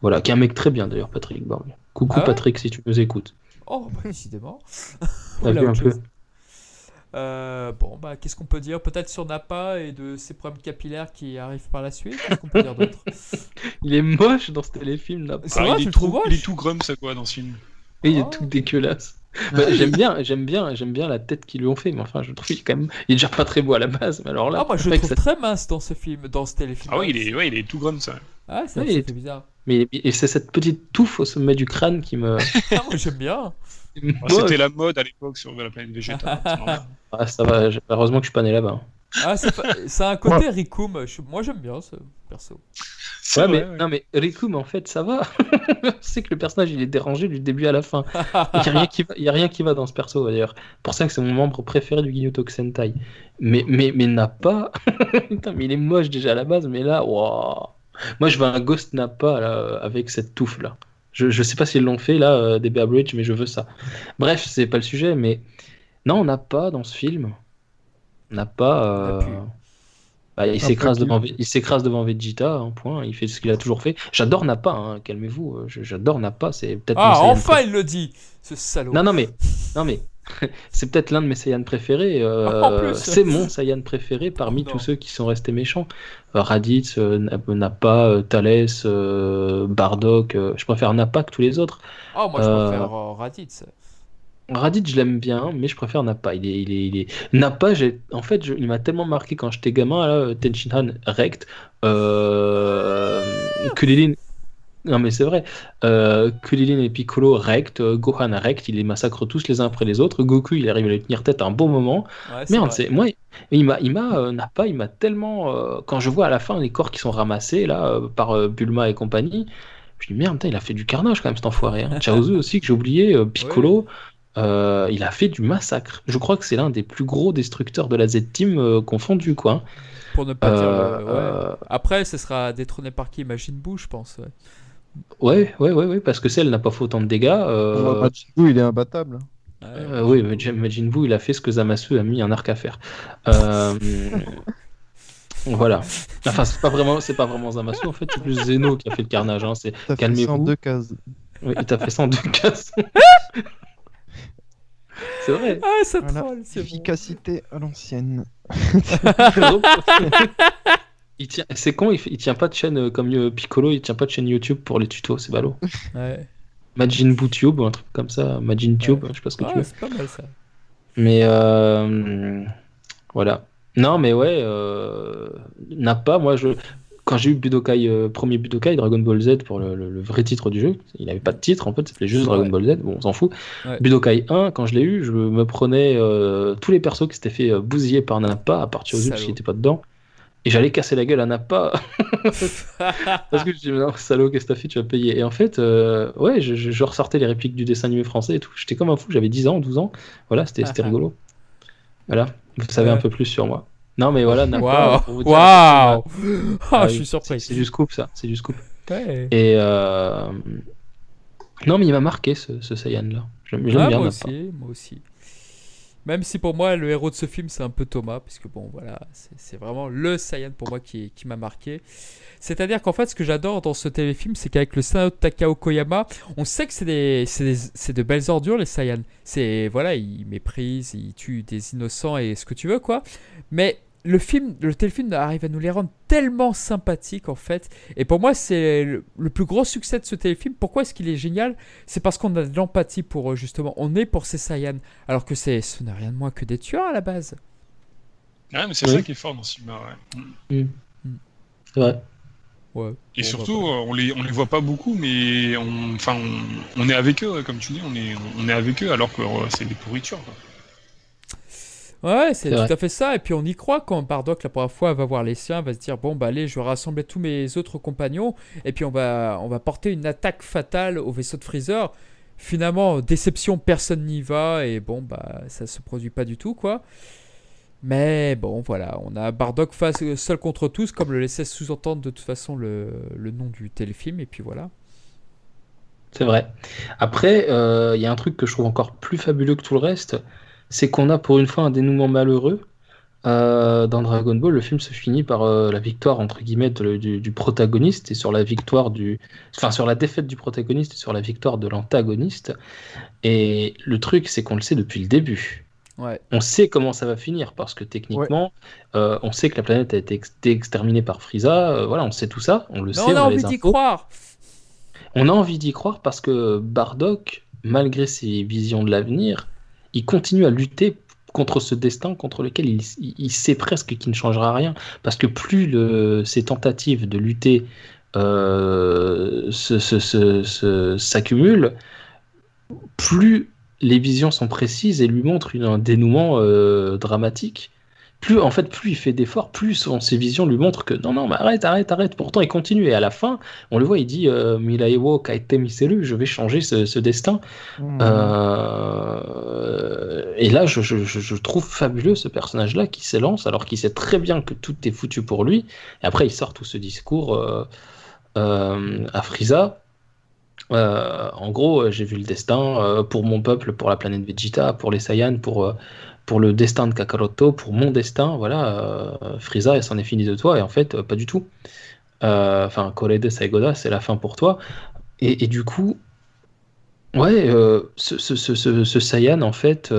Voilà, qui est un mec très bien d'ailleurs, Patrick Borg. Coucou Ah ouais Patrick, si tu nous écoutes. Oh, bah, décidément. T'as vu un peu. Euh, bon, bah, qu'est-ce qu'on peut dire Peut-être sur Nappa et de ses problèmes capillaires qui arrivent par la suite Qu'est-ce qu'on peut dire d'autre? Il est moche dans ce téléfilm là. C'est Ah, vrai, il, tu est le tout, trouves il est tout grum, ça quoi, dans ce film. Et il Oh. est tout dégueulasse. Bah, j'aime bien, j'aime bien, j'aime bien la tête qu'ils lui ont fait, mais enfin, je trouve qu'il est quand même, il est déjà pas très beau à la base. Mais alors là, Ah, moi je le trouve ça- très mince dans ce film, dans ce téléfilm. Ah oui, il est, ouais, il est tout grum, ça. Ah, ça, Oui, ça il fait est- bizarre. mais et c'est cette petite touffe au sommet du crâne qui me. Ah, moi j'aime bien. C'était la mode à l'époque sur la planète végétale. c'est normal. Ah, ça va. Heureusement que je suis pas né là-bas. Ah, c'est fa- ça a un côté Ricum. je- Moi j'aime bien ce perso. Ouais, vrai, mais ouais. non, mais Riku, mais en fait, ça va. c'est que le personnage, il est dérangé du début à la fin. Il y a rien qui va, il y a rien qui va dans ce perso d'ailleurs. Pour ça que c'est mon membre préféré du Ginyu Sentai. Mais mais mais Nappa, putain, mais il est moche déjà à la base, mais là, waouh. Moi, je veux un Ghost Nappa là, avec cette touffe là. Je, je sais pas s'ils l'ont fait là, euh, des Bear Bridge, mais je veux ça. Bref, c'est pas le sujet, mais non, on n'a pas dans ce film. On n'a pas. Euh, bah, il s'écrase devant, il s'écrase devant Vegeta, un point. Il fait ce qu'il a toujours fait. J'adore Nappa, hein, calmez-vous. euh, J'adore Nappa, c'est peut-être. Ah, enfin il le dit, ce salaud. non, non, mais, non, mais c'est peut-être l'un de mes Saiyans préférés. euh, c'est mon Saiyan préféré parmi Non. tous ceux qui sont restés méchants. Euh, Raditz, euh, Nappa, euh, Thalès, euh, Bardock. je préfère Nappa que tous les autres. Ah, moi je préfère Raditz. Raditz, je l'aime bien, mais je préfère Nappa. Il est, il est, il est... Nappa, en fait, je- il m'a tellement marqué quand j'étais gamin. Là, Tenshinhan rect, euh... Kulilin. Non mais c'est vrai. Euh, Kulilin et Piccolo rect, euh, Gohan rect, il les massacre tous les uns après les autres. Goku, il arrive à lui tenir tête un bon moment. Ouais, Merde, c'est moi. Il m'a, il m'a, euh, Nappa, il m'a tellement. euh, quand je vois à la fin les corps qui sont ramassés là euh, par Bulma et compagnie, je dis merde, putain, il a fait du carnage quand même cet enfoiré. Hein. Chaozu aussi que j'ai oublié, Piccolo, euh, il a fait du massacre. Je crois que c'est l'un des plus gros destructeurs de la Z-Team euh, confondu quoi. Pour ne pas dire. Euh, ouais. Après, ce sera détrôné par qui Imagine Boo, je pense. ouais. Ouais, ouais, ouais, ouais, parce que celle n'a pas fait autant de dégâts. euh, Majin Buu, il est imbattable. Euh, oui, mais Majin Buu, il a fait ce que Zamasu a mis un arc à faire. Euh, voilà. Enfin, c'est pas vraiment, c'est pas vraiment Zamasu en fait, c'est plus Zeno qui a fait le carnage. Hein. C'est, Calmez-vous. 102 cases. oui, il t'a fait ça en deux cases. c'est vrai. Ah, ça Voilà. troll, c'est bon. Efficacité à l'ancienne. il tient, c'est con, il, il tient pas de chaîne euh, comme euh, Piccolo, il tient pas de chaîne YouTube pour les tutos, c'est ballot. Ouais. Majin ou un truc comme ça, Majin Tube, je sais pas ce que tu veux. c'est pas mal ça. Mais euh, voilà. Non, mais ouais, euh, n'a pas. Moi, je quand j'ai eu Budokai, euh, premier Budokai, Dragon Ball Z pour le, le- le vrai titre du jeu, il n'avait pas de titre en fait, c'était juste Dragon. Ball Z. Bon, on s'en fout. Ouais. Budokai 1, quand je l'ai eu, je me prenais euh, tous les persos qui s'étaient fait euh, bousiller par Nappa, à partir du parce Salaud. qu'il était pas dedans. Et j'allais casser la gueule à Nappa parce que je dis non salaud qu'est-ce que t'as fait tu vas payer. Et en fait euh, ouais je, ressortais les répliques du dessin animé français et tout. J'étais comme un fou j'avais 10 ans 12 ans. Voilà c'était c'était rigolo. Voilà. Vous savez un peu plus sur moi. Non mais voilà Nappa, Waouh. pour vous dire, Waouh. Ah Ah, je suis surpris. c'est du scoop ça. C'est du scoop. Ouais. et euh, non mais il m'a marqué ce, ce Saiyan là j'aime Ah, bien moi aussi, moi aussi. Même si pour moi, le héros de ce film, c'est un peu Thomas, puisque bon, voilà, c'est vraiment le Saiyan pour moi qui, m'a marqué. C'est-à-dire qu'en fait, ce que j'adore dans ce téléfilm, c'est qu'avec le scénario de Takao Koyama, on sait que c'est de belles ordures, les Saiyans. C'est, voilà, ils méprisent, ils tuent des innocents et ce que tu veux, quoi. Mais le film, le téléfilm arrive à nous les rendre tellement sympathiques, en fait. Et pour moi, c'est le, le plus gros succès de ce téléfilm. Pourquoi est-ce qu'il est génial? C'est parce qu'on a de l'empathie pour eux, justement. On est pour ces Saiyans. Alors que c'est, ce n'est rien de moins que des tueurs à la base. Ouais, mais c'est Oui. ça qui est fort dans ce film ouais. c'est vrai Ouais. Et Bon, surtout, euh, on les, on les voit pas beaucoup, mais on, enfin, on, on est avec eux, comme tu dis, on est, on est avec eux, alors que euh, c'est des pourritures. Quoi. Ouais, c'est tout vrai. à fait ça. Et puis on y croit quand Bardock, la première fois, va voir les siens, va se dire bon, bah allez, je vais rassembler tous mes autres compagnons, et puis on va, on va porter une attaque fatale au vaisseau de Freezer. Finalement, déception, personne n'y va, et bon, bah ça se produit pas du tout, quoi. Mais bon, voilà, on a Bardock face seul contre tous, comme le laissait sous-entendre de toute façon le, le nom du téléfilm, et puis voilà. C'est vrai. Après, euh, il y a un truc que je trouve encore plus fabuleux que tout le reste, c'est qu'on a pour une fois un dénouement malheureux. Euh, dans Dragon Ball, le film se finit par euh, la victoire entre guillemets de- du, du protagoniste et sur la victoire du, enfin sur la défaite du protagoniste et sur la victoire de l'antagoniste. Et le truc, c'est qu'on le sait depuis le début. Ouais. On sait comment ça va finir parce que techniquement, euh, on sait que la planète a été ex- exterminée par Frieza. voilà, on sait tout ça, on le Mais sait. on a a envie d'y croire. On a envie d'y croire parce que Bardock, malgré ses visions de l'avenir, il continue à lutter contre ce destin contre lequel il, sait presque qu'il ne changera rien. Parce que plus le- ses tentatives de lutter euh, s'accumulent, plus les visions sont précises et lui montrent un dénouement euh, dramatique. Plus, en fait, plus il fait d'efforts, plus son- ses visions lui montrent que non, non, mais arrête, arrête, arrête. Pourtant, il continue. Et à la fin, on le voit, il dit euh, Milaiwo kaite miseru, je vais changer ce, ce destin. Mmh. Euh, et là, je, je- je- je trouve fabuleux ce personnage-là qui s'élance alors qu'il sait très bien que tout est foutu pour lui. Et après, il sort tout ce discours euh, euh, à Frieza. Euh, en gros, euh, j'ai vu le destin euh, pour mon peuple, pour la planète Vegeta, pour les Saiyans, pour, pour le destin de Kakaroto, pour mon destin. Voilà, Frieza, elle s'en est finie de toi. Et en fait, pas du tout. Enfin, Korede Saigoda, c'est la fin pour toi. Et, et du coup, ouais, ce, ce, ce, Saiyan, en fait,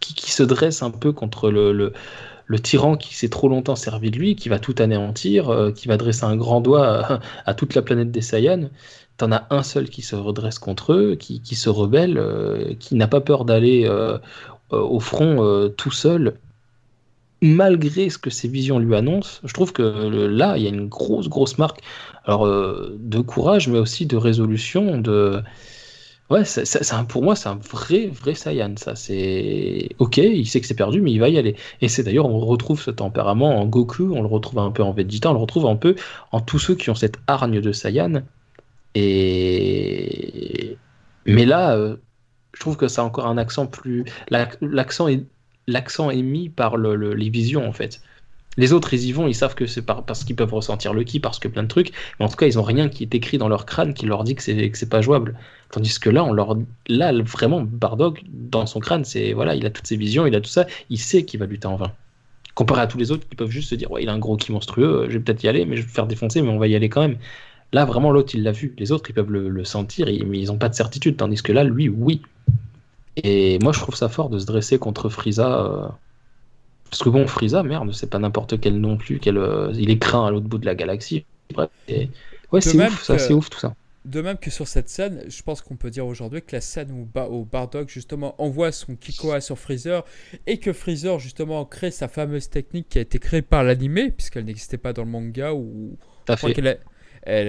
qui, qui se dresse un peu contre le, le tyran qui s'est trop longtemps servi de lui, qui va tout anéantir, euh, qui va dresser un grand doigt à, toute la planète des Saiyans. T'en as un seul qui se redresse contre eux, qui, se rebelle, euh, qui n'a pas peur d'aller euh, au front tout seul, malgré ce que ses visions lui annoncent. Je trouve que là, il y a une grosse, grosse marque de courage, mais aussi de résolution, de... Ouais, c'est- c'est un- pour moi, c'est un vrai, vrai Saiyan, ça. C'est... Ok, il sait que c'est perdu, mais il va y aller. Et c'est d'ailleurs, on retrouve ce tempérament en Goku, on le retrouve un peu en Vegeta, on le retrouve un peu en tous ceux qui ont cette hargne de Saiyan. Et... Mais là, euh, je trouve que ça a encore un accent plus... l'ac- L'accent est, l'accent est mis par le- le- les visions, en fait. Les autres, ils y vont, ils savent que c'est par- parce qu'ils peuvent ressentir le ki, parce que plein de trucs, mais en tout cas, ils ont rien qui est écrit dans leur crâne qui leur dit que c'est que c'est pas jouable. Tandis que là, on leur, là, vraiment, Bardock, dans son crâne, c'est voilà, il a toutes ses visions, il a tout ça, il sait qu'il va lutter en vain. Comparé à tous les autres qui peuvent juste se dire, ouais, il a un gros ki monstrueux, je vais peut-être y aller, mais je vais me faire défoncer, mais on va y aller quand même. Là, vraiment, l'autre, il l'a vu. Les autres, ils peuvent le, sentir, mais ils n'ont pas de certitude. Tandis que là, lui, oui. Et moi, je trouve ça fort de se dresser contre Frieza. euh, Parce que bon, Frieza, merde, c'est pas n'importe quel non plus. Quel, euh, Il est craint à l'autre bout de la galaxie. Bref, et- Ouais, c'est même ouf, ça, que- c'est ouf tout ça. De même que sur cette scène, je pense qu'on peut dire aujourd'hui que la scène où, Ba- où Bardock justement envoie son Kikoa sur Freezer et que Freezer justement crée sa fameuse technique qui a été créée par l'animé puisqu'elle n'existait pas dans le manga ou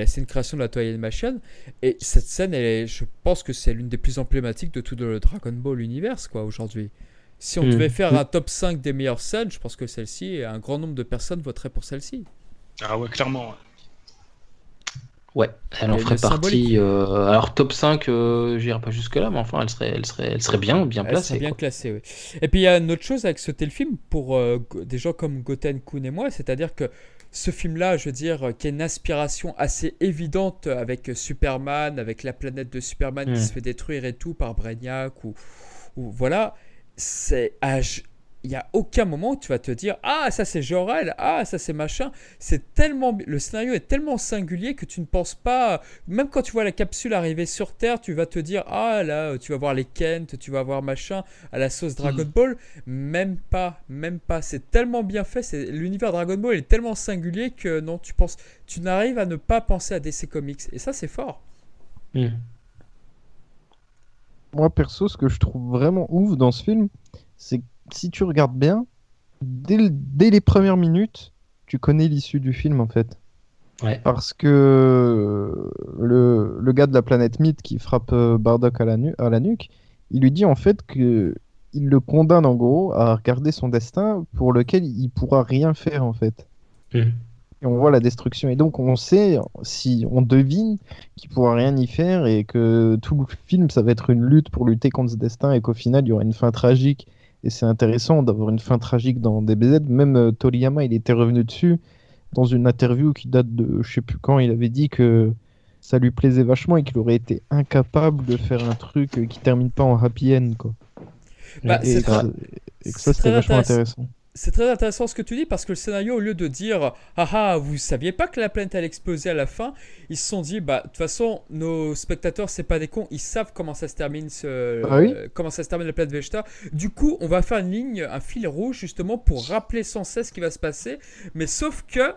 c'est une création de la Toei Animation et cette scène elle est- je pense que c'est l'une des plus emblématiques de tout le Dragon Ball universe quoi aujourd'hui. Si on devait faire un top 5 des meilleures scènes, je pense que celle-ci, un grand nombre de personnes voteraient pour celle-ci. Ah ouais, clairement. ouais. Elle en ferait partie. euh, alors, top 5, euh, j'irai pas jusque-là, mais enfin, elle serait, elle serait, elle serait bien, bien Elle placée. serait bien quoi. classée, oui. Et puis il y a une autre chose avec ce téléfilm pour euh, des gens comme Goten Kun et moi, c'est-à-dire que ce film-là, je veux dire, qui a une inspiration assez évidente avec Superman, avec la planète de Superman qui se fait détruire et tout par Brainiac ou, ou voilà, c'est il y a aucun moment où tu vas te dire ah ça c'est Jor-El, ah ça c'est machin. C'est tellement le scénario est tellement singulier que tu ne penses pas même quand tu vois la capsule arriver sur Terre, tu vas te dire ah là tu vas voir les Kent, tu vas voir machin à la sauce Dragon Ball. Même pas, même pas. C'est tellement bien fait. C'est l'univers Dragon Ball est tellement singulier que non, tu penses, tu n'arrives à ne pas penser à DC Comics. Et ça c'est fort. Mm. Moi, perso, ce que je trouve vraiment ouf dans ce film, c'est que si tu regardes bien, dès, le- dès les premières minutes, tu connais l'issue du film en fait. Ouais. Parce que le, le gars de la planète Mythe qui frappe euh, Bardock à la, nu- à la nuque, il lui dit en fait que il le condamne en gros à regarder son destin pour lequel il pourra rien faire en fait. Mm. Et on voit la destruction. Et donc on sait, si on devine qu'il pourra rien y faire et que tout le film ça va être une lutte pour lutter contre ce destin et qu'au final il y aura une fin tragique Et c'est intéressant d'avoir une fin tragique dans DBZ. Même euh, Toriyama, il était revenu dessus dans une interview qui date de je sais plus quand. Il avait dit que ça lui plaisait vachement et qu'il aurait été incapable de faire un truc qui termine pas en happy end. Quoi. Bah, et, que- et que c'est ça, c'était vachement intéressant. C'est très intéressant ce que tu dis parce que le scénario, au lieu de dire Ah ah, vous saviez pas que la planète allait exploser à la fin, ils se sont dit Bah, de toute façon, nos spectateurs, c'est pas des cons, ils savent comment ça se termine, ce, Ah oui? euh, comment ça se termine la planète Vegeta. Du coup, on va faire une ligne, un fil rouge justement pour rappeler sans cesse ce qui va se passer. Mais sauf que,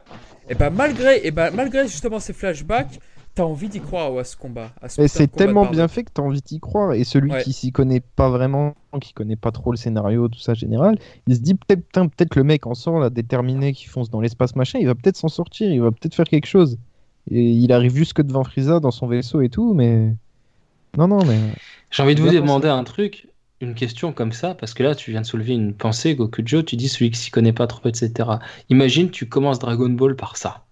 et ben, malgré, et ben, malgré justement ces flashbacks, t'as envie d'y croire à ce combat. À ce c'est tellement bien fait que tu as envie d'y croire. Et celui Ouais. qui s'y connaît pas vraiment, qui connaît pas trop le scénario, tout ça général, il se dit peut-être le mec en sort là, déterminé qui fonce dans l'espace machin, il va peut-être s'en sortir, il va peut-être faire quelque chose. Et il arrive jusque devant Frieza dans son vaisseau et tout, mais. Non, non, mais. J'ai envie de vous demander un truc, une question comme ça, parce que là, tu viens de soulever une pensée, Gokujo, tu dis celui qui s'y connaît pas trop, etc. Imagine, tu commences Dragon Ball par ça.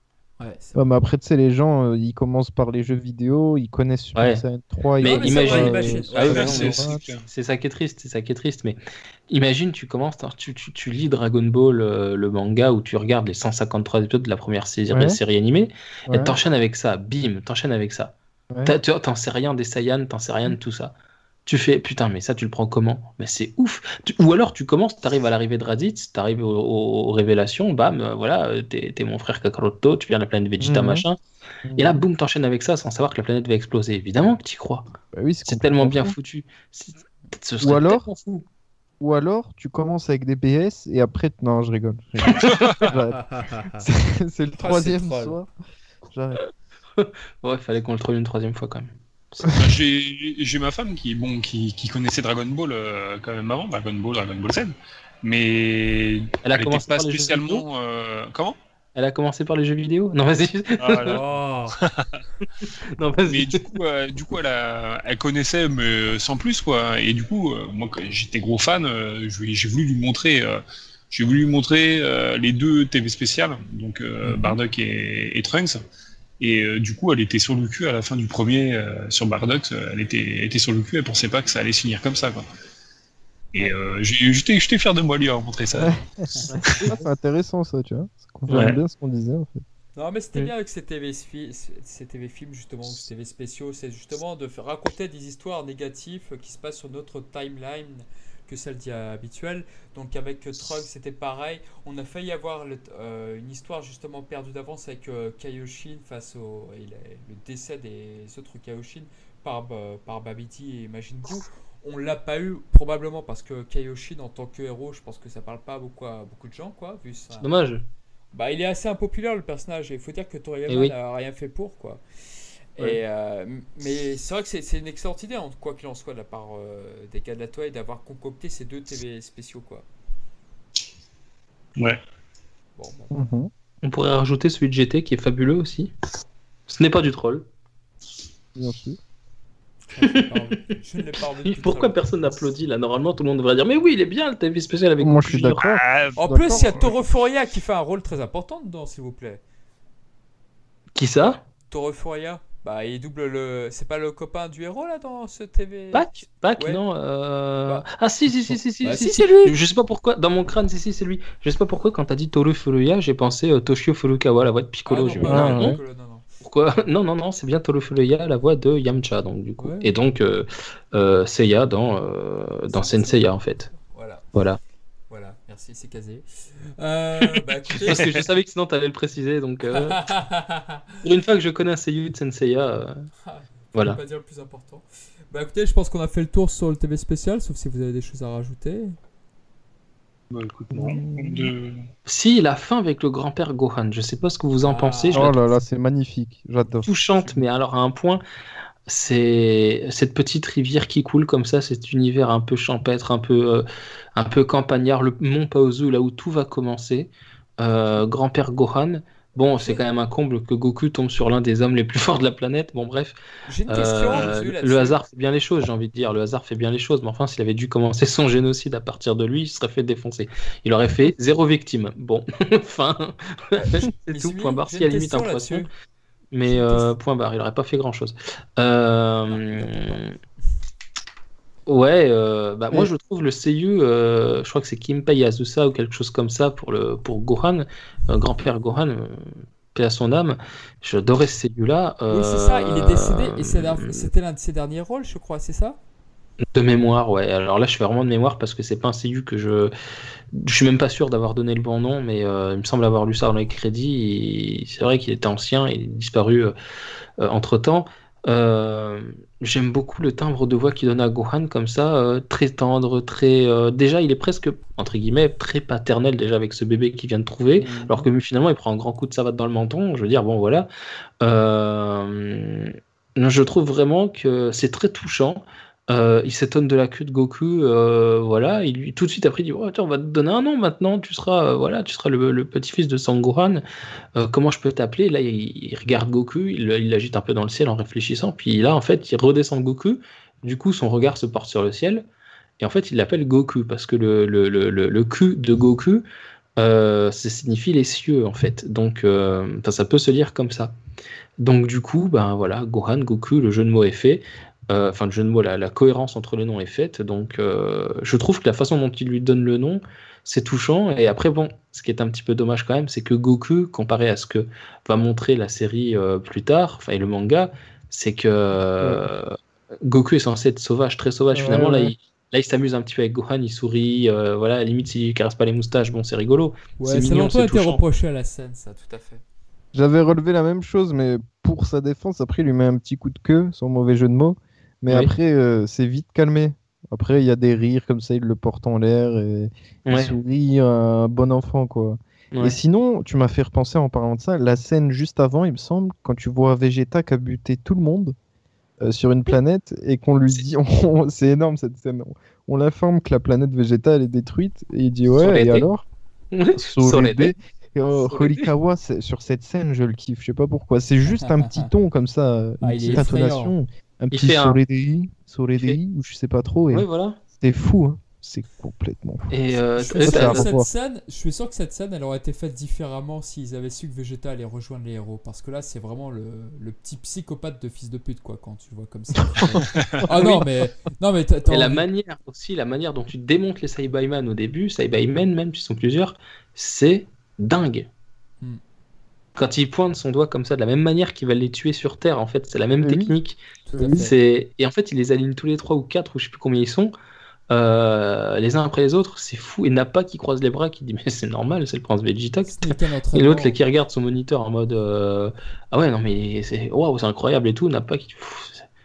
Ouais, c'est Ouais, mais après, tu sais, les gens, euh, ils commencent par les jeux vidéo, ils connaissent Super Ouais. Saiyan 3, Mais ils connaissent, imagine- euh, Ah oui, c'est- non, c'est 4. clair. C'est ça qui est triste, c'est ça qui est triste. Mais imagine, tu commences, tu, tu, tu lis Dragon Ball, euh, le manga, où tu regardes les 153 épisodes de la première série, Ouais. série animée, Ouais, et t'enchaînes avec ça, bim, t'enchaînes avec ça. T'en sais rien des Saiyans, t'en sais rien de tout ça. Tu fais, putain, mais ça, tu le prends comment? Mais c'est ouf. Tu- ou alors, tu commences, t'arrives à l'arrivée de Raditz, t'arrives aux, aux- aux révélations, bam, euh, voilà, euh, t'es mon frère Kakaroto, tu viens de la planète Vegeta, Mhm. machin. Et là, boum, t'enchaînes avec ça sans savoir que la planète va exploser. Évidemment que t'y crois. Bah oui, C'est tellement bien fou. foutu. Ce serait alors- fou. Ou alors, tu commences avec des PS et après. Non, je rigole. C'est le Ah, troisième troll. soir. J'arrête. Ouais, fallait qu'on le trouve une troisième fois quand même. Bah, J'ai ma femme qui, bon, qui, qui connaissait Dragon Ball euh, quand même avant, Dragon Ball, Dragon Ball Z, mais Elle a elle commencé pas par les jeux vidéo spécialement. euh, Comment? Elle a commencé par les jeux vidéo? Non, vas-y. Ah, non, Mais vas-y. du coup, euh, du coup elle, a- elle connaissait, mais sans plus, quoi. Et du coup, euh, moi, j'étais gros fan, euh, j'ai voulu lui montrer. euh, j'ai voulu lui montrer euh, les deux TV spéciales, donc euh, Mhm. Bardock et, et Trunks. Et euh, du coup, elle était sur le cul à la fin du premier euh, sur Bardock. euh, Elle était, elle était sur le cul, elle pensait pas que ça allait se finir comme ça, quoi. Et euh, j'étais fier de moi lui avoir montré ça. C'est intéressant, ça, tu vois. Ça confirme Ouais. bien ce qu'on disait, en fait. Non, mais c'était bien avec ces TV, ces TV films, justement, ces TV spéciaux. C'est justement de faire raconter des histoires négatives qui se passent sur notre timeline que celle d'hi- habituelle. Donc, avec euh, Trunks, c'était pareil. On a failli avoir le- euh, une histoire justement perdue d'avance avec euh, Kaioshin face au le, le décès des autres Kaioshin par, Ba- par Babidi et Majin Buu. On l'a pas eu probablement parce que Kaioshin en tant que héros, je pense que ça parle pas beaucoup à beaucoup de gens, quoi, vu ça. Dommage. Bah, il est assez impopulaire le personnage et il faut dire que Toriyama oui. n'a rien fait pour quoi. Ouais. Et, euh, mais c'est vrai que c'est une excellente idée, quoi qu'il en soit, de la part euh, des gars de la Toei d'avoir concocté ces deux TV spéciaux quoi. Ouais. Bon, bon. Mhm. On pourrait rajouter celui de GT qui est fabuleux aussi. Ce n'est pas du troll. Bien sûr. Je ne pas depuis Pourquoi personne n'applaudit là? Normalement, tout le monde devrait dire Mais oui, il est bien le TV spécial avec Moi, je suis d'accord. Ah, En plus, il y a Toro Furia qui fait un rôle très important dedans, s'il vous plaît. Qui ça? Toro Furia, bah, il double le. C'est pas le copain du héros là dans ce TV Pac Pac, Ouais. non euh... Bah. Ah si, si, si, si, si, Bah, si, si, si. c'est lui. Je sais pas pourquoi, dans mon crâne, si, si, c'est lui. Je sais pas pourquoi, quand t'as dit Toru Furuya, j'ai pensé euh, Toshio Furukawa, la voix de Ah, Piccolo. non, pas Ah, non, non, non. Piccolo, non, non. Pourquoi? Non, non, non, c'est bien Toru Furuya, la voix de Yamcha, donc du coup. Ouais. Et donc euh, euh, Seiya dans, euh, dans Senseiya, en fait. Voilà, Voilà. Merci, c'est casé. Euh, bah écoutez. Parce que je savais que sinon t'allais le préciser, donc euh, pour une fois que je connais un Seiyu de Senseiya, euh, Voilà. Pas dire le plus important. Bah écoutez, je pense qu'on a fait le tour sur le TV spécial, sauf si vous avez des choses à rajouter. bah, écoute, non. De- si la fin avec le grand-père Gohan, je sais pas ce que vous en Ah. pensez, je Oh là là, c'est magnifique. J'adore. touchante, mais alors à un point, c'est cette petite rivière qui coule comme ça, cet univers un peu champêtre, un peu, euh, un peu campagnard, le mont Paozu, là où tout va commencer. Euh, Grand-père Gohan. Bon, c'est quand même un comble que Goku tombe sur l'un des hommes les plus forts de la planète. Bon, bref, J'ai une question. Euh, monsieur, le hasard fait bien les choses, j'ai envie de dire. Le hasard fait bien les choses. Mais enfin, s'il avait dû commencer son génocide à partir de lui, il serait fait défoncer. Il aurait fait zéro victime. Bon, enfin, c'est tout. Point barre. Si à limite un poisson. Mais euh, point barre. Il aurait pas fait grand chose. Euh... Ouais, euh, bah, moi je trouve le euh, je crois que c'est Kimpei Yasusa ou quelque chose comme ça pour, le, pour Gohan, grand-père Gohan, paix à son âme. J'adorais ce seiyuu-là. Oui, c'est ça, il est décédé et c'était l'un de ses derniers rôles, je crois, c'est ça? De mémoire, ouais. Alors là, je fais vraiment de mémoire parce que c'est pas un seiyuu que je. Je suis même pas sûr d'avoir donné le bon nom, mais euh, il me semble avoir lu ça dans les crédits. et C'est vrai qu'il était ancien, il est disparu entre temps. J'aime beaucoup le timbre de voix qu'il donne à Gohan comme ça, euh, très tendre, très. euh, déjà, il est presque, entre guillemets, très paternel déjà avec ce bébé qu'il vient de trouver, Mhm. alors que finalement, il prend un grand coup de savate dans le menton. Je veux dire, bon, voilà. Euh, je trouve vraiment que c'est très touchant. Euh, il s'étonne de la queue de Goku, euh, voilà. Il lui tout de suite après il dit oh, on va te donner un nom maintenant. Tu seras, euh, voilà, tu seras le, petit-fils de Sangohan. Comment je peux t'appeler? Là, il, regarde Goku, il l'agite un peu dans le ciel en réfléchissant. Puis là, en fait, il redescend Goku. Du coup, son regard se porte sur le ciel. Et en fait, il l'appelle Goku parce que le, le, le, le, de Goku, ça signifie les cieux en fait. Donc, ça peut se lire comme ça. Donc, du coup, ben voilà, Gohan, Goku, le jeu de mots est fait. Euh, Enfin, le jeu de mots, la, la cohérence entre les noms est faite. Donc, euh, je trouve que la façon dont il lui donne le nom, c'est touchant. Et après, bon, ce qui est un petit peu dommage quand même, c'est que Goku, comparé à ce que va montrer la série euh, plus tard, enfin, et le manga, c'est que euh, Goku est censé être sauvage, très sauvage. Ouais, Finalement, là, il, là, il s'amuse un petit peu avec Gohan, il sourit. euh, voilà, à la limite, s'il caresse pas les moustaches, bon, c'est rigolo. Ouais, C'est ça a mignon, c'est été touchant. reproché à la scène, ça, tout à fait. J'avais relevé la même chose, mais pour sa défense, après, il lui met un petit coup de queue, sans mauvais jeu de mots. Mais Oui. après, euh, c'est vite calmé. Après, il y a des rires comme ça, il le porte en l'air et il Ouais, sourit, un bon enfant, quoi. ouais. Et sinon, tu m'as fait repenser en parlant de ça, la scène juste avant, il me semble, quand tu vois Vegeta qui a buté tout le monde euh, sur une planète et qu'on lui dit, on- c'est énorme cette scène, on, on l'informe que la planète Vegeta elle est détruite et il dit ouais, et alors? Soledé. Soledé. Horikawa, sur cette scène, je le kiffe, je sais pas pourquoi. C'est juste un petit ton comme ça, une Ah, est petite intonation, un petit fait un- ou je sais pas trop. Et Ouais, voilà. c'est fou, hein. c'est complètement fou. Et euh, Je suis, ça, cette scène, je suis sûr que cette scène, elle aurait été faite différemment s'ils avaient su que Vegeta allait rejoindre les héros. Parce que là, c'est vraiment le, le petit psychopathe de fils de pute, quoi, quand tu le vois comme ça. ah non, mais, non, mais Et la manière aussi, la manière dont tu démontes les Saibaiman au début, Saibaimen même, qui sont plusieurs, c'est dingue. Quand il pointe son doigt comme ça, de la même manière qu'il va les tuer sur Terre, en fait, c'est la même Oui. technique. C'est et en fait, il les aligne tous les trois ou quatre, ou je sais plus combien ils sont, euh, les uns après les autres. C'est fou. Et Nappa qui croise les bras, qui dit mais c'est normal, c'est le prince Vegeta. Et l'autre qui regarde son moniteur en mode euh, ah ouais non mais c'est waouh c'est incroyable et tout Nappa qui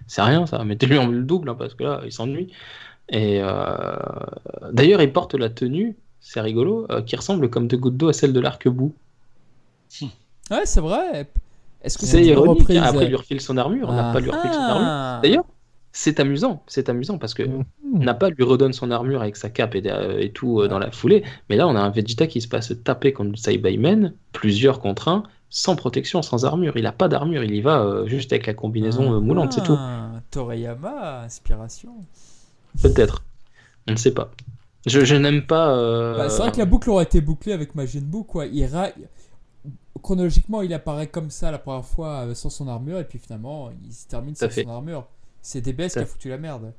c'est- rien ça mettez-lui en le double hein, parce que là il s'ennuie et euh, d'ailleurs il porte la tenue c'est rigolo euh, qui ressemble comme deux gouttes d'eau à celle de l'arc-bout Ouais, c'est vrai. Est-ce que c'est ironique reprise hein. après il lui refile son armure Nappa lui refile son armure Ah. d'ailleurs c'est amusant c'est amusant parce que Mhm. Nappa lui redonne son armure avec sa cape et, euh, et tout euh, dans la foulée mais là on a un Vegeta qui se passe taper contre Saibaimen plusieurs contre un sans protection, sans armure. Il a pas d'armure, il y va euh, juste avec la combinaison euh, moulante, c'est tout. Ah, Toriyama, inspiration. Peut-être. On ne sait pas. Je, je n'aime pas. euh, Bah, c'est vrai que la boucle aurait été bouclée avec Majin Buu, quoi. Il ra- Chronologiquement, il apparaît comme ça la première fois euh, sans son armure, et puis finalement, il se termine sans fait. son armure. C'est DBS qui a foutu la merde.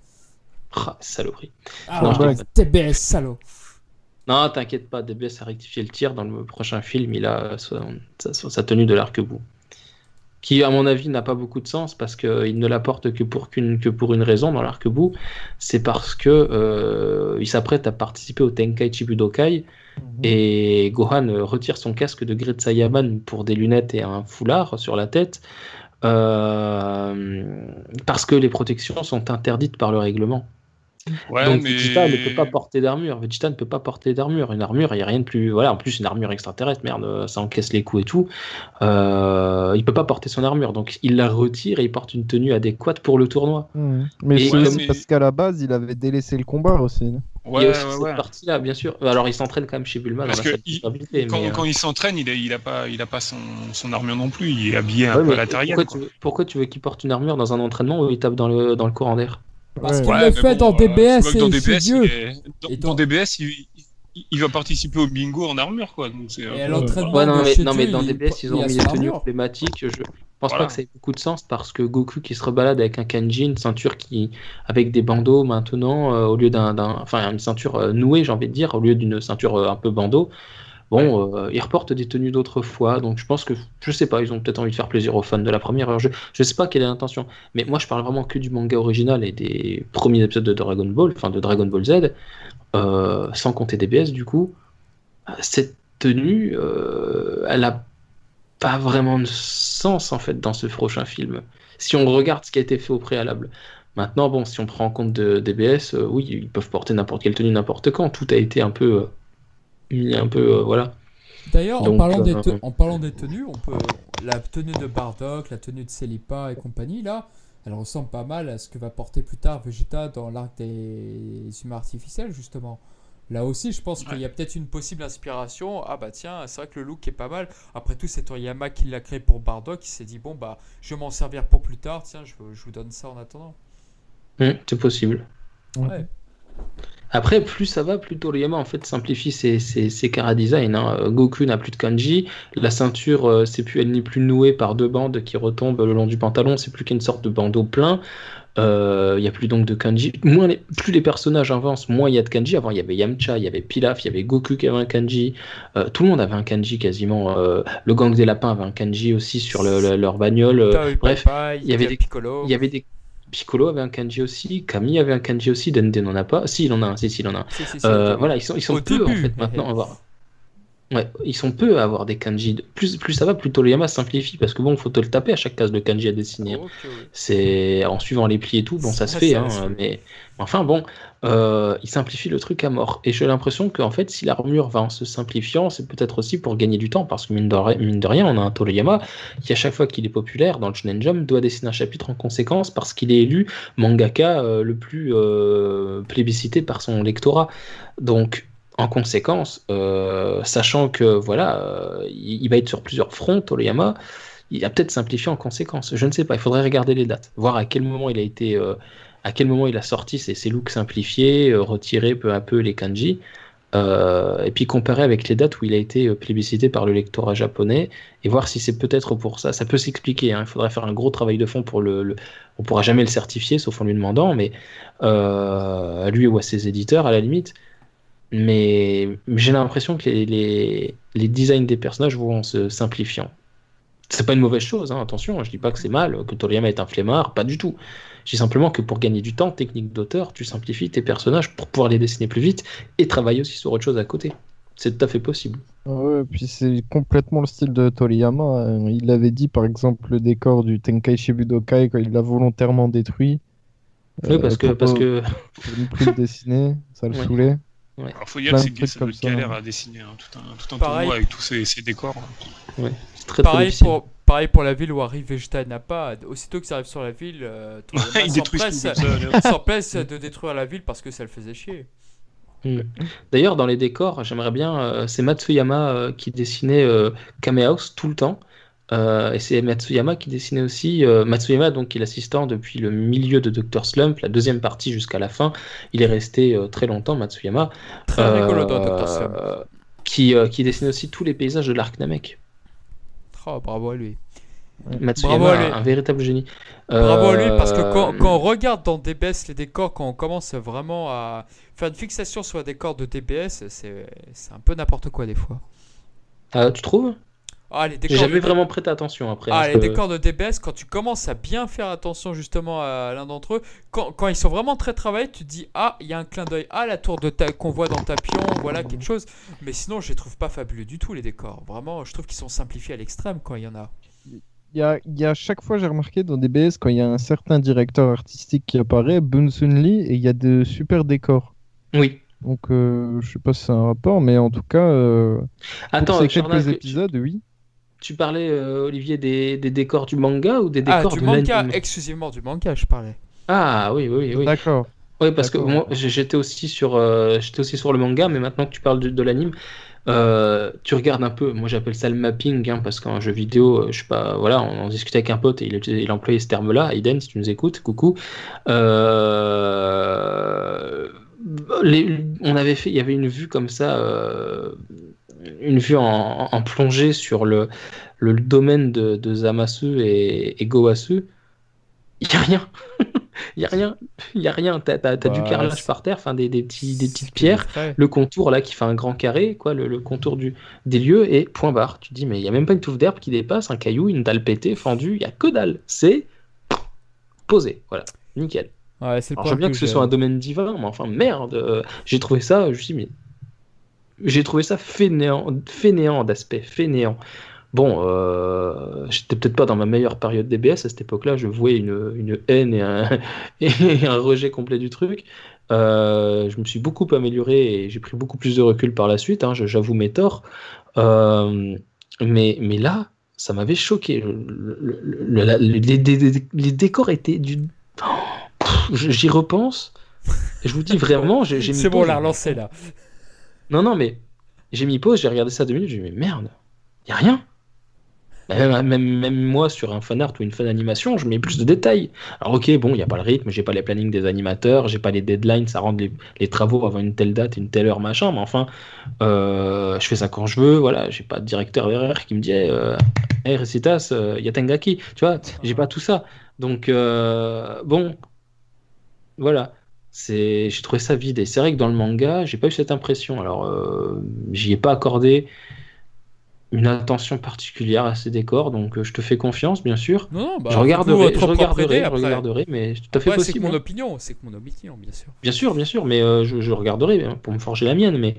Ah, saloperie. Ah, Non. DBS, salaud. Non, t'inquiète pas, DBS a rectifié le tir. Dans le prochain film, il a sa, sa- sa tenue de l'arc-bout. Qui, à mon avis, n'a pas beaucoup de sens parce qu'il ne l'apporte que pour, qu'une, que pour une raison dans l'arc-bout. C'est parce que euh, il s'apprête à participer au Tenkaichi Budokai et Gohan euh, retire son casque de Great Saiyaman pour des lunettes et un foulard sur la tête euh, parce que les protections sont interdites par le règlement. Ouais, Donc mais... Vegeta ne peut pas porter d'armure. Vegeta ne peut pas porter d'armure. Une armure, il n'y a rien de plus. Voilà, en plus, une armure extraterrestre, merde, euh, ça encaisse les coups et tout. Euh, il peut pas porter son armure. Donc il la retire et il porte une tenue adéquate pour le tournoi. Mais Et- c'est Ouais, aussi mais- parce qu'à la base, il avait délaissé le combat aussi. non il Ouais, y a aussi ouais, cette ouais. partie-là, bien sûr. Alors il s'entraîne quand même chez Bulma Parce dans que la salle il- de stabilité, Quand, mais, euh, quand il s'entraîne, il, il a pas, il a pas son, son armure non plus. Il est habillé un ouais, peu à la terrienne. pourquoi, quoi. tu veux, pourquoi tu veux qu'il porte une armure dans un entraînement où il tape dans le, dans le courant d'air? Parce Ouais. qu'il Ouais, le fait bon, dans euh, DBS dans et chez DBS, il est- dans, Et dans dans- DBS, il, il- va participer au bingo en armure, quoi. Donc c'est un Et à peu- l'entraînement Ouais, non, de mais, non, mais dans il- DBS, ils il ont mis les tenues emblématiques. Je, pense Voilà. pas que ça ait beaucoup de sens parce que Goku qui se rebalade avec un kanji, une ceinture qui avec des bandeaux maintenant euh, au lieu d'un, d'un- enfin une ceinture euh, nouée, j'ai envie de dire, au lieu d'une ceinture euh, un peu bandeau. Bon, euh, ils reportent des tenues d'autrefois, donc je pense que je sais pas, ils ont peut-être envie de faire plaisir aux fans de la première heure. Je, je sais pas quelle est l'intention, mais moi je parle vraiment que du manga original et des premiers épisodes de Dragon Ball, enfin de Dragon Ball Z, euh, sans compter DBS du coup. Cette tenue, euh, elle a pas vraiment de sens en fait dans ce prochain film. Si on regarde ce qui a été fait au préalable. Maintenant, bon, si on prend en compte de DBS, oui, ils peuvent porter n'importe quelle tenue n'importe quand. Tout a été un peu euh, mis un peu euh, voilà. D'ailleurs, en, Donc, parlant des euh, te- en parlant des tenues, on peut la tenue de Bardock, la tenue de Celipa et compagnie, là, elle ressemble pas mal à ce que va porter plus tard Vegeta dans l'arc des humains artificiels, justement. Là aussi, je pense qu'il y a peut-être une possible inspiration. Ah bah tiens, c'est vrai que le look est pas mal. Après tout, c'est Toriyama qui l'a créé pour Bardock. Il s'est dit, bon bah, je vais m'en servir pour plus tard. Tiens, je, je vous donne ça en attendant. Hum, c'est possible. Ouais. Après, plus ça va, plus Toriyama en fait simplifie ses, ses, ses design. hein. Euh, Goku n'a plus de kanji, la ceinture, euh, c'est plus, elle n'est plus nouée par deux bandes qui retombent le long du pantalon, c'est plus qu'une sorte de bandeau plein. Euh, Il y a plus donc de kanji. Moins les- plus les personnages avancent, moins il y a de kanji. Avant, il y avait Yamcha, il y avait Pilaf, il y avait Goku qui avait un kanji. Euh, tout le monde avait un kanji quasiment. Euh, le gang des lapins avait un kanji aussi sur le- le- leur bagnole. Bref, il y avait des- il y avait des. Piccolo avait un kanji aussi, Camille avait un kanji aussi, Dende n'en a pas. Si, il en a un, si, si, il en a un. Si, si, si, Euh, voilà, ils sont, ils sont Au peu en fait maintenant à avoir. Ouais, ils sont peu à avoir des kanji. Plus, plus ça va, plus Toriyama simplifie parce que bon, faut te le taper à chaque case de kanji à dessiner. hein. Ouais. C'est en suivant les plis et tout, bon, ça se fait, ça hein, mais enfin bon, euh, il simplifie le truc à mort. Et j'ai l'impression qu'en fait, si l'armure va en se simplifiant, c'est peut-être aussi pour gagner du temps parce que mine de, mine de rien, on a un Toriyama qui à chaque fois qu'il est populaire dans le Shonen Jump doit dessiner un chapitre en conséquence parce qu'il est élu mangaka euh, le plus euh, plébiscité par son lectorat. Donc en conséquence, euh, sachant que voilà, euh, il, va être sur plusieurs fronts, Toriyama, il a peut-être simplifié en conséquence. Je ne sais pas, il faudrait regarder les dates, voir à quel moment il a été, euh, à quel moment il a sorti ses, looks simplifiés, retiré peu à peu les kanji, et puis comparer avec les dates où il a été plébiscité par le lectorat japonais, et voir si c'est peut-être pour ça. Ça peut s'expliquer, hein, il faudrait faire un gros travail de fond pour le, le- on pourra jamais le certifier, sauf en lui demandant, mais à lui ou à ses éditeurs à la limite. Mais j'ai l'impression que les, les, les designs des personnages vont en se simplifiant. C'est pas une mauvaise chose, hein, attention, je dis pas que c'est mal, que Toriyama est un flemmard, pas du tout. Je dis simplement que pour gagner du temps, technique d'auteur, tu simplifies tes personnages pour pouvoir les dessiner plus vite et travailler aussi sur autre chose à côté. C'est tout à fait possible. Ouais, puis c'est complètement le style de Toriyama. hein. Il avait dit par exemple le décor du Tenkaichi Budokai quand il l'a volontairement détruit. Oui, parce que, pour parce que pour ne plus le dessiner, ça le Ouais. saoulait. Alors, faut dire Plein que de c'est ça. galère à dessiner, hein, tout un, tout un Pareil. tournoi avec tous ces, ces décors. hein. très très Pareil pour, pareil pour la ville où arrive Vegeta et Nappa. Aussitôt qu'ils arrivent sur la ville, euh, tout ça. là. s'empresse de détruire la ville parce que ça le faisait chier. Mm. D'ailleurs, dans les décors, j'aimerais bien. euh, c'est Matsuyama euh, qui dessinait euh, Kame House tout le temps. Euh, et c'est Matsuyama qui dessinait aussi. euh, Matsuyama, donc, il est assistant depuis le milieu de Dr. Slump, la deuxième partie jusqu'à la fin. Il est resté euh, très longtemps, Matsuyama. Très rigolo dans Dr. Slump. Qui, qui dessinait aussi tous les paysages de l'arc Namek. Oh, bravo à lui. Matsuyama, Bravo à lui. un, véritable génie. Bravo à lui parce que quand, quand on regarde dans DBS les décors, quand on commence vraiment à faire une fixation sur un décor de DBS, c'est c'est un peu n'importe quoi des fois. ah, tu trouves? Ah, les J'ai décors jamais de... vraiment prêté attention après. Ah, les décors de DBS, quand tu commences à bien faire attention justement à l'un d'entre eux, quand, quand ils sont vraiment très travaillés, tu te dis Ah, il y a un clin d'œil. Ah, la tour de ta... qu'on voit dans Tapion, voilà quelque chose. Mais sinon, je les trouve pas fabuleux du tout, les décors. Vraiment, je trouve qu'ils sont simplifiés à l'extrême quand il y en a. Il y a, il y a chaque fois, j'ai remarqué dans DBS, quand il y a un certain directeur artistique qui apparaît, Bunsun Lee, et il y a de super décors. Oui. Donc, euh, je sais pas si c'est un rapport, mais en tout cas, euh, Attends, ces Charnal, quelques tu- épisodes, oui. Tu parlais, euh, Olivier, des, des décors du manga ou des Ah, décors du de manga, exclusivement du manga, je parlais. Ah oui, oui, oui. D'accord. Oui, parce que moi, j'étais aussi sur, euh, j'étais aussi sur le manga, mais maintenant que tu parles de, de l'anime, euh, tu regardes un peu. Moi, j'appelle ça le mapping, hein, parce qu'en jeu vidéo, je sais pas, voilà, on en discutait avec un pote et il, il employait ce terme-là. Aiden, si tu nous écoutes, coucou. Euh, les- on avait fait, il y avait une vue comme ça, euh, une vue en, en plongée sur le le domaine de, de Zamasu et, et Gowasu, il n'y a rien. Il n'y a rien. Il y a rien. T'as as, du Bah, carrelage par terre, enfin des, des, petits, des petites pierres. Le contour là qui fait un grand carré, quoi, le, le contour du, des lieux et point barre. Tu te dis, mais il n'y a même pas une touffe d'herbe qui dépasse, un caillou, une dalle pétée, fendue, il n'y a que dalle. C'est posé. Voilà. Nickel. Ouais, c'est bien que ce soit un domaine divin, mais enfin, merde. euh, j'ai trouvé ça, je me suis dit, mais. J'ai trouvé ça fainéant, fainéant d'aspect, fainéant. Bon, euh, j'étais peut-être pas dans ma meilleure période DBS à cette époque-là, je vouais une, une haine et un, et un rejet complet du truc. Euh, je me suis beaucoup amélioré et j'ai pris beaucoup plus de recul par la suite, hein, j'avoue mes torts. Euh, mais, mais là, ça m'avait choqué. Le- le- le- la- les, les- les- les décors étaient du. J'y repense. Je vous dis vraiment, j'ai mis C'est bon, on l'a relancé là. Non, non, mais j'ai mis pause, j'ai regardé ça deux minutes, j'ai dit, mais merde, y a rien. Bah, Même, moi, sur un fan art ou une fan animation, je mets plus de détails. Alors, ok, bon, il n'y a pas le rythme, j'ai pas les plannings des animateurs, j'ai pas les deadlines, ça rend les, travaux avant une telle date, une telle heure, machin, mais enfin, euh, je fais ça quand je veux, voilà, j'ai pas de directeur derrière qui me dit, euh, hey, Recitas, euh, y a Tengaki, tu vois, j'ai pas tout ça. Donc, euh, bon, voilà. C'est, j'ai trouvé ça vide. Et c'est vrai que dans le manga, j'ai pas eu cette impression. Alors, euh, j'y ai pas accordé une attention particulière à ces décors, donc euh, je te fais confiance, bien sûr. Non, bah, je regarderai, je regarderai, je regarderai, mais tout à fait Après, c'est possible. mon hein. opinion, c'est mon opinion, bien sûr. Bien sûr, bien sûr, mais euh, je, je regarderai hein, pour me forger la mienne. Mais,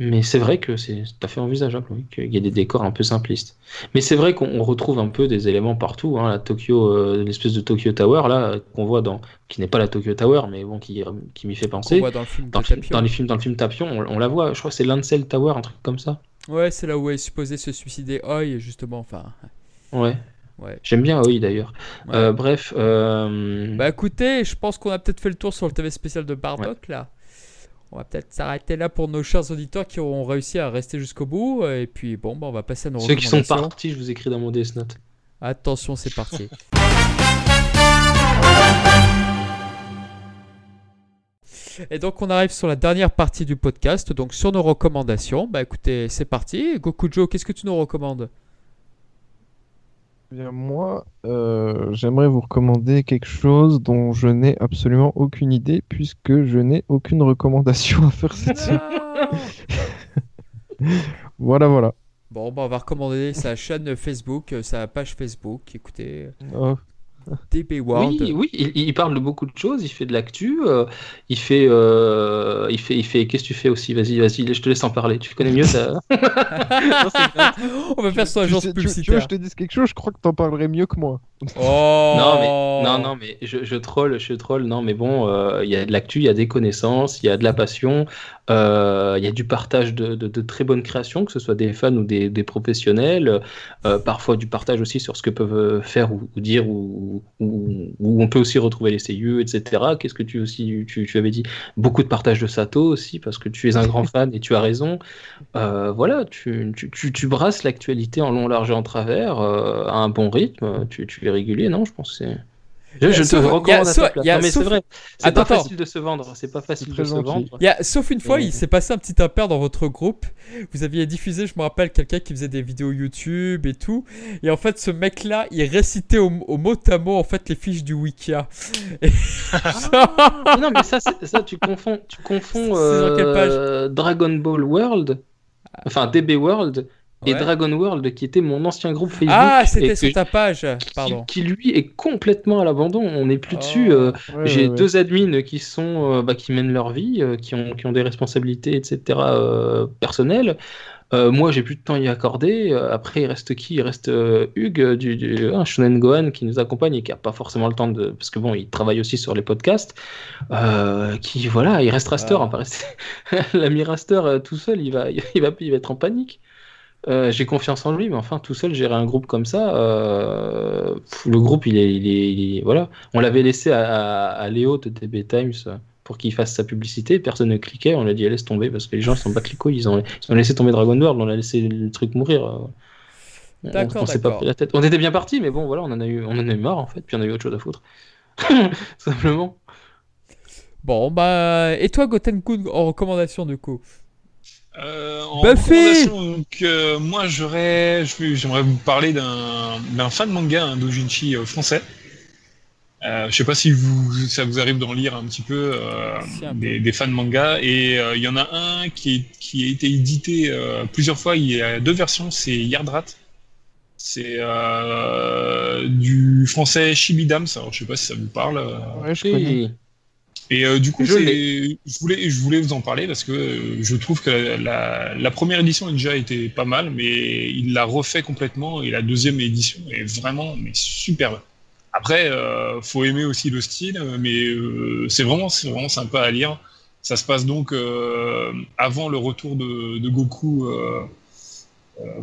mais c'est vrai que c'est tout à fait envisageable, oui, qu'il y ait des décors un peu simplistes. Mais c'est vrai qu'on on retrouve un peu des éléments partout. Hein, la Tokyo, euh, l'espèce de Tokyo Tower là qu'on voit dans, qui n'est pas la Tokyo Tower, mais bon, qui, qui m'y fait penser. voit dans le film Dans, dans les films, dans le film Tapion, on, on la voit. Je crois que c'est Lancel Tower, un truc comme ça. Ouais, c'est là où elle est supposée se suicider Oi, justement. Enfin, Ouais. ouais. J'aime bien oui d'ailleurs. Ouais. Euh, bref. euh, Bah écoutez, je pense qu'on a peut-être fait le tour sur le TV spécial de Bardock là. On va peut-être s'arrêter là pour nos chers auditeurs qui auront réussi à rester jusqu'au bout. Et puis bon, bah, on va passer à nos ceux qui sont partis, je vous écris dans mon Death Note. Attention, c'est parti. Et donc on arrive sur la dernière partie du podcast, donc sur nos recommandations. Bah écoutez, c'est parti. Gokujo, qu'est-ce que tu nous recommandes? Bien, moi, euh, j'aimerais vous recommander quelque chose dont je n'ai absolument aucune idée, puisque je n'ai aucune recommandation à faire cette semaine. Voilà, voilà. Bon, bah on va recommander sa chaîne Facebook, euh, sa page Facebook. Écoutez, Oh, DB World. Oui, oui, il, il parle de beaucoup de choses, il fait de l'actu, euh, il fait, euh, il fait, il fait, qu'est-ce que tu fais aussi? Vas-y, vas-y, je te laisse en parler. Tu connais mieux ça on va faire son tu, agence sais- tu- tu veux que publicitaire. je te dise quelque chose, je crois que t'en parlerais mieux que moi. Oh Non mais, non, non, mais je, je troll, je troll. Non, mais bon, euh, il y a de l'actu, il y a des connaissances, il y a de la passion, euh, il y a du partage de, de- de très bonnes créations, que ce soit des fans ou des, des professionnels. euh, parfois du partage aussi sur ce que peuvent faire ou, ou dire, ou, ou on peut aussi retrouver les CIE, etc. Qu'est-ce que tu aussi, tu, avais dit? Beaucoup de partage de Sato aussi, parce que tu es un grand fan et tu as raison. Euh, voilà, tu, tu, tu, brasses l'actualité en long, large et en travers euh, à un bon rythme. Tu, tu es régulier, non? Je pense que c'est. Je, Il y a je te sauf- il y a recommande à sauf- ta place. il y a Non, mais c'est vrai. Pas facile de se vendre. C'est pas facile très de se gentil. vendre. Il y a, sauf une fois, il s'est passé un petit impair dans votre groupe. Vous aviez diffusé, je me rappelle, quelqu'un qui faisait des vidéos YouTube et tout. Et en fait, ce mec-là, il récitait au, au mot à mot, en fait, les fiches du Wikia. Et- Mais non, mais ça, c'est- ça tu confonds, tu confonds C'est dans quelle euh, Dragon Ball World, enfin DB World et. Dragon World qui était mon ancien groupe Facebook. Ah, c'était sur ta page. Pardon. qui, lui est complètement à l'abandon. On n'est plus Oh. dessus. euh, Ouais, J'ai ouais, deux admins qui sont euh, bah, qui mènent leur vie, euh, qui ont qui ont des responsabilités, etc. euh, personnelles. Euh, moi, j'ai plus de temps à y accorder. Euh, après, il reste qui? Il reste euh, Hugues euh, du, du un Shonen Gohan qui nous accompagne et qui a pas forcément le temps de parce que bon, il travaille aussi sur les podcasts. Euh, qui voilà, il reste Raster. Ah. hein, L'ami Raster euh, tout seul, il va il va il va être en panique. Euh, j'ai confiance en lui, mais enfin, tout seul, gérer un groupe comme ça, euh, pff, le groupe, il est, il est, il est- voilà. On l'avait laissé à, à, à Léo de DB Times pour qu'il fasse sa publicité. Personne ne cliquait. On lui a dit laisse tomber parce que les gens ils sont pas cliqués. Ils ont, ils ont laissé tomber Dragon World. On a laissé le truc mourir. euh. On- D'accord, on s'est pas pris la tête. On était bien parti, mais bon, voilà, on en a eu, on en a eu marre en fait. Puis on a eu autre chose à foutre. Simplement. Bon, bah. Et toi, Gotenkun, en recommandation, du coup? Euh, en Buffy donc, euh, moi j'aurais, j'aimerais vous parler d'un fan manga, un doujinshi euh, français. Euh, je sais pas si vous, ça vous arrive d'en lire un petit peu, euh, des, des fans manga, et euh, il y en a un qui, est- qui a été édité euh, plusieurs fois. Il y a deux versions, c'est Yardrat. C'est euh, du français Shibidams. Alors je sais pas si ça vous parle. euh, Ouais, je connais. Et euh, du coup, Je voulais, je voulais vous en parler parce que euh, je trouve que la, la première édition a déjà été pas mal, mais il l'a refait complètement et la deuxième édition est vraiment mais superbe. Après, euh, faut aimer aussi le style, mais euh, c'est vraiment, vraiment sympa à lire. Ça se passe donc avant le retour de, de Goku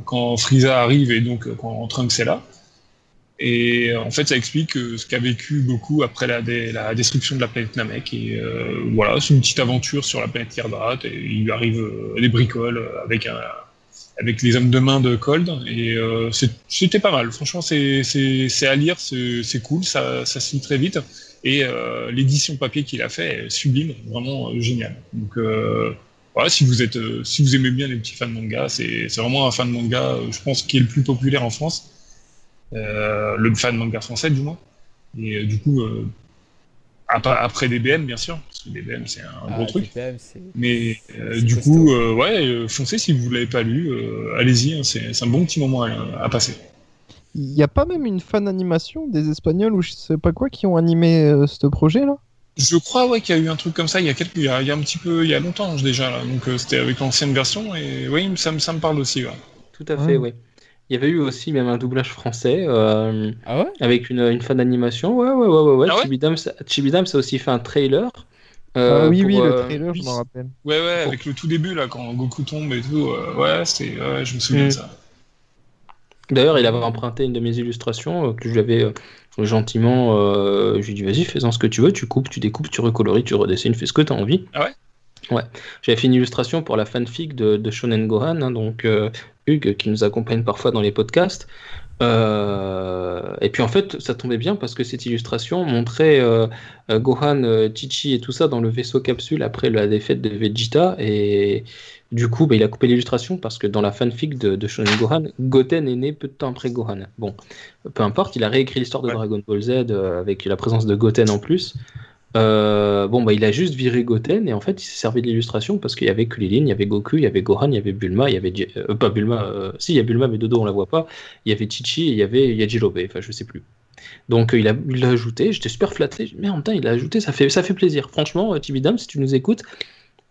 quand Frieza arrive et donc quand Trunks est là. Et euh, en fait, ça explique euh, ce qu'a vécu Goku après la, la destruction de la planète Namek. Et euh, voilà, c'est une petite aventure sur la planète Yardrat. Et il lui arrive euh, des bricoles avec, un, avec les hommes de main de Cold. Et euh, c'était pas mal. Franchement, c'est à lire, c'est cool, ça, ça se lit très vite. Et l'édition papier qu'il a fait est sublime, vraiment génial. Donc voilà, si vous, êtes, si vous aimez bien les petits fans de manga, c'est vraiment un fan de manga, je pense, qui est le plus populaire en France le fan manga français du moins. Et euh, du coup, euh, ap- après DBM bien sûr, parce que DBM c'est un gros Ah, truc. DBM, Mais euh, du costaud. coup, euh, ouais, euh, foncez si vous l'avez pas lu, euh, allez-y, hein, c'est un bon petit moment à, à passer. Il n'y a pas même une fan animation des Espagnols ou je sais pas quoi qui ont animé euh, ce projet là? Je crois ouais qu'il y a eu un truc comme ça il y a quelques, il y a, il y a un petit peu, il y a longtemps déjà là. Donc euh, c'était avec l'ancienne version et oui, ça me ça me parle aussi. Ouais. Tout à fait, Ouais. Il y avait eu aussi même un doublage français euh, Ah ouais? avec une, une fan d'animation. Ouais, ouais, ouais, ouais. ouais. Ah ouais? Chibi Dams, Chibi Dams a aussi fait un trailer. euh, Ah oui, pour, oui, euh, le trailer, je m'en rappelle. Ouais ouais, avec le tout début là quand Goku tombe et tout, euh, ouais c'était, ouais, je me souviens Mm. de ça. D'ailleurs, il avait emprunté une de mes illustrations euh, que je lui avais euh, gentiment. Euh, je lui ai dit, vas-y, fais-en ce que tu veux, tu coupes, tu découpes, tu recoloris, tu redessines, fais ce que tu as envie. Ah ouais? Ouais. J'avais fait une illustration pour la fanfic de, de Shonen Gohan, hein, donc euh, Hugues, qui nous accompagne parfois dans les podcasts. Euh, et puis en fait, ça tombait bien parce que cette illustration montrait euh, Gohan, Chichi et tout ça dans le vaisseau capsule après la défaite de Vegeta. Et du coup, bah, il a coupé l'illustration parce que dans la fanfic de, de Shonen Gohan, Goten est né peu de temps après Gohan. Bon, peu importe, il a réécrit l'histoire de Ouais. Dragon Ball Z avec la présence de Goten en plus. Euh, bon, bah, il a juste viré Goten et en fait, il s'est servi de l'illustration parce qu'il y avait lignes, il y avait Goku, il y avait Gohan, il y avait Bulma, il y avait. Euh, pas Bulma, euh, si, il y a Bulma, mais Dodo, on la voit pas. Il y avait Chichi et il y avait Yajirobe, enfin, je sais plus. Donc, il a l'a ajouté, j'étais super flatté. Mais en même temps, il l'a ajouté, ça fait, ça fait plaisir. Franchement, Tibidam, si tu nous écoutes,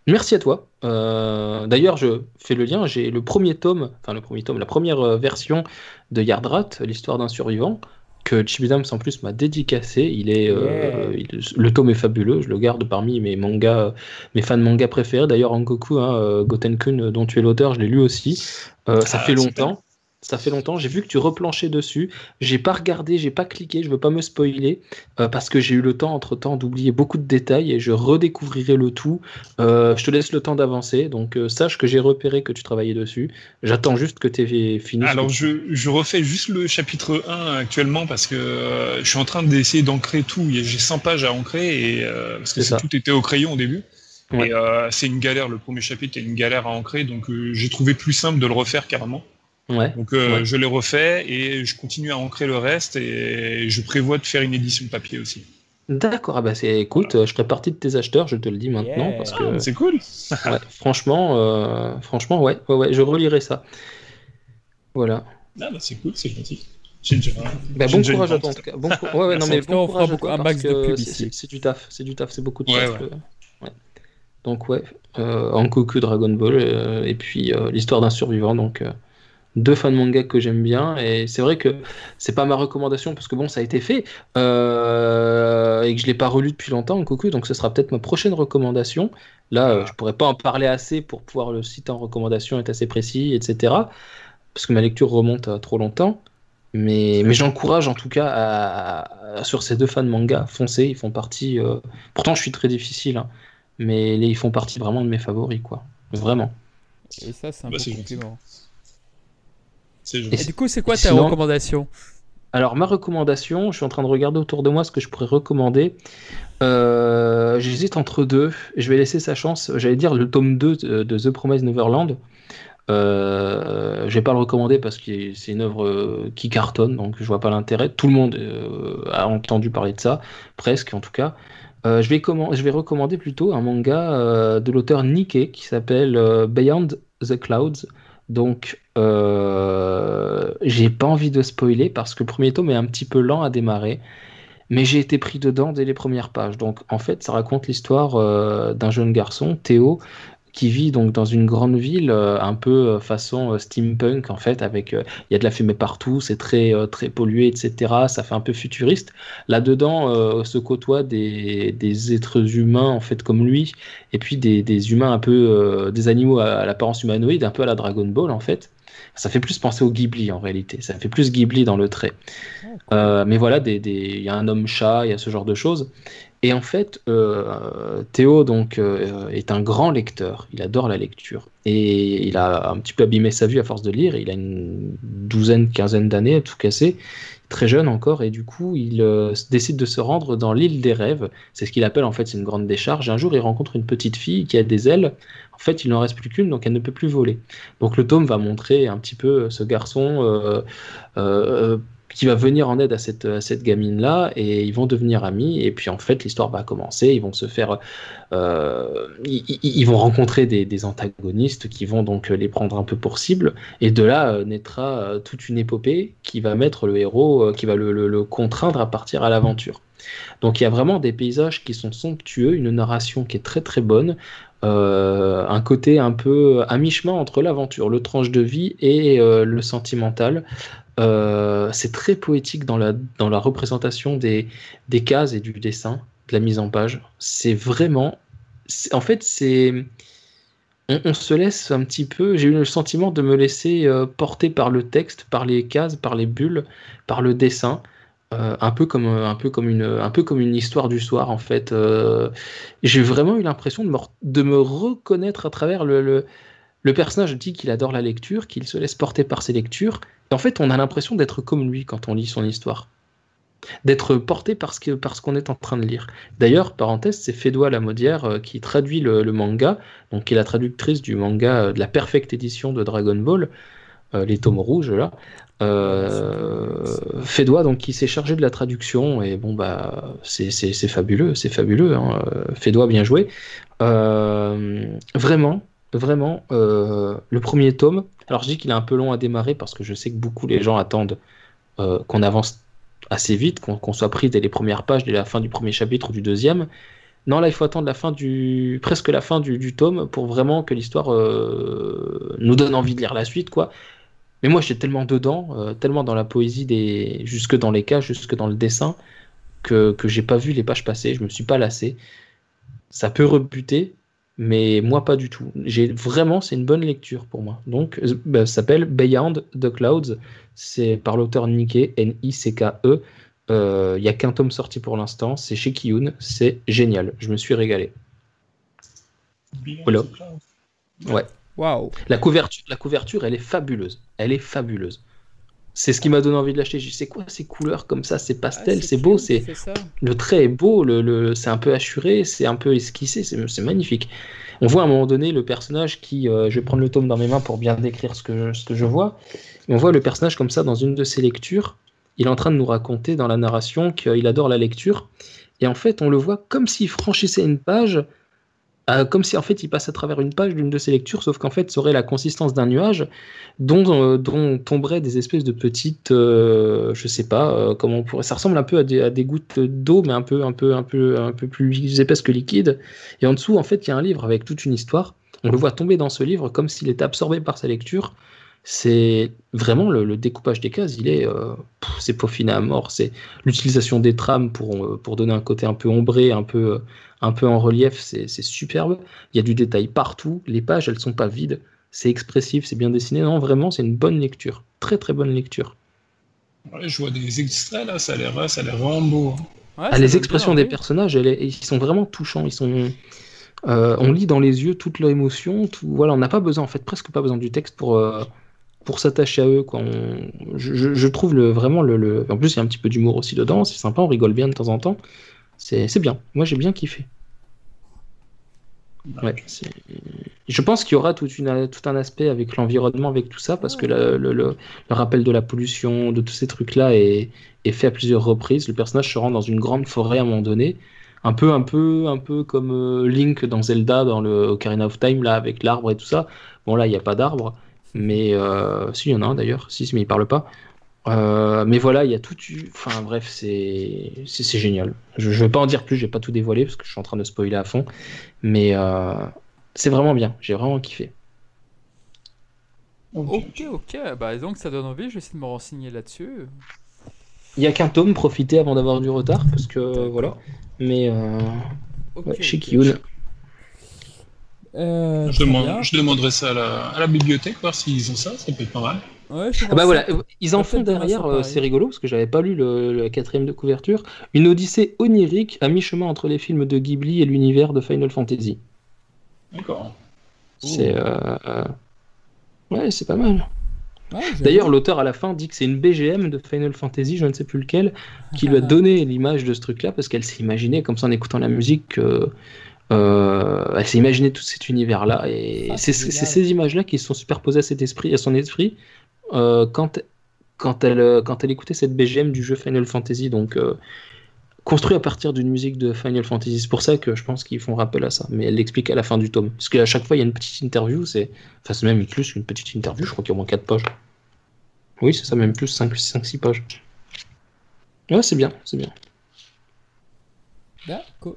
merci à toi. D'ailleurs, je fais le lien, j'ai le premier tome, enfin, le premier tome, la première version de Yardrat, l'histoire d'un survivant que Chibidams en plus m'a dédicacé. Il est, euh, il- le tome est fabuleux. Je le garde parmi mes mangas, mes fans manga préférés. D'ailleurs, Angoku, hein, euh, Gotenkun, euh, dont tu es l'auteur, je l'ai lu aussi. Ça Ah, fait longtemps. Ça fait longtemps. J'ai vu que tu replanchais dessus. J'ai pas regardé, j'ai pas cliqué. Je veux pas me spoiler euh, parce que j'ai eu le temps entre temps d'oublier beaucoup de détails et je redécouvrirai le tout. Euh, je te laisse le temps d'avancer. Donc euh, sache que j'ai repéré que tu travaillais dessus. J'attends juste que tu aies fini. Alors je, je refais juste le chapitre 1 actuellement parce que je suis en train d'essayer d'ancrer tout. J'ai 100 pages à ancrer et parce que ça. tout était au crayon au début. Ouais. Euh, c'est une galère, le premier chapitre est une galère à ancrer, donc euh, j'ai trouvé plus simple de le refaire carrément. Ouais. Donc euh, Ouais. je l'ai refait et je continue à ancrer le reste et je prévois de faire une édition papier aussi. D'accord, ah bah c'est écoute, euh, je ferai partie de tes acheteurs, je te le dis maintenant, Yeah. parce que Ah, c'est cool. ouais, franchement, euh, franchement, ouais, ouais, ouais, je relirai ça. Voilà. Ah, bah, c'est cool, c'est gentil. Bah, bon courage à toi en tout cas. Bon, cou- ouais, ouais, non mais En bon on fera courage à beaucoup- toi un max de pub c'est- ici. c'est c'est du taf, c'est du taf, c'est beaucoup de Ouais, taf. ouais. ouais. Donc ouais, euh, Ankoku Dragon Ball euh, et puis euh, l'histoire d'un survivant, donc euh, deux fans de manga que j'aime bien et c'est vrai que c'est pas ma recommandation parce que bon ça a été fait euh, et que je l'ai pas relu depuis longtemps Ankoku, donc ce sera peut-être ma prochaine recommandation. Là, euh, je pourrais pas en parler assez pour pouvoir le citer en recommandation, être assez précis, etc. Parce que ma lecture remonte à trop longtemps. Mais, mais j'encourage en tout cas à, à- sur ces deux fans de manga, foncez, ils font partie. euh, Pourtant, je suis très difficile, hein, mais les- ils font partie vraiment de mes favoris, quoi. Vraiment. Et ça, c'est un Bah, c'est gentil. Et du coup, c'est quoi ta Sinon- recommandation? Alors, ma recommandation, je suis en train de regarder autour de moi ce que je pourrais recommander. Euh, J'hésite entre deux. Je vais laisser sa chance. J'allais dire le tome 2 de, The Promised Neverland. Euh, je vais pas le recommander parce que c'est une œuvre euh, qui cartonne, donc je vois pas l'intérêt. Tout le monde euh, a entendu parler de ça, presque en tout cas. Euh, je, vais comment- je vais recommander plutôt un manga euh, de l'auteur Nikkei qui s'appelle euh, Beyond the Clouds. Donc, euh, j'ai pas envie de spoiler parce que le premier tome est un petit peu lent à démarrer, mais j'ai été pris dedans dès les premières pages. Donc, en fait, ça raconte l'histoire euh, d'un jeune garçon, Théo, qui vit donc dans une grande ville euh, un peu façon steampunk en fait avec il y a de la fumée partout c'est très très pollué etc ça fait un peu futuriste. Là dedans se côtoient des, des êtres humains en fait comme lui et puis des, humains un peu des animaux à, à l'apparence humanoïde un peu à la Dragon Ball en fait ça fait plus penser au Ghibli en réalité ça fait plus Ghibli dans le trait euh, mais voilà, des- des- il y a un homme-chat, il y a ce genre de choses. Et en fait, euh, Théo donc euh, est un grand lecteur. Il adore la lecture et il a un petit peu abîmé sa vue à force de lire. Il a une douzaine, quinzaine d'années, à tout casser, très jeune encore, et du coup, il euh, décide de se rendre dans l'île des rêves. C'est ce qu'il appelle en fait, c'est une grande décharge. Un jour, il rencontre une petite fille qui a des ailes. En fait, il n'en reste plus qu'une, donc elle ne peut plus voler. Donc le tome va montrer un petit peu ce garçon. euh, euh, qui va venir en aide à cette, gamine-là et ils vont devenir amis et puis en fait l'histoire va commencer, ils vont se faire, euh, ils, vont rencontrer des, antagonistes qui vont donc les prendre un peu pour cible et de là euh, naîtra euh, toute une épopée qui va mettre le héros, euh, qui va le- le contraindre à partir à l'aventure. Donc il y a vraiment des paysages qui sont somptueux, une narration qui est très très bonne, euh, un côté un peu à mi-chemin entre l'aventure, le tranche de vie et euh, le sentimental. Euh, c'est très poétique dans la, dans la représentation des, des cases et du dessin, de la mise en page. C'est vraiment. En fait, c'est. On, se laisse un petit peu. J'ai eu le sentiment de me laisser euh, porter par le texte, par les cases, par les bulles, par le dessin. Euh, un peu comme un peu comme une un peu comme une histoire du soir en fait Euh, j'ai vraiment eu l'impression de me, de me reconnaître à travers le, le, le personnage dit qu'il adore la lecture qu'il se laisse porter par ses lectures et en fait, on a l'impression d'être comme lui quand on lit son histoire. D'être porté par ce qu'on est en train de lire. D'ailleurs, parenthèse, c'est Fédois Lamodière euh, qui traduit le, manga, donc qui est la traductrice du manga euh, de la perfecte édition de Dragon Ball, euh, les tomes rouges là. Euh, Fédois, donc qui s'est chargé de la traduction, et bon, bah, c'est fabuleux, c'est fabuleux. Hein. Euh, Fédois, bien joué. Euh, vraiment, vraiment, euh, le premier tome. Alors je dis qu'il est un peu long à démarrer parce que je sais que beaucoup les gens attendent qu'on avance assez vite, qu'on soit pris dès les premières pages, dès la fin du premier chapitre ou du deuxième. Non, là il faut attendre la fin du, presque la fin du, tome pour vraiment que l'histoire nous donne envie de lire la suite, quoi. Mais moi j'étais tellement dedans, euh, tellement dans la poésie des, jusque dans les cas, jusque dans le dessin, que que j'ai pas vu les pages passer, je me suis pas lassé. Ça peut rebuter, mais moi pas du tout. J'ai vraiment, c'est une bonne lecture pour moi. Donc, euh, bah, ça s'appelle Beyond the Clouds. C'est par l'auteur Nikkei, N-I-C-K-E. Euh, Il y a qu'un tome sorti pour l'instant. C'est chez Kiyun. C'est génial. Je me suis régalé. Voilà. Ouais. Waouh. La couverture, la couverture, elle est fabuleuse. Elle est fabuleuse. C'est ce qui m'a donné envie de l'acheter. Dit, c'est quoi ces couleurs comme ça, ces pastels, c'est beau, c'est le trait est beau, le, le- c'est un peu assuré, c'est un peu esquissé, c'est c'est magnifique. On voit à un moment donné le personnage qui, euh, je vais prendre le tome dans mes mains pour bien décrire ce que, ce que je vois. Et on voit le personnage comme ça dans une de ses lectures. Il est en train de nous raconter dans la narration qu'il adore la lecture. Et en fait, on le voit comme s'il franchissait une page, euh, comme si en fait il passe à travers une page d'une de ses lectures, sauf qu'en fait ça aurait la consistance d'un nuage dont, euh, tomberaient des espèces de petites, euh, je sais pas, euh, comment on pourrait. Ça ressemble un peu à des, à des gouttes d'eau, mais un peu, un peu, un peu, un peu plus épaisse que liquide. Et en dessous, en fait, il y a un livre avec toute une histoire. On le voit tomber dans ce livre comme s'il était absorbé par sa lecture. C'est vraiment le, le découpage des cases, il est, euh, c'est peaufiné à mort. C'est l'utilisation des trames pour, euh, pour donner un côté un peu ombré, un peu, euh, un peu en relief. C'est c'est superbe. Il y a du détail partout. Les pages, elles sont pas vides. C'est expressif, c'est bien dessiné. Non, vraiment, c'est une bonne lecture. Très très bonne lecture. Ouais, je vois des extraits là, ça a l'air, ça a l'air vraiment beau. hein. Ouais, Ah, les expressions bien des personnages, elles, ils sont vraiment touchants. Ils sont, euh, on lit dans les yeux toute leur émotion. Tout, voilà, on n'a pas besoin, en fait, presque pas besoin du texte pour, euh, pour s'attacher à eux. Quoi. On- je, trouve le, vraiment le, le- En plus, il y a un petit peu d'humour aussi dedans, c'est sympa, on rigole bien de temps en temps. C'est bien. Moi, j'ai bien kiffé. Ouais, c'est- je pense qu'il y aura toute une, tout un aspect avec l'environnement, avec tout ça, parce que le, le- le- le rappel de la pollution, de tous ces trucs-là est, est fait à plusieurs reprises. Le personnage se rend dans une grande forêt à un moment donné, un peu, un peu, un peu comme euh, Link dans Zelda, dans le Ocarina of Time, là, avec l'arbre et tout ça. Bon, là, il n'y a pas d'arbre, mais euh, si, il y en a un d'ailleurs, si, mais il parle pas. Euh, mais voilà, il y a tout. eu- Enfin, bref, c'est génial. Je, je vais pas en dire plus, je vais pas tout dévoiler parce que je suis en train de spoiler à fond. Mais euh, c'est vraiment bien, j'ai vraiment kiffé. Ok, ok, bah donc ça donne envie, je vais essayer de me renseigner là-dessus. Il y a qu'un tome, profitez avant d'avoir du retard parce que voilà. Mais euh, ouais, chez ok. Euh, Je, demande- demanderai ça à la, à la bibliothèque, voir s'ils ont ça, ça peut être pas mal. Ouais, je Ah bah voilà, euh, ils en font derrière, euh, c'est rigolo parce que j'avais pas lu le, le quatrième de couverture, une odyssée onirique à mi-chemin entre les films de Ghibli et l'univers de Final Fantasy. D'accord. C'est euh, euh, ouais, c'est pas mal. Ouais. D'ailleurs, l'auteur à la fin dit que c'est une BGM de Final Fantasy, je ne sais plus lequel, qui lui a donné l'image de ce truc-là parce qu'elle s'est imaginée, comme ça en écoutant la musique, que, euh, elle s'est imaginé tout cet univers-là. Et Ah, c'est ces images-là qui se sont superposées à, cet esprit, à son esprit euh, quand, quand, elle, euh, quand elle écoutait cette BGM du jeu Final Fantasy. Donc, euh, construit à partir d'une musique de Final Fantasy. C'est pour ça que je pense qu'ils font rappel à ça. Mais elle l'explique à la fin du tome. Parce qu'à chaque fois, il y a une petite interview. C'est enfin, c'est même plus qu'une petite interview. Je crois qu'il y a au moins 4 pages. Oui, c'est ça, même plus 5-6 pages. Ouais, c'est bien, c'est bien. D'accord.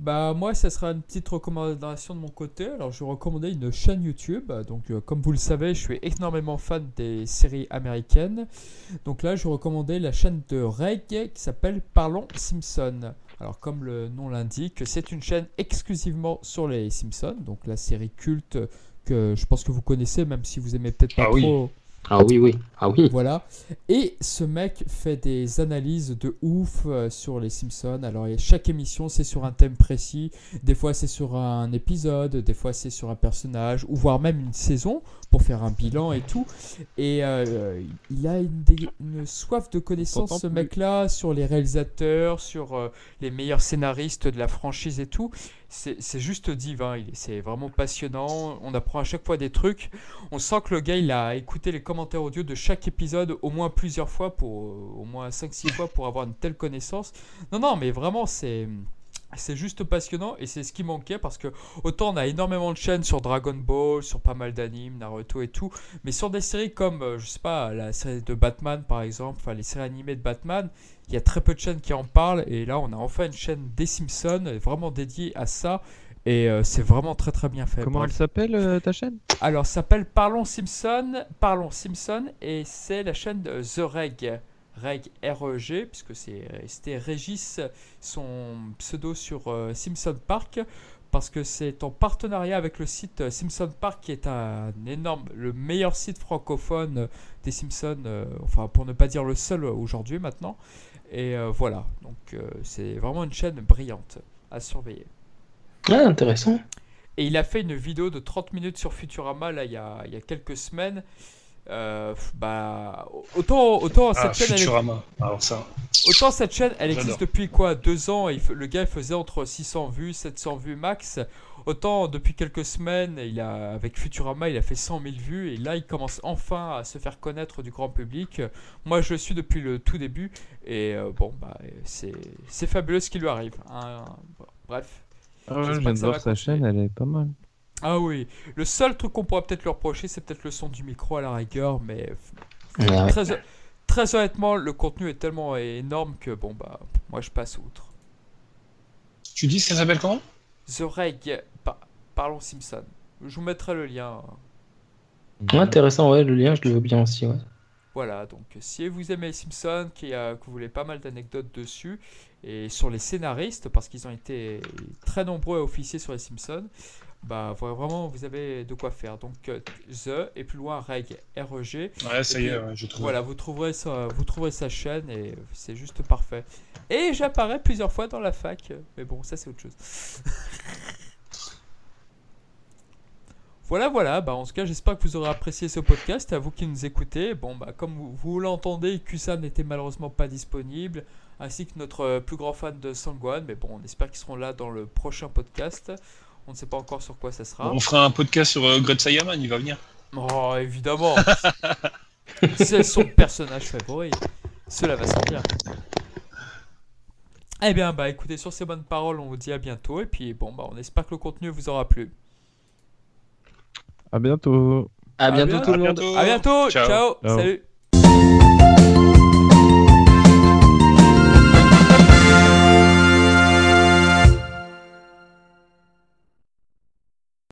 Bah moi, ça sera une petite recommandation de mon côté. Alors, je vais recommander une chaîne YouTube. Donc, euh, comme vous le savez, je suis énormément fan des séries américaines. Donc là, je vais recommander la chaîne de Reg qui s'appelle Parlons Simpson. Alors, comme le nom l'indique, c'est une chaîne exclusivement sur les Simpsons. Donc, la série culte que je pense que vous connaissez, même si vous aimez peut-être pas Ah oui. Ah oui, oui. Ah oui. Voilà. Et ce mec fait des analyses de ouf euh, sur les Simpsons. Alors, chaque émission, c'est sur un thème précis. Des fois, c'est sur un épisode. Des fois, c'est sur un personnage. Ou voire même une saison pour faire un bilan et tout. Et euh, il a une, soif de connaissance, ce mec-là, sur les réalisateurs, sur euh, les meilleurs scénaristes de la franchise et tout. C'est juste divin. est- C'est vraiment passionnant. On apprend à chaque fois des trucs. On sent que le gars, il a écouté les commentaires audio de chaque épisode au moins plusieurs fois, pour au moins 5-6 fois pour avoir une telle connaissance. Non, non, mais vraiment, c'est. C'est juste passionnant et c'est ce qui manquait parce que autant on a énormément de chaînes sur Dragon Ball, sur pas mal d'animes, Naruto et tout, mais sur des séries comme, euh, je sais pas, la série de Batman par exemple, enfin les séries animées de Batman, il y a très peu de chaînes qui en parlent et là on a enfin une chaîne des Simpsons vraiment dédiée à ça et euh, c'est vraiment très très bien fait. Comment Bref. elle s'appelle euh, ta chaîne? Alors, ça s'appelle Parlons Simpson, Parlons Simpson, et c'est la chaîne de The Reg, Reg R-E-G, puisque c'est- c'était Régis, son pseudo sur euh, Simpson Park, parce que c'est en partenariat avec le site euh, Simpson Park, qui est un énorme, le meilleur site francophone euh, des Simpsons, euh, enfin pour ne pas dire le seul euh, aujourd'hui maintenant. Et euh, voilà, donc euh, c'est vraiment une chaîne brillante à surveiller. Ah, intéressant. Et il a fait une vidéo de 30 minutes sur Futurama là, il, y a, il y a quelques semaines. Euh, bah, autant, autant, Ah, cette chaîne, elle. Alors ça. autant cette chaîne, elle existe J'adore. depuis quoi Deux ans et le gars il faisait entre 600 vues, 700 vues max. Autant depuis quelques semaines, il a, avec Futurama, il a fait 100 000 vues et là il commence enfin à se faire connaître du grand public. Moi je le suis depuis le tout début et euh, bon, bah, c'est c'est fabuleux ce qui lui arrive. hein. Bref. Ah ouais, J'espère je viens que de ça voir va sa continuer. chaîne, elle est pas mal. Ah oui, le seul truc qu'on pourrait peut-être lui reprocher, c'est peut-être le son du micro à la rigueur, mais ouais. très, très honnêtement, le contenu est tellement énorme que bon bah moi je passe outre. Tu dis ça s'appelle comment? The Reg, par- parlons Simpson. Je vous mettrai le lien. Intéressant, ouais, le lien, je le veux bien aussi, ouais. Voilà, donc si vous aimez les Simpsons, qui a- que vous voulez pas mal d'anecdotes dessus, et sur les scénaristes, parce qu'ils ont été très nombreux à officier sur les Simpsons, bah vra- vraiment vous avez de quoi faire. Donc euh, The et plus loin Reg, R-E-G. Ouais, ça y est, ouais, je trouve. Voilà, vous trouverez, sa, vous trouverez sa chaîne et c'est juste parfait. Et j'apparais plusieurs fois dans la fac, mais bon, ça c'est autre chose. Voilà, voilà. Bah, en tout cas, j'espère que vous aurez apprécié ce podcast. À vous qui nous écoutez. Bon, bah, comme vous, vous l'entendez, QSA n'était malheureusement pas disponible, ainsi que notre euh, plus grand fan de Sangwan. Mais bon, on espère qu'ils seront là dans le prochain podcast. On ne sait pas encore sur quoi ça sera. On fera un podcast sur euh, Saiyaman, il va venir. Oh, évidemment. C'est son personnage favori. Cela va sans dire. Eh bien, bah écoutez, sur ces bonnes paroles, on vous dit à bientôt. Et puis, bon, bah, on espère que le contenu vous aura plu. À bientôt. À À bientôt tout le monde. bientôt. À bientôt. Ciao. Ciao. Ciao. Salut.